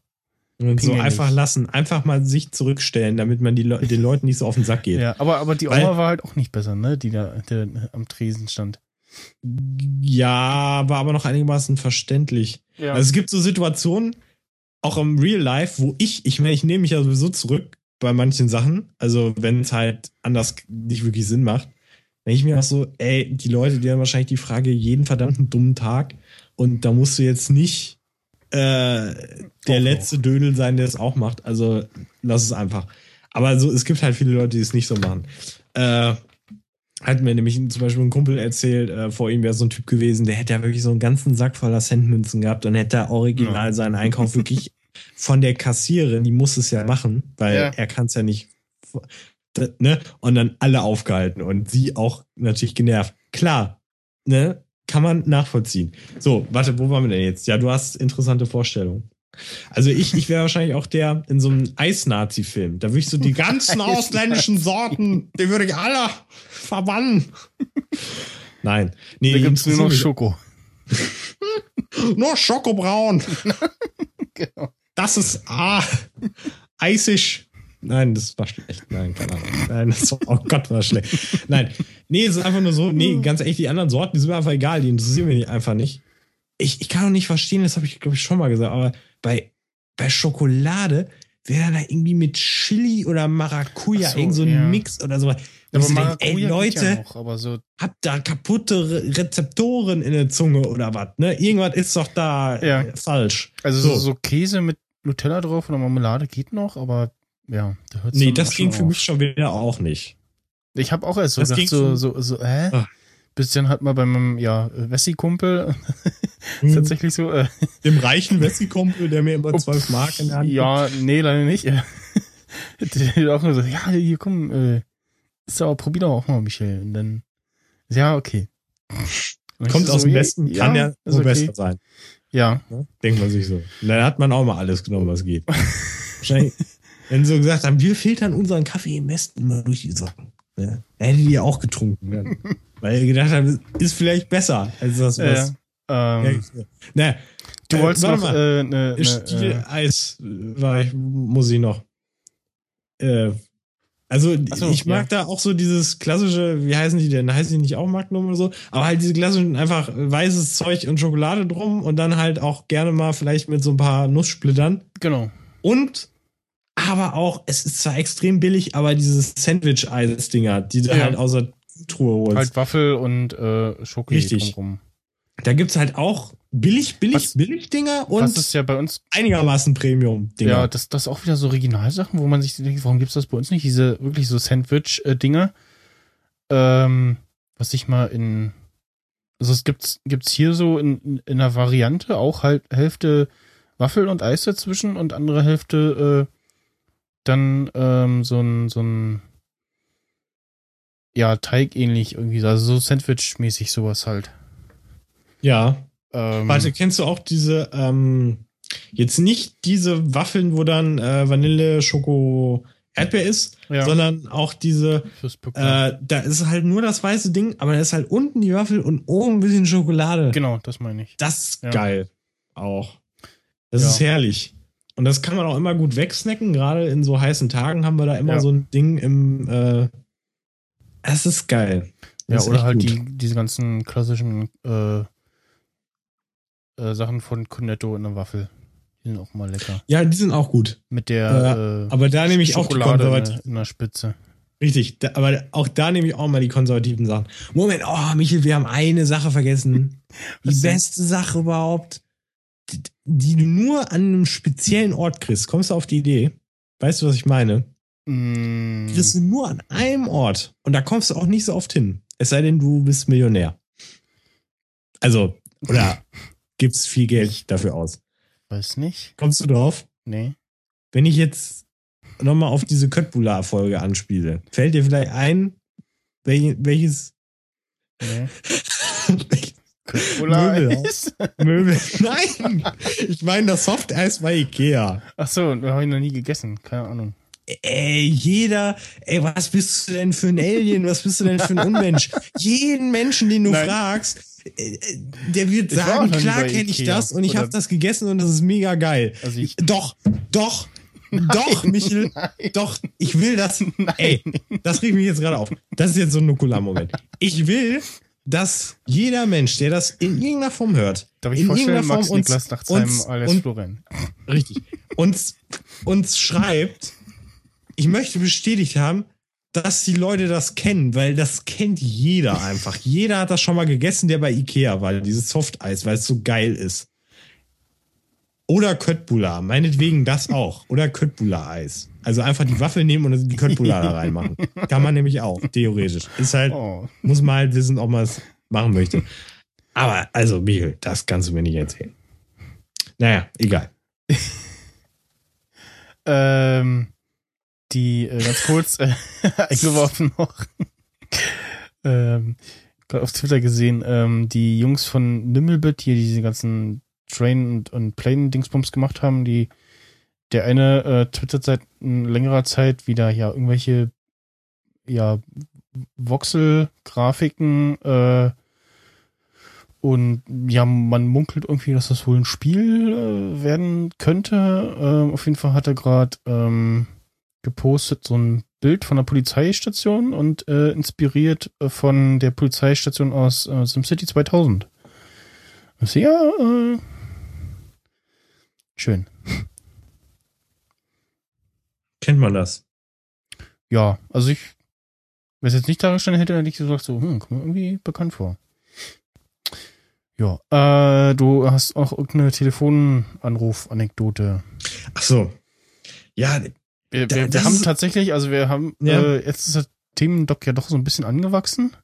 Und so einfach lassen, einfach mal sich zurückstellen, damit man die Le den Leuten nicht so auf den Sack geht. Ja, aber, aber die Oma Weil, war halt auch nicht besser, ne? Die da der, am Tresen stand. Ja, war aber noch einigermaßen verständlich. Ja. Also es gibt so Situationen, auch im Real Life, wo ich, ich meine, ich nehme mich ja sowieso zurück bei manchen Sachen. Also wenn es halt anders nicht wirklich Sinn macht. Wenn ich mir auch so, ey, die Leute, die haben wahrscheinlich die Frage jeden verdammten dummen Tag und da musst du jetzt nicht äh, der letzte Dödel sein, der es auch macht. Also lass es einfach. Aber so, es gibt halt viele Leute, die es nicht so machen. Äh, hat mir nämlich zum Beispiel ein Kumpel erzählt, äh, vor ihm wäre so ein Typ gewesen, der hätte ja wirklich so einen ganzen Sack voller Centmünzen gehabt und hätte original ja. seinen Einkauf wirklich von der Kassierin, die muss es ja machen, weil ja. er kann es ja nicht, ne? Und dann alle aufgehalten und sie auch natürlich genervt. Klar, ne? Kann man nachvollziehen. So, warte, wo waren wir denn jetzt? Ja, du hast interessante Vorstellungen. Also ich, ich wäre wahrscheinlich auch der in so einem Eis-Nazi-Film. Da würde ich so die ganzen ausländischen Sorten, die würde ich alle verbannen. Nein. Nee, da gibt's nur noch Schoko. nur Schokobraun. genau. Das ist ah, eisig. Nein, das war schlecht. Nein, keine Ahnung. Nein, das war, oh Gott, war schlecht. Nein, nee, es ist einfach nur so, nee, ganz ehrlich, die anderen Sorten, die sind mir einfach egal, die interessieren mich einfach nicht. Ich, ich kann auch nicht verstehen, das habe ich, glaube ich, schon mal gesagt, aber bei, bei Schokolade wäre da irgendwie mit Chili oder Maracuja so, irgend so ein ja. Mix oder so. Aber denkt, ey Leute, ja noch, so habt da kaputte Rezeptoren in der Zunge oder was? Ne? Irgendwas ist doch da ja. falsch. Also so. so Käse mit Nutella drauf oder Marmelade geht noch, aber ja, da hört's Nee, das ging für auf. mich schon wieder auch nicht. Ich habe auch erst so das gedacht, so, so, so, hä? Ach. Bis dann halt mal bei meinem, ja, Wessi-Kumpel mhm. tatsächlich so. Äh, Dem reichen Wessi-Kumpel, der mir immer zwölf Mark in der Hand Ja, nee, leider nicht. der auch nur so, ja, hier komm, äh, ist aber probier doch auch mal, Michel. Und dann, ja, okay. Kommt aus so, dem Westen, kann ja, ja okay. besser sein. Ja. Denkt man sich so. Da hat man auch mal alles genommen, was geht. Wahrscheinlich, wenn sie so gesagt haben, wir filtern unseren Kaffee im Westen immer durch die Socken. Ja, hätte die ja auch getrunken. Ja. Weil ich gedacht habe, ist vielleicht besser als das, was. Ja, ähm, ja, du äh, wolltest noch äh, ne, ne, Stieleis äh, war ich, muss ich noch. Äh, also so, ich mag ja. da auch so dieses klassische, wie heißen die denn? Heißen die nicht auch Magnum oder so? Aber halt diese klassischen einfach weißes Zeug und Schokolade drum und dann halt auch gerne mal vielleicht mit so ein paar Nusssplittern. Genau. Und aber auch, es ist zwar extrem billig, aber diese Sandwich-Eis-Dinger, die ja. halt außer Truhe holst. Halt Waffel und äh, Schoki Richtig. Drumrum. Da gibt's halt auch billig, billig, was, billig Dinger und das ist ja bei uns einigermaßen Premium Dinger. Ja, das das auch wieder so Originalsachen, wo man sich denkt, warum gibt's das bei uns nicht? Diese wirklich so Sandwich äh, Dinger. Ähm, was ich mal in also es gibt's gibt's hier so in, in, in einer Variante auch halt Hälfte Waffel und Eis dazwischen und andere Hälfte äh, dann ähm, so ein so ein ja Teig ähnlich irgendwie, also so Sandwich mäßig sowas halt. Ja. Ähm, Warte, kennst du auch diese, ähm, jetzt nicht diese Waffeln, wo dann äh, Vanille, Schoko, Erdbeer ist, Ja. sondern auch diese, äh, da ist halt nur das weiße Ding, aber da ist halt unten die Waffel und oben ein bisschen Schokolade. genau, das meine ich. Das ist Ja. geil. Auch. Das Ja. ist herrlich. Und das kann man auch immer gut wegsnacken. Gerade in so heißen Tagen haben wir da immer so ein Ding im. Äh, es ist geil. Ja, Das ist oder halt gut. die, diese ganzen klassischen äh, äh, Sachen von Cornetto in der Waffel. Die sind auch mal lecker. Ja, die sind auch gut. Mit der äh, Aber da nehme ich auch die Schokolade in, konservativen. der- in der Spitze. Richtig, da, aber auch da nehme ich auch mal die konservativen Sachen. Moment, oh, Michael, wir haben eine Sache vergessen. Die beste Sache überhaupt, die, die du nur an einem speziellen Ort kriegst. Kommst du auf die Idee? Weißt du, was ich meine? Mm, Die kriegst du nur an einem Ort. Und da kommst du auch nicht so oft hin. Es sei denn, du bist Millionär. Also, oder gibst viel Geld dafür aus. weiß nicht. Kommst du drauf? Nee. Wenn ich jetzt nochmal auf diese Köttbullar-Folge anspiele, fällt dir vielleicht ein, wel- welches Nee. Cola Möbel. Nein! Ich meine das Softeis bei Ikea. Ach so, da habe ich noch nie gegessen. Keine Ahnung. Ey, jeder, ey, was bist du denn für ein Alien? Was bist du denn für ein Unmensch? Jeden Menschen, den du Nein. fragst, äh, äh, der wird Ich sagen, klar kenne ich das und ich habe das gegessen und das ist mega geil. Also doch, doch, doch, Michel, doch, ich will das. Ey, das regt mich jetzt gerade auf. Das ist jetzt so ein Nukular-Moment. Ich will, dass jeder Mensch, der das in irgendeiner Form hört, Darf ich in irgendeiner Max Form uns- Niklas nach seinem uns- alias und- Florian. Richtig. Uns, uns schreibt, ich möchte bestätigt haben, dass die Leute das kennen, weil das kennt jeder einfach. Jeder hat das schon mal gegessen, der bei Ikea war, dieses Softeis, weil es so geil ist. Oder Köttbullar, meinetwegen das auch. Oder Köttbullar-Eis. Also einfach die Waffel nehmen und die Köttbullar da reinmachen. Kann man nämlich auch, theoretisch. Ist halt, Oh. muss man halt wissen, ob man es machen möchte. Aber, also, Michael, das kannst du mir nicht erzählen. Naja, egal. Ähm, die äh, ganz kurz äh, eingeworfen noch. ähm, gerade auf Twitter gesehen, ähm, die Jungs von Nimmelbit, die diese ganzen Train- und, und Plane-Dingsbums gemacht haben, die der eine äh, twittert seit längerer Zeit wieder ja irgendwelche ja Voxel-Grafiken äh, und ja, man munkelt irgendwie, dass das wohl ein Spiel äh, werden könnte. Ähm, auf jeden Fall hat er gerade ähm, gepostet so ein Bild von der Polizeistation und äh, inspiriert äh, von der Polizeistation aus äh, SimCity 2000. Also, ja, äh, schön. Kennt man das? Ja, also ich, wenn es jetzt nicht da gestanden hätte, hätte ich gesagt so, hm, kommt mir irgendwie bekannt vor. Ja, äh, du hast auch irgendeine Telefonanruf-Anekdote. Ach so. Ja, Wir, Da- wir, wir haben tatsächlich, also wir haben, Ja. äh, jetzt ist das Themendoc ja doch so ein bisschen angewachsen.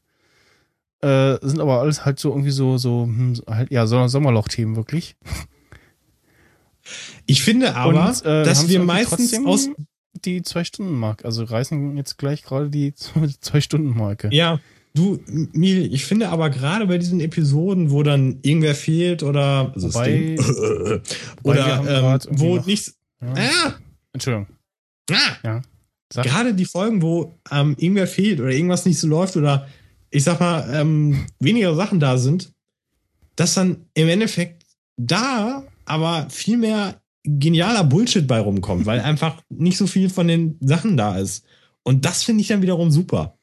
Äh, sind aber alles halt so irgendwie so, so, hm, halt, ja, so Sommerloch-Themen wirklich. ich finde aber, Und, äh, dass wir meistens aus. Die Zwei-Stunden-Marke, also reißen jetzt gleich gerade die Zwei-Stunden-Marke. Ja, du, Mil, ich finde aber gerade bei diesen Episoden, wo dann irgendwer fehlt oder. Wobei- oder ähm, wo nichts. Ja. Ah, Entschuldigung. Ah, Sag, gerade die Folgen, wo ähm, irgendwer fehlt oder irgendwas nicht so läuft oder ich sag mal, ähm, weniger Sachen da sind, dass dann im Endeffekt da aber viel mehr genialer Bullshit bei rumkommt, weil einfach nicht so viel von den Sachen da ist. Und das finde ich dann wiederum super.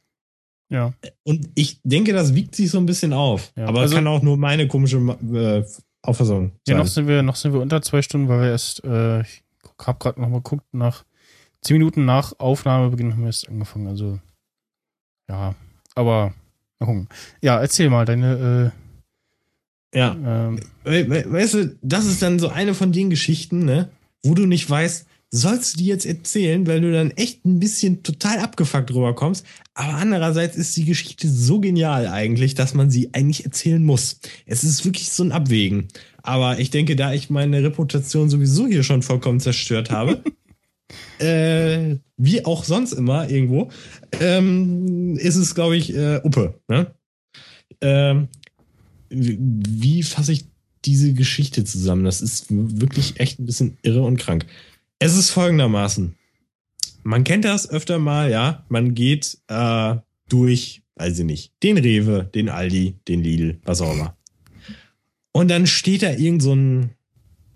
ja. Und ich denke, das wiegt sich so ein bisschen auf. Ja, aber also- kann auch nur meine komische äh, Auffassung Ja, sein. noch sind wir, noch sind wir unter zwei Stunden, weil wir erst, äh, ich hab gerade noch mal geguckt, nach zehn Minuten nach Aufnahmebeginn haben wir erst angefangen. Also, ja, aber mal gucken. Ja, erzähl mal deine, ja. äh, ähm, We we weißt du, das ist dann so eine von den Geschichten, ne, wo du nicht weißt, sollst du die jetzt erzählen, weil du dann echt ein bisschen total abgefuckt drüber kommst. Aber andererseits ist die Geschichte so genial eigentlich, dass man sie eigentlich erzählen muss. Es ist wirklich so ein Abwägen. Aber ich denke, da ich meine Reputation sowieso hier schon vollkommen zerstört habe, äh, wie auch sonst immer irgendwo, ähm, ist es, glaube ich, äh, Uppe. Ne? Ähm, wie, wie fasse ich diese Geschichte zusammen? Das ist wirklich echt ein bisschen irre und krank. Es ist folgendermaßen. man kennt das öfter mal, ja. Man geht äh, durch, weiß ich nicht, den Rewe, den Aldi, den Lidl, was auch immer. Und dann steht da irgend so ein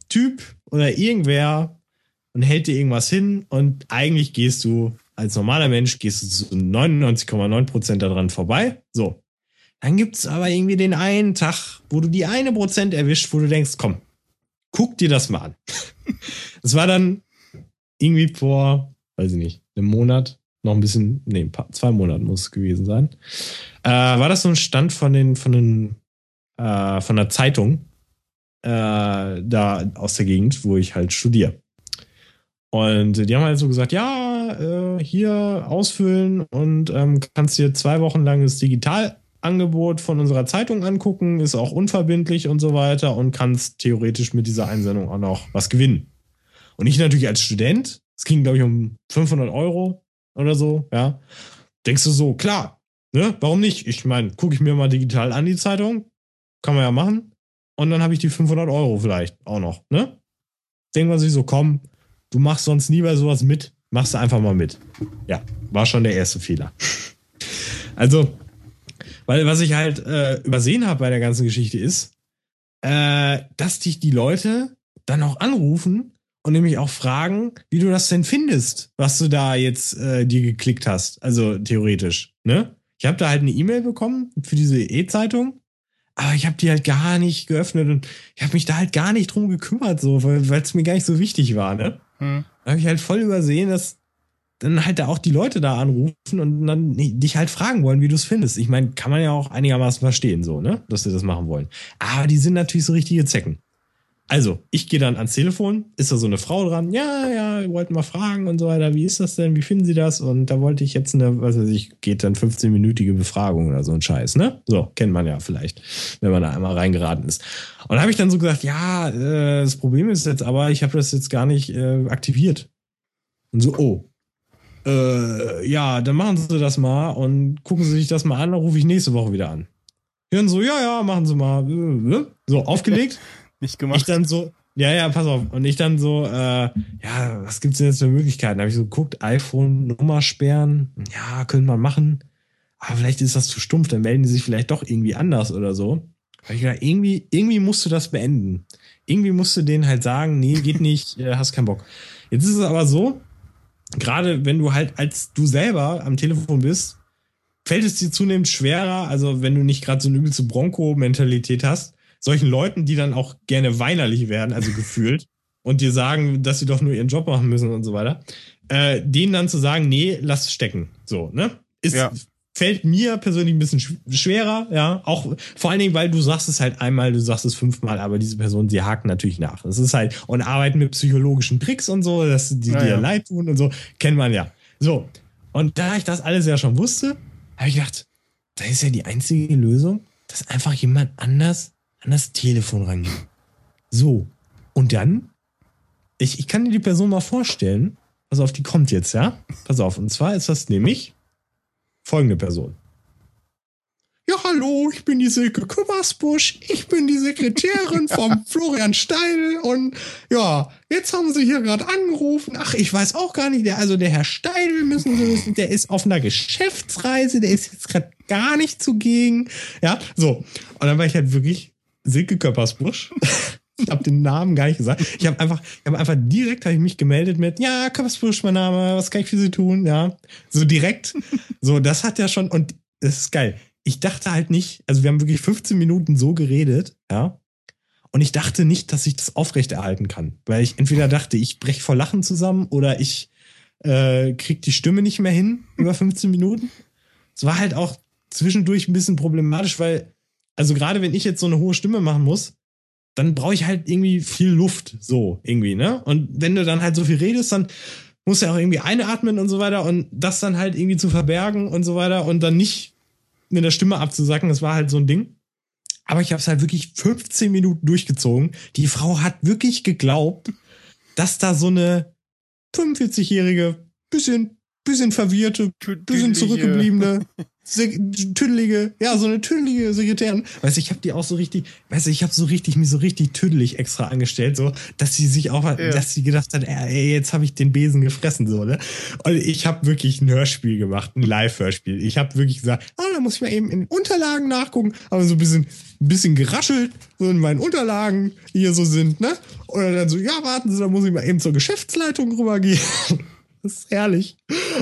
Typ oder irgendwer und hält dir irgendwas hin und eigentlich gehst du als normaler Mensch gehst du zu 99,9% daran vorbei. So. Dann gibt es aber irgendwie den einen Tag, wo du die eine Prozent erwischt, wo du denkst, komm, guck dir das mal an. Das war dann irgendwie vor, weiß ich nicht, einem Monat, noch ein bisschen, nee, zwei Monaten muss es gewesen sein. Äh, war das so ein Stand von den, von den, äh, von der Zeitung, äh, da aus der Gegend, wo ich halt studiere. Und die haben halt so gesagt, ja, äh, hier ausfüllen und ähm, kannst dir zwei Wochen lang das Digitalangebot von unserer Zeitung angucken, ist auch unverbindlich und so weiter und kannst theoretisch mit dieser Einsendung auch noch was gewinnen. Und ich natürlich als Student, es ging glaube ich um 500 Euro oder so, ja, denkst du so, klar, ne, warum nicht? Ich meine, gucke ich mir mal digital an die Zeitung, kann man ja machen und dann habe ich die 500 Euro vielleicht auch noch, ne? Denkt man sich so, komm, du machst sonst nie bei sowas mit, machst du einfach mal mit. Ja, war schon der erste Fehler. Also, weil was ich halt äh, übersehen habe bei der ganzen Geschichte ist, äh, dass dich die Leute dann auch anrufen und nämlich auch fragen, wie du das denn findest, was du da jetzt äh, dir geklickt hast. Also theoretisch, ne? Ich habe da halt eine E-Mail bekommen für diese E-Zeitung aber ich habe die halt gar nicht geöffnet und ich habe mich da halt gar nicht drum gekümmert, so, weil es mir gar nicht so wichtig war, ne? Hm. Habe ich halt voll übersehen, dass dann halt da auch die Leute da anrufen und dann dich halt fragen wollen, wie du es findest. Ich meine, kann man ja auch einigermaßen verstehen, so, ne? Dass sie das machen wollen. Aber die sind natürlich so richtige Zecken. Also, ich gehe dann ans Telefon, ist da so eine Frau dran, ja, ja, wir wollten mal fragen und so weiter, wie ist das denn, wie finden Sie das? Und da wollte ich jetzt eine, was weiß ich, geht dann 15-minütige Befragung oder so ein Scheiß, ne? So, kennt man ja vielleicht, wenn man da einmal reingeraten ist. Und da habe ich dann so gesagt, ja, äh, das Problem ist jetzt aber, ich habe das jetzt gar nicht äh, aktiviert. Und so, oh. Äh, ja, dann machen Sie das mal und gucken Sie sich das mal an, dann rufe ich nächste Woche wieder an. Hören so, ja, ja, machen Sie mal. So, aufgelegt. Nicht gemacht. Ich dann so, ja, ja, pass auf. Und ich dann so, äh, ja, was gibt's denn jetzt für Möglichkeiten? Da habe ich so geguckt, iPhone Nummer sperren. Ja, könnte man machen. Aber vielleicht ist das zu stumpf, dann melden die sich vielleicht doch irgendwie anders oder so. Hab ich gedacht, irgendwie, irgendwie musst du das beenden. Irgendwie musst du denen halt sagen, nee, geht nicht, äh, hast keinen Bock. Jetzt ist es aber so, gerade wenn du halt als du selber am Telefon bist, fällt es dir zunehmend schwerer, also wenn du nicht gerade so eine übelste Bronco-Mentalität hast, solchen Leuten, die dann auch gerne weinerlich werden, also gefühlt, und dir sagen, dass sie doch nur ihren Job machen müssen und so weiter, äh, denen dann zu sagen, nee, lass stecken. So, ne? Ist, ja. fällt mir persönlich ein bisschen schwerer, ja. Auch vor allen Dingen, weil du sagst es halt einmal, du sagst es fünfmal, aber diese Person, sie hakt natürlich nach. Das ist halt, und arbeiten mit psychologischen Tricks und so, dass die ja, dir ja. leid tun und so, kennt man ja. So. Und da ich das alles ja schon wusste, habe ich gedacht, das ist ja die einzige Lösung, dass einfach jemand anders an das Telefon rangehen. So. Und dann, ich, ich kann dir die Person mal vorstellen. Pass auf, die kommt jetzt, ja? Pass auf. Und zwar ist das nämlich folgende Person. Ja, hallo, ich bin die Silke Kümmersbusch. Ich bin die Sekretärin vom Florian Steil. Und ja, jetzt haben sie hier gerade angerufen. Ach, ich weiß auch gar nicht. Der, also der Herr Steil, müssen Sie wissen, der ist auf einer Geschäftsreise. Der ist jetzt gerade gar nicht zugegen. Ja, so. Und dann war ich halt wirklich Silke Köppersbusch. ich habe den Namen gar nicht gesagt. Ich habe einfach, ich habe einfach direkt habe ich mich gemeldet mit, ja, Köppersbusch, mein Name, was kann ich für Sie tun? Ja, so direkt. So, das hat ja schon und das ist geil. Ich dachte halt nicht, also wir haben wirklich 15 Minuten so geredet, ja. Und ich dachte nicht, dass ich das aufrechterhalten kann, weil ich entweder dachte, ich breche vor Lachen zusammen oder ich äh, krieg die Stimme nicht mehr hin über 15 Minuten. Es war halt auch zwischendurch ein bisschen problematisch, weil also gerade wenn ich jetzt so eine hohe Stimme machen muss, dann brauche ich halt irgendwie viel Luft, so irgendwie, ne? Und wenn du dann halt so viel redest, dann musst du ja auch irgendwie einatmen und so weiter und das dann halt irgendwie zu verbergen und so weiter und dann nicht mit der Stimme abzusacken, das war halt so ein Ding. Aber ich habe es halt wirklich 15 Minuten durchgezogen. Die Frau hat wirklich geglaubt, dass da so eine 45-jährige, bisschen, bisschen verwirrte, bisschen zurückgebliebene tüdelige, ja, so eine tüdelige Sekretärin. Weißt du, ich habe die auch so richtig, weißt du, ich habe so richtig, mir so richtig tüdelig extra angestellt, so, dass sie sich auch, ja. dass sie gedacht hat, ey, jetzt habe ich den Besen gefressen, so, ne? Und ich habe wirklich ein Hörspiel gemacht, ein Live-Hörspiel. Ich habe wirklich gesagt, ah, da muss ich mal eben in Unterlagen nachgucken, aber so ein bisschen, ein bisschen geraschelt, so in meinen Unterlagen hier so sind, ne? Oder dann so, ja, warten Sie, da muss ich mal eben zur Geschäftsleitung rübergehen. Das ist herrlich.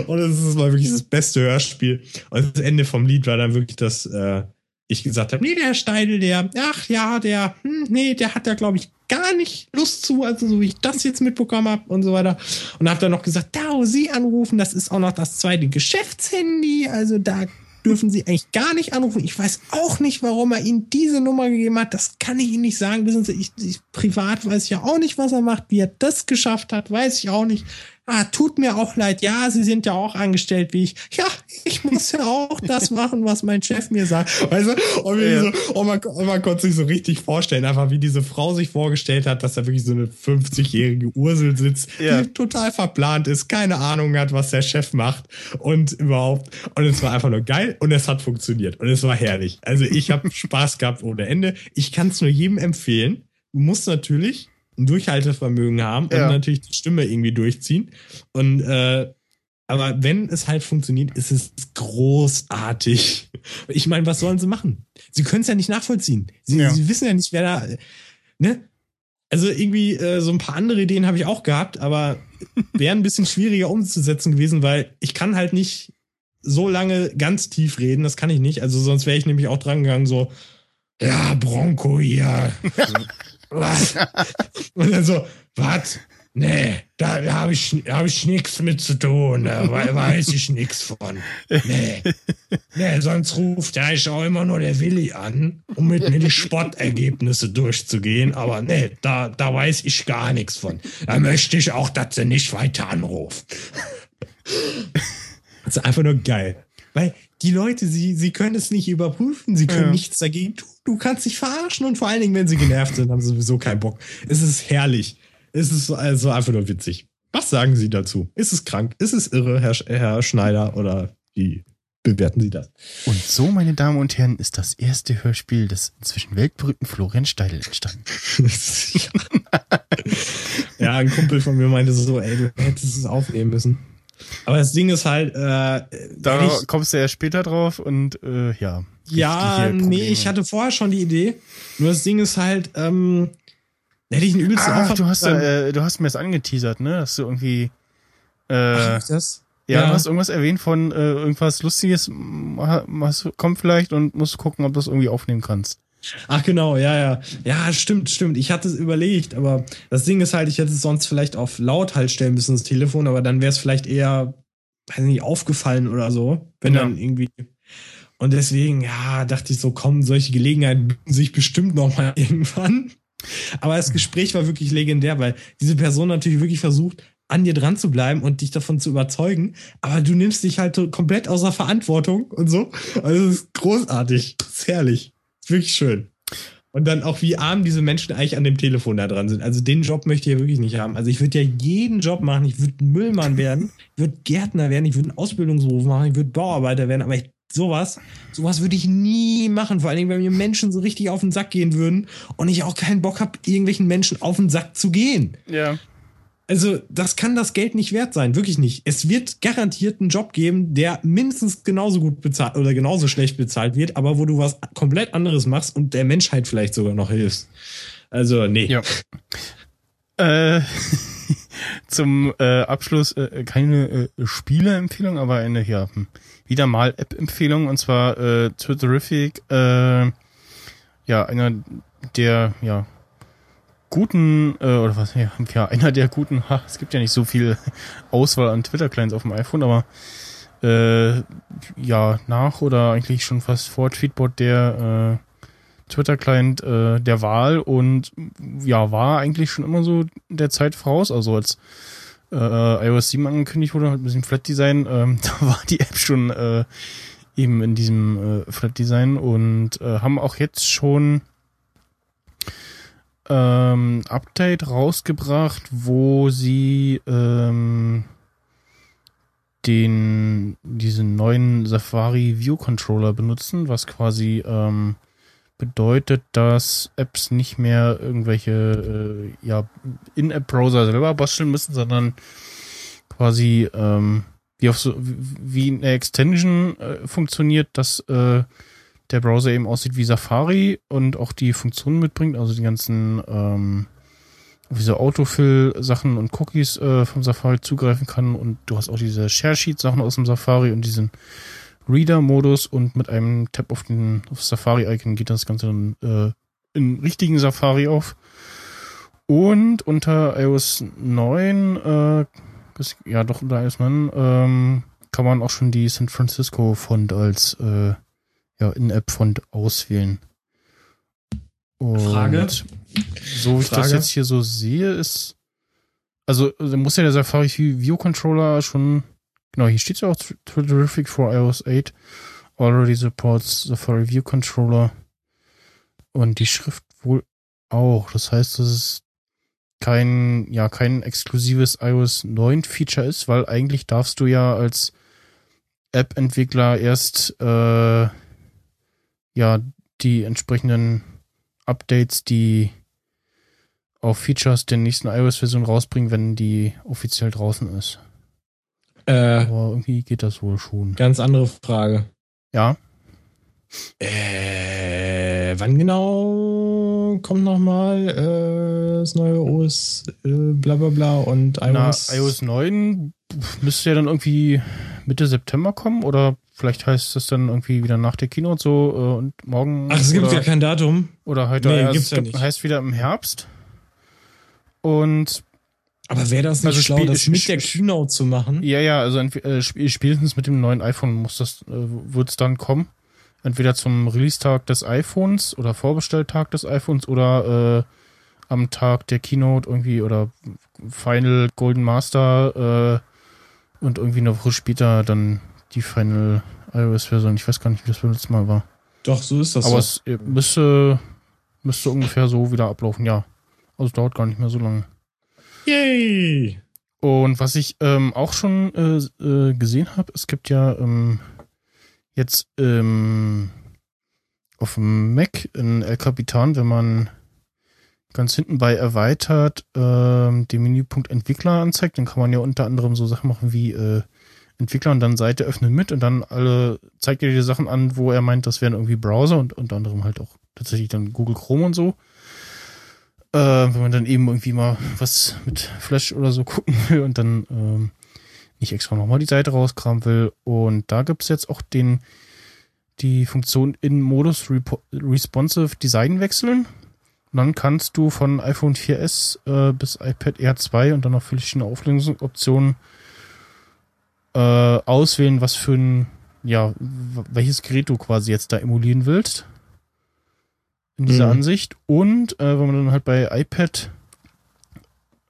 Und das ist mal wirklich das beste Hörspiel. Und das Ende vom Lied war dann wirklich das, äh, ich gesagt habe, nee, der Steidel, der, ach ja, der, hm, nee, der hat da, glaube ich, gar nicht Lust zu, also so wie ich das jetzt mitbekommen habe und so weiter. Und habe dann noch gesagt, da, Sie anrufen, das ist auch noch das zweite Geschäftshandy, also da dürfen Sie eigentlich gar nicht anrufen. Ich weiß auch nicht, warum er Ihnen diese Nummer gegeben hat. Das kann ich Ihnen nicht sagen. Wissen Sie, ich, ich privat weiß ich ja auch nicht, was er macht. Wie er das geschafft hat, weiß ich auch nicht ah, tut mir auch leid, ja, Sie sind ja auch angestellt wie ich. Ja, ich muss ja auch das machen, was mein Chef mir sagt. Weißt du? Und, ja. so, und, man, und man konnte sich so richtig vorstellen, einfach wie diese Frau sich vorgestellt hat, dass da wirklich so eine 50-jährige Ursel sitzt, ja. die total verplant ist, keine Ahnung hat, was der Chef macht und überhaupt. Und es war einfach nur geil und es hat funktioniert und es war herrlich. Also ich habe Spaß gehabt ohne Ende. Ich kann es nur jedem empfehlen. Du musst natürlich ein Durchhaltevermögen haben ja. und natürlich die Stimme irgendwie durchziehen. Und äh, aber wenn es halt funktioniert, ist es großartig. Ich meine, was sollen sie machen? Sie können es ja nicht nachvollziehen. Sie, ja. sie, wissen ja nicht, wer da. Ne? Also irgendwie äh, so ein paar andere Ideen habe ich auch gehabt, aber wären ein bisschen schwieriger umzusetzen gewesen, weil ich kann halt nicht so lange ganz tief reden. Das kann ich nicht. Also sonst wäre ich nämlich auch dran gegangen, so, ja, Bronco hier. was? Und dann so, was? Nee, da, da habe ich, hab ich nichts mit zu tun. Da weiß ich nichts von. Nee. Nee, sonst ruft ja ich auch immer nur der Willi an, um mit mir die Sportergebnisse durchzugehen. Aber nee, da, da weiß ich gar nichts von. Da möchte ich auch, dass sie nicht weiter anruft. Das ist einfach nur geil. Weil die Leute, sie, sie können es nicht überprüfen, sie können ja. nichts dagegen tun. Du kannst dich verarschen und vor allen Dingen, wenn sie genervt sind, haben sie sowieso keinen Bock. Es ist herrlich. Es ist also einfach nur witzig. Was sagen Sie dazu? Ist es krank? Ist es irre, Herr, Herr Schneider? Oder wie bewerten Sie das? Und so, meine Damen und Herren, ist das erste Hörspiel des inzwischen weltberühmten Florian Steidel entstanden. ja, ein Kumpel von mir meinte so, ey, du hättest es aufnehmen müssen. Aber das Ding ist halt, äh, da kommst du ja später drauf und äh, ja. Ja, nee, ich hatte vorher schon die Idee. Nur das Ding ist halt, ähm, hätte ich einen übelsten ah, du hast, äh, du hast mir das angeteasert, ne? Dass du irgendwie äh, Ach, das? Ja, ja, du hast irgendwas erwähnt von äh, irgendwas Lustiges, was kommt vielleicht und musst gucken, ob du das irgendwie aufnehmen kannst. Ach genau, ja, ja. Ja, stimmt, stimmt. Ich hatte es überlegt, aber das Ding ist halt, ich hätte es sonst vielleicht auf laut halt stellen müssen, das Telefon, aber dann wäre es vielleicht eher, weiß nicht, aufgefallen oder so, wenn ja. dann irgendwie. Und deswegen, ja, dachte ich so, kommen solche Gelegenheiten sich bestimmt noch mal irgendwann. Aber das Gespräch war wirklich legendär, weil diese Person natürlich wirklich versucht, an dir dran zu bleiben und dich davon zu überzeugen, aber du nimmst dich halt komplett außer Verantwortung und so. Also es ist großartig, das ist herrlich wirklich schön. Und dann auch, wie arm diese Menschen eigentlich an dem Telefon da dran sind. Also den Job möchte ich ja wirklich nicht haben. Also ich würde ja jeden Job machen. Ich würde Müllmann werden, ich würde Gärtner werden, ich würde einen Ausbildungsberuf machen, ich würde Bauarbeiter werden, aber ich, sowas, sowas würde ich nie machen. Vor allen Dingen, wenn mir Menschen so richtig auf den Sack gehen würden und ich auch keinen Bock habe, irgendwelchen Menschen auf den Sack zu gehen. Ja. Also, das kann das Geld nicht wert sein, wirklich nicht. Es wird garantiert einen Job geben, der mindestens genauso gut bezahlt oder genauso schlecht bezahlt wird, aber wo du was komplett anderes machst und der Menschheit vielleicht sogar noch hilfst. Also, nee. Ja. äh, zum äh, Abschluss äh, keine äh, Spieleempfehlung, aber eine ja, hm, wieder mal App-Empfehlung und zwar äh, Twitterific, äh, ja, einer der ja guten, äh, oder was, ja, ja, einer der guten, ha, es gibt ja nicht so viel Auswahl an Twitter-Clients auf dem iPhone, aber äh, ja, nach oder eigentlich schon fast vor Tweetbot der äh, Twitter-Client äh, der Wahl und ja, war eigentlich schon immer so der Zeit voraus, also als äh, iOS 7 angekündigt wurde, halt ein bisschen Flat-Design, ähm, da war die App schon äh, eben in diesem äh, Flat-Design und äh, haben auch jetzt schon ähm, Update rausgebracht, wo sie ähm, den diesen neuen Safari View Controller benutzen, was quasi ähm, bedeutet, dass Apps nicht mehr irgendwelche äh, ja, In-App-Browser selber basteln müssen, sondern quasi ähm, wie auf so wie eine Extension äh, funktioniert, dass äh, der Browser eben aussieht wie Safari und auch die Funktionen mitbringt, also die ganzen ähm, wie so Autofill-Sachen und Cookies äh, vom Safari zugreifen kann und du hast auch diese Share-Sheet-Sachen aus dem Safari und diesen Reader-Modus und mit einem Tab auf den auf Safari-Icon geht das Ganze dann äh, in richtigen Safari auf. Und unter iOS 9, äh, ja doch unter iOS 9, ähm, kann man auch schon die San Francisco-Font als äh, ja, In-App-Font auswählen. Und Frage? So wie ich das jetzt hier so sehe, ist also muss ja der Safari View Controller schon Genau, hier steht ja auch Terrific for iOS 8 already supports Safari View Controller und die Schrift wohl auch. Das heißt, dass es kein, ja, kein exklusives iOS 9 Feature ist, weil eigentlich darfst du ja als App-Entwickler erst, äh, ja, die entsprechenden Updates, die auf Features der nächsten iOS-Version rausbringen, wenn die offiziell draußen ist. Äh, Aber irgendwie geht das wohl schon. Ganz andere Frage. Ja. Äh, wann genau kommt nochmal äh, das neue OS äh, bla bla bla und iOS? Na, iOS 9 müsste ja dann irgendwie Mitte September kommen oder vielleicht heißt es dann irgendwie wieder nach der Keynote so äh, und morgen. Ach, es gibt ja kein Datum. Oder heute nee, gibt's ja nicht. heißt wieder im Herbst. Und aber wäre das nicht also schlau, das mit der Keynote zu machen? Ja, ja, also äh, spätestens mit dem neuen iPhone muss das, äh, wird es dann kommen. Entweder zum Release-Tag des iPhones oder Vorbestelltag des iPhones oder äh, am Tag der Keynote irgendwie oder Final Golden Master äh, und irgendwie eine Woche später dann die Final iOS-Version. Ich weiß gar nicht, wie das beim letzten Mal war. Doch, so ist das. Aber so. es müsste, müsste ungefähr so wieder ablaufen, ja. Also dauert gar nicht mehr so lange. Yay! Und was ich ähm, auch schon äh, äh, gesehen habe, es gibt ja ähm, jetzt ähm, auf dem Mac in El Capitan, wenn man ganz hinten bei erweitert ähm, den Menüpunkt Entwickler anzeigt, dann kann man ja unter anderem so Sachen machen wie äh, Entwickler und dann Seite öffnen mit und dann alle zeigt er die Sachen an, wo er meint, das wären irgendwie Browser und unter anderem halt auch tatsächlich dann Google Chrome und so. Äh, wenn man dann eben irgendwie mal was mit Flash oder so gucken will und dann ähm, nicht extra nochmal die Seite rauskramen will. Und da gibt's jetzt auch den die Funktion in Modus Responsive Design wechseln. Und dann kannst du von iPhone 4S äh, bis iPad Air 2 und dann noch verschiedene Auflösungsoptionen äh, auswählen, was für ein, ja, welches Gerät du quasi jetzt da emulieren willst in dieser mhm. Ansicht. Und äh, wenn man dann halt bei iPad,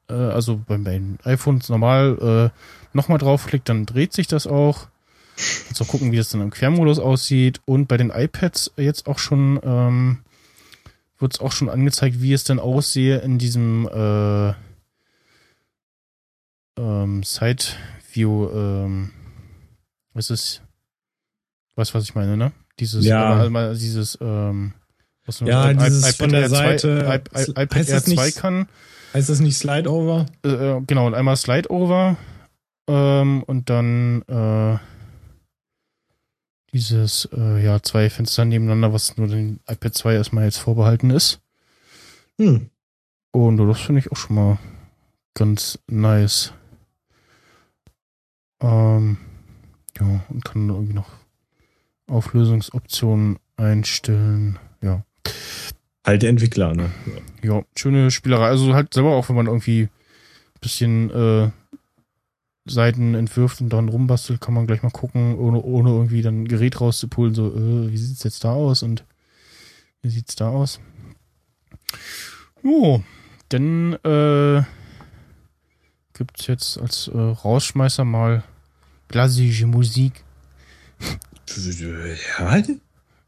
äh, also bei, den iPhones normal äh, nochmal draufklickt, dann dreht sich das auch. Kannst auch gucken, wie das dann im Quermodus aussieht. Und bei den iPads jetzt auch schon ähm, wird es auch schon angezeigt, wie es dann aussehe in diesem äh, ähm, Side View. Ähm, was ist? Weißt was ich meine, ne? Dieses, ja. dieses ähm, was ja, dieses iPad von der 2, Seite. iPad heißt Air 2 nicht, kann. Heißt das nicht Slide Over? Äh, äh, genau, und einmal Slide Over ähm, und dann äh, dieses, äh, ja, zwei Fenster nebeneinander, was nur den iPad 2 erstmal jetzt vorbehalten ist. Hm. Und das finde ich auch schon mal ganz nice. Ähm, ja, und kann irgendwie noch Auflösungsoptionen einstellen. Ja. Halt der Entwickler, ne? Ja. ja, schöne Spielerei. Also halt selber auch, wenn man irgendwie ein bisschen äh, Seiten entwirft und dann rumbastelt, kann man gleich mal gucken, ohne, ohne irgendwie dann ein Gerät rauszupulen, so, äh, wie sieht's jetzt da aus und wie sieht's da aus? Jo, dann äh, gibt's jetzt als äh, Rausschmeißer mal klassische Musik. Ja,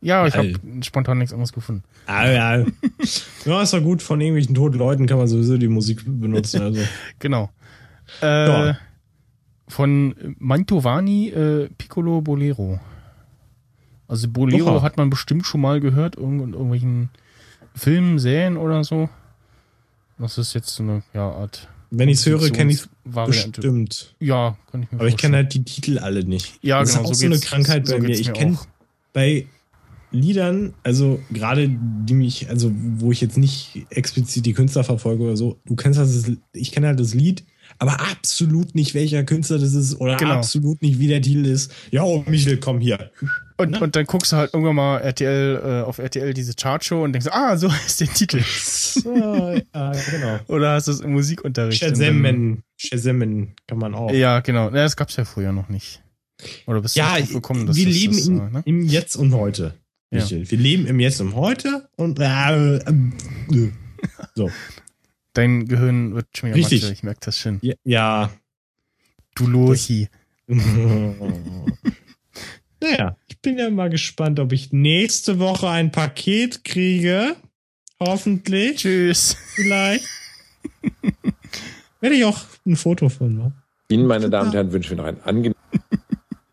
ja, ich habe spontan nichts anderes gefunden. Ah, ja. ja, ist doch gut. Von irgendwelchen toten Leuten kann man sowieso die Musik benutzen. Also. genau. Äh, ja. Von Mantovani äh, Piccolo Bolero. Also Bolero Oha. hat man bestimmt schon mal gehört, irgend in irgendwelchen Filmen, Serien oder so. Das ist jetzt so eine ja, Art. Wenn ich es höre, kenne ich es bestimmt. Ja, kann ich mir Aber ich kenne vorstellen. halt die Titel alle nicht. Ja, das genau, ist auch so so, eine Krankheit so bei mir. Ich kenne bei Liedern, also gerade die mich, also wo ich jetzt nicht explizit die Künstler verfolge oder so, du kennst das, ich kenne halt das Lied, aber absolut nicht welcher Künstler das ist oder Genau. absolut nicht wie der Titel ist. Ja, oh, Michel, komm hier. Und, und dann guckst du halt irgendwann mal RTL, äh, auf RTL diese Chartshow und denkst, ah, so heißt der Titel. ja, ja, genau. Oder hast du es im Musikunterricht? Shazammen, Shazammen kann man auch. Ja, genau. Ja, das gab's ja früher noch nicht. Oder bist du Ja, gekommen, dass wir das, leben das, im, äh, ne? im Jetzt und Heute. Ja. Wir leben im Jetzt und Heute und äh, äh, so. Dein Gehirn wird schon wieder Richtig. Mathe, ich merke das schon. Ja. ja. Du Lurchi. naja, ich bin ja mal gespannt, ob ich nächste Woche ein Paket kriege. Hoffentlich. Tschüss. Vielleicht. Werde ich auch ein Foto von machen. Ihnen, meine Damen und Herren, wünschen wir noch einen angenehmen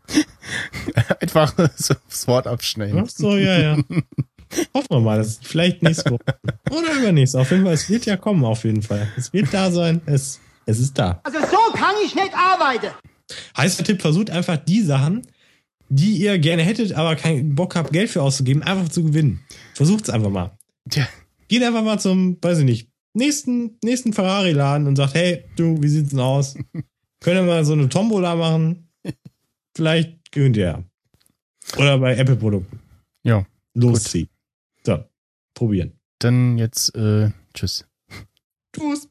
Einfach so das Wort abschneiden. Ach so, ja, ja. Hoffen wir mal, dass vielleicht nächste Woche. Oder übernächste. Auf jeden Fall, es wird ja kommen, auf jeden Fall. Es wird da sein. Es, es ist da. Also so kann ich nicht arbeiten. Heißer Tipp, versucht einfach die Sachen, die ihr gerne hättet, aber keinen Bock habt, Geld für auszugeben, einfach zu gewinnen. Versucht's einfach mal. Tja, Geht einfach mal zum, weiß ich nicht, nächsten, nächsten Ferrari-Laden und sagt, hey, du, wie sieht's denn aus? Können wir mal so eine Tombola machen? Vielleicht gewinnt ihr ja. Oder bei Apple-Produkten. ja. Losziehen. So, probieren. Dann jetzt, äh, tschüss. Tschüss.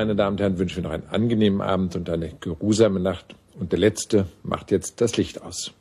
Meine Damen und Herren, wünschen wir noch einen angenehmen Abend und eine geruhsame Nacht. Und der Letzte macht jetzt das Licht aus.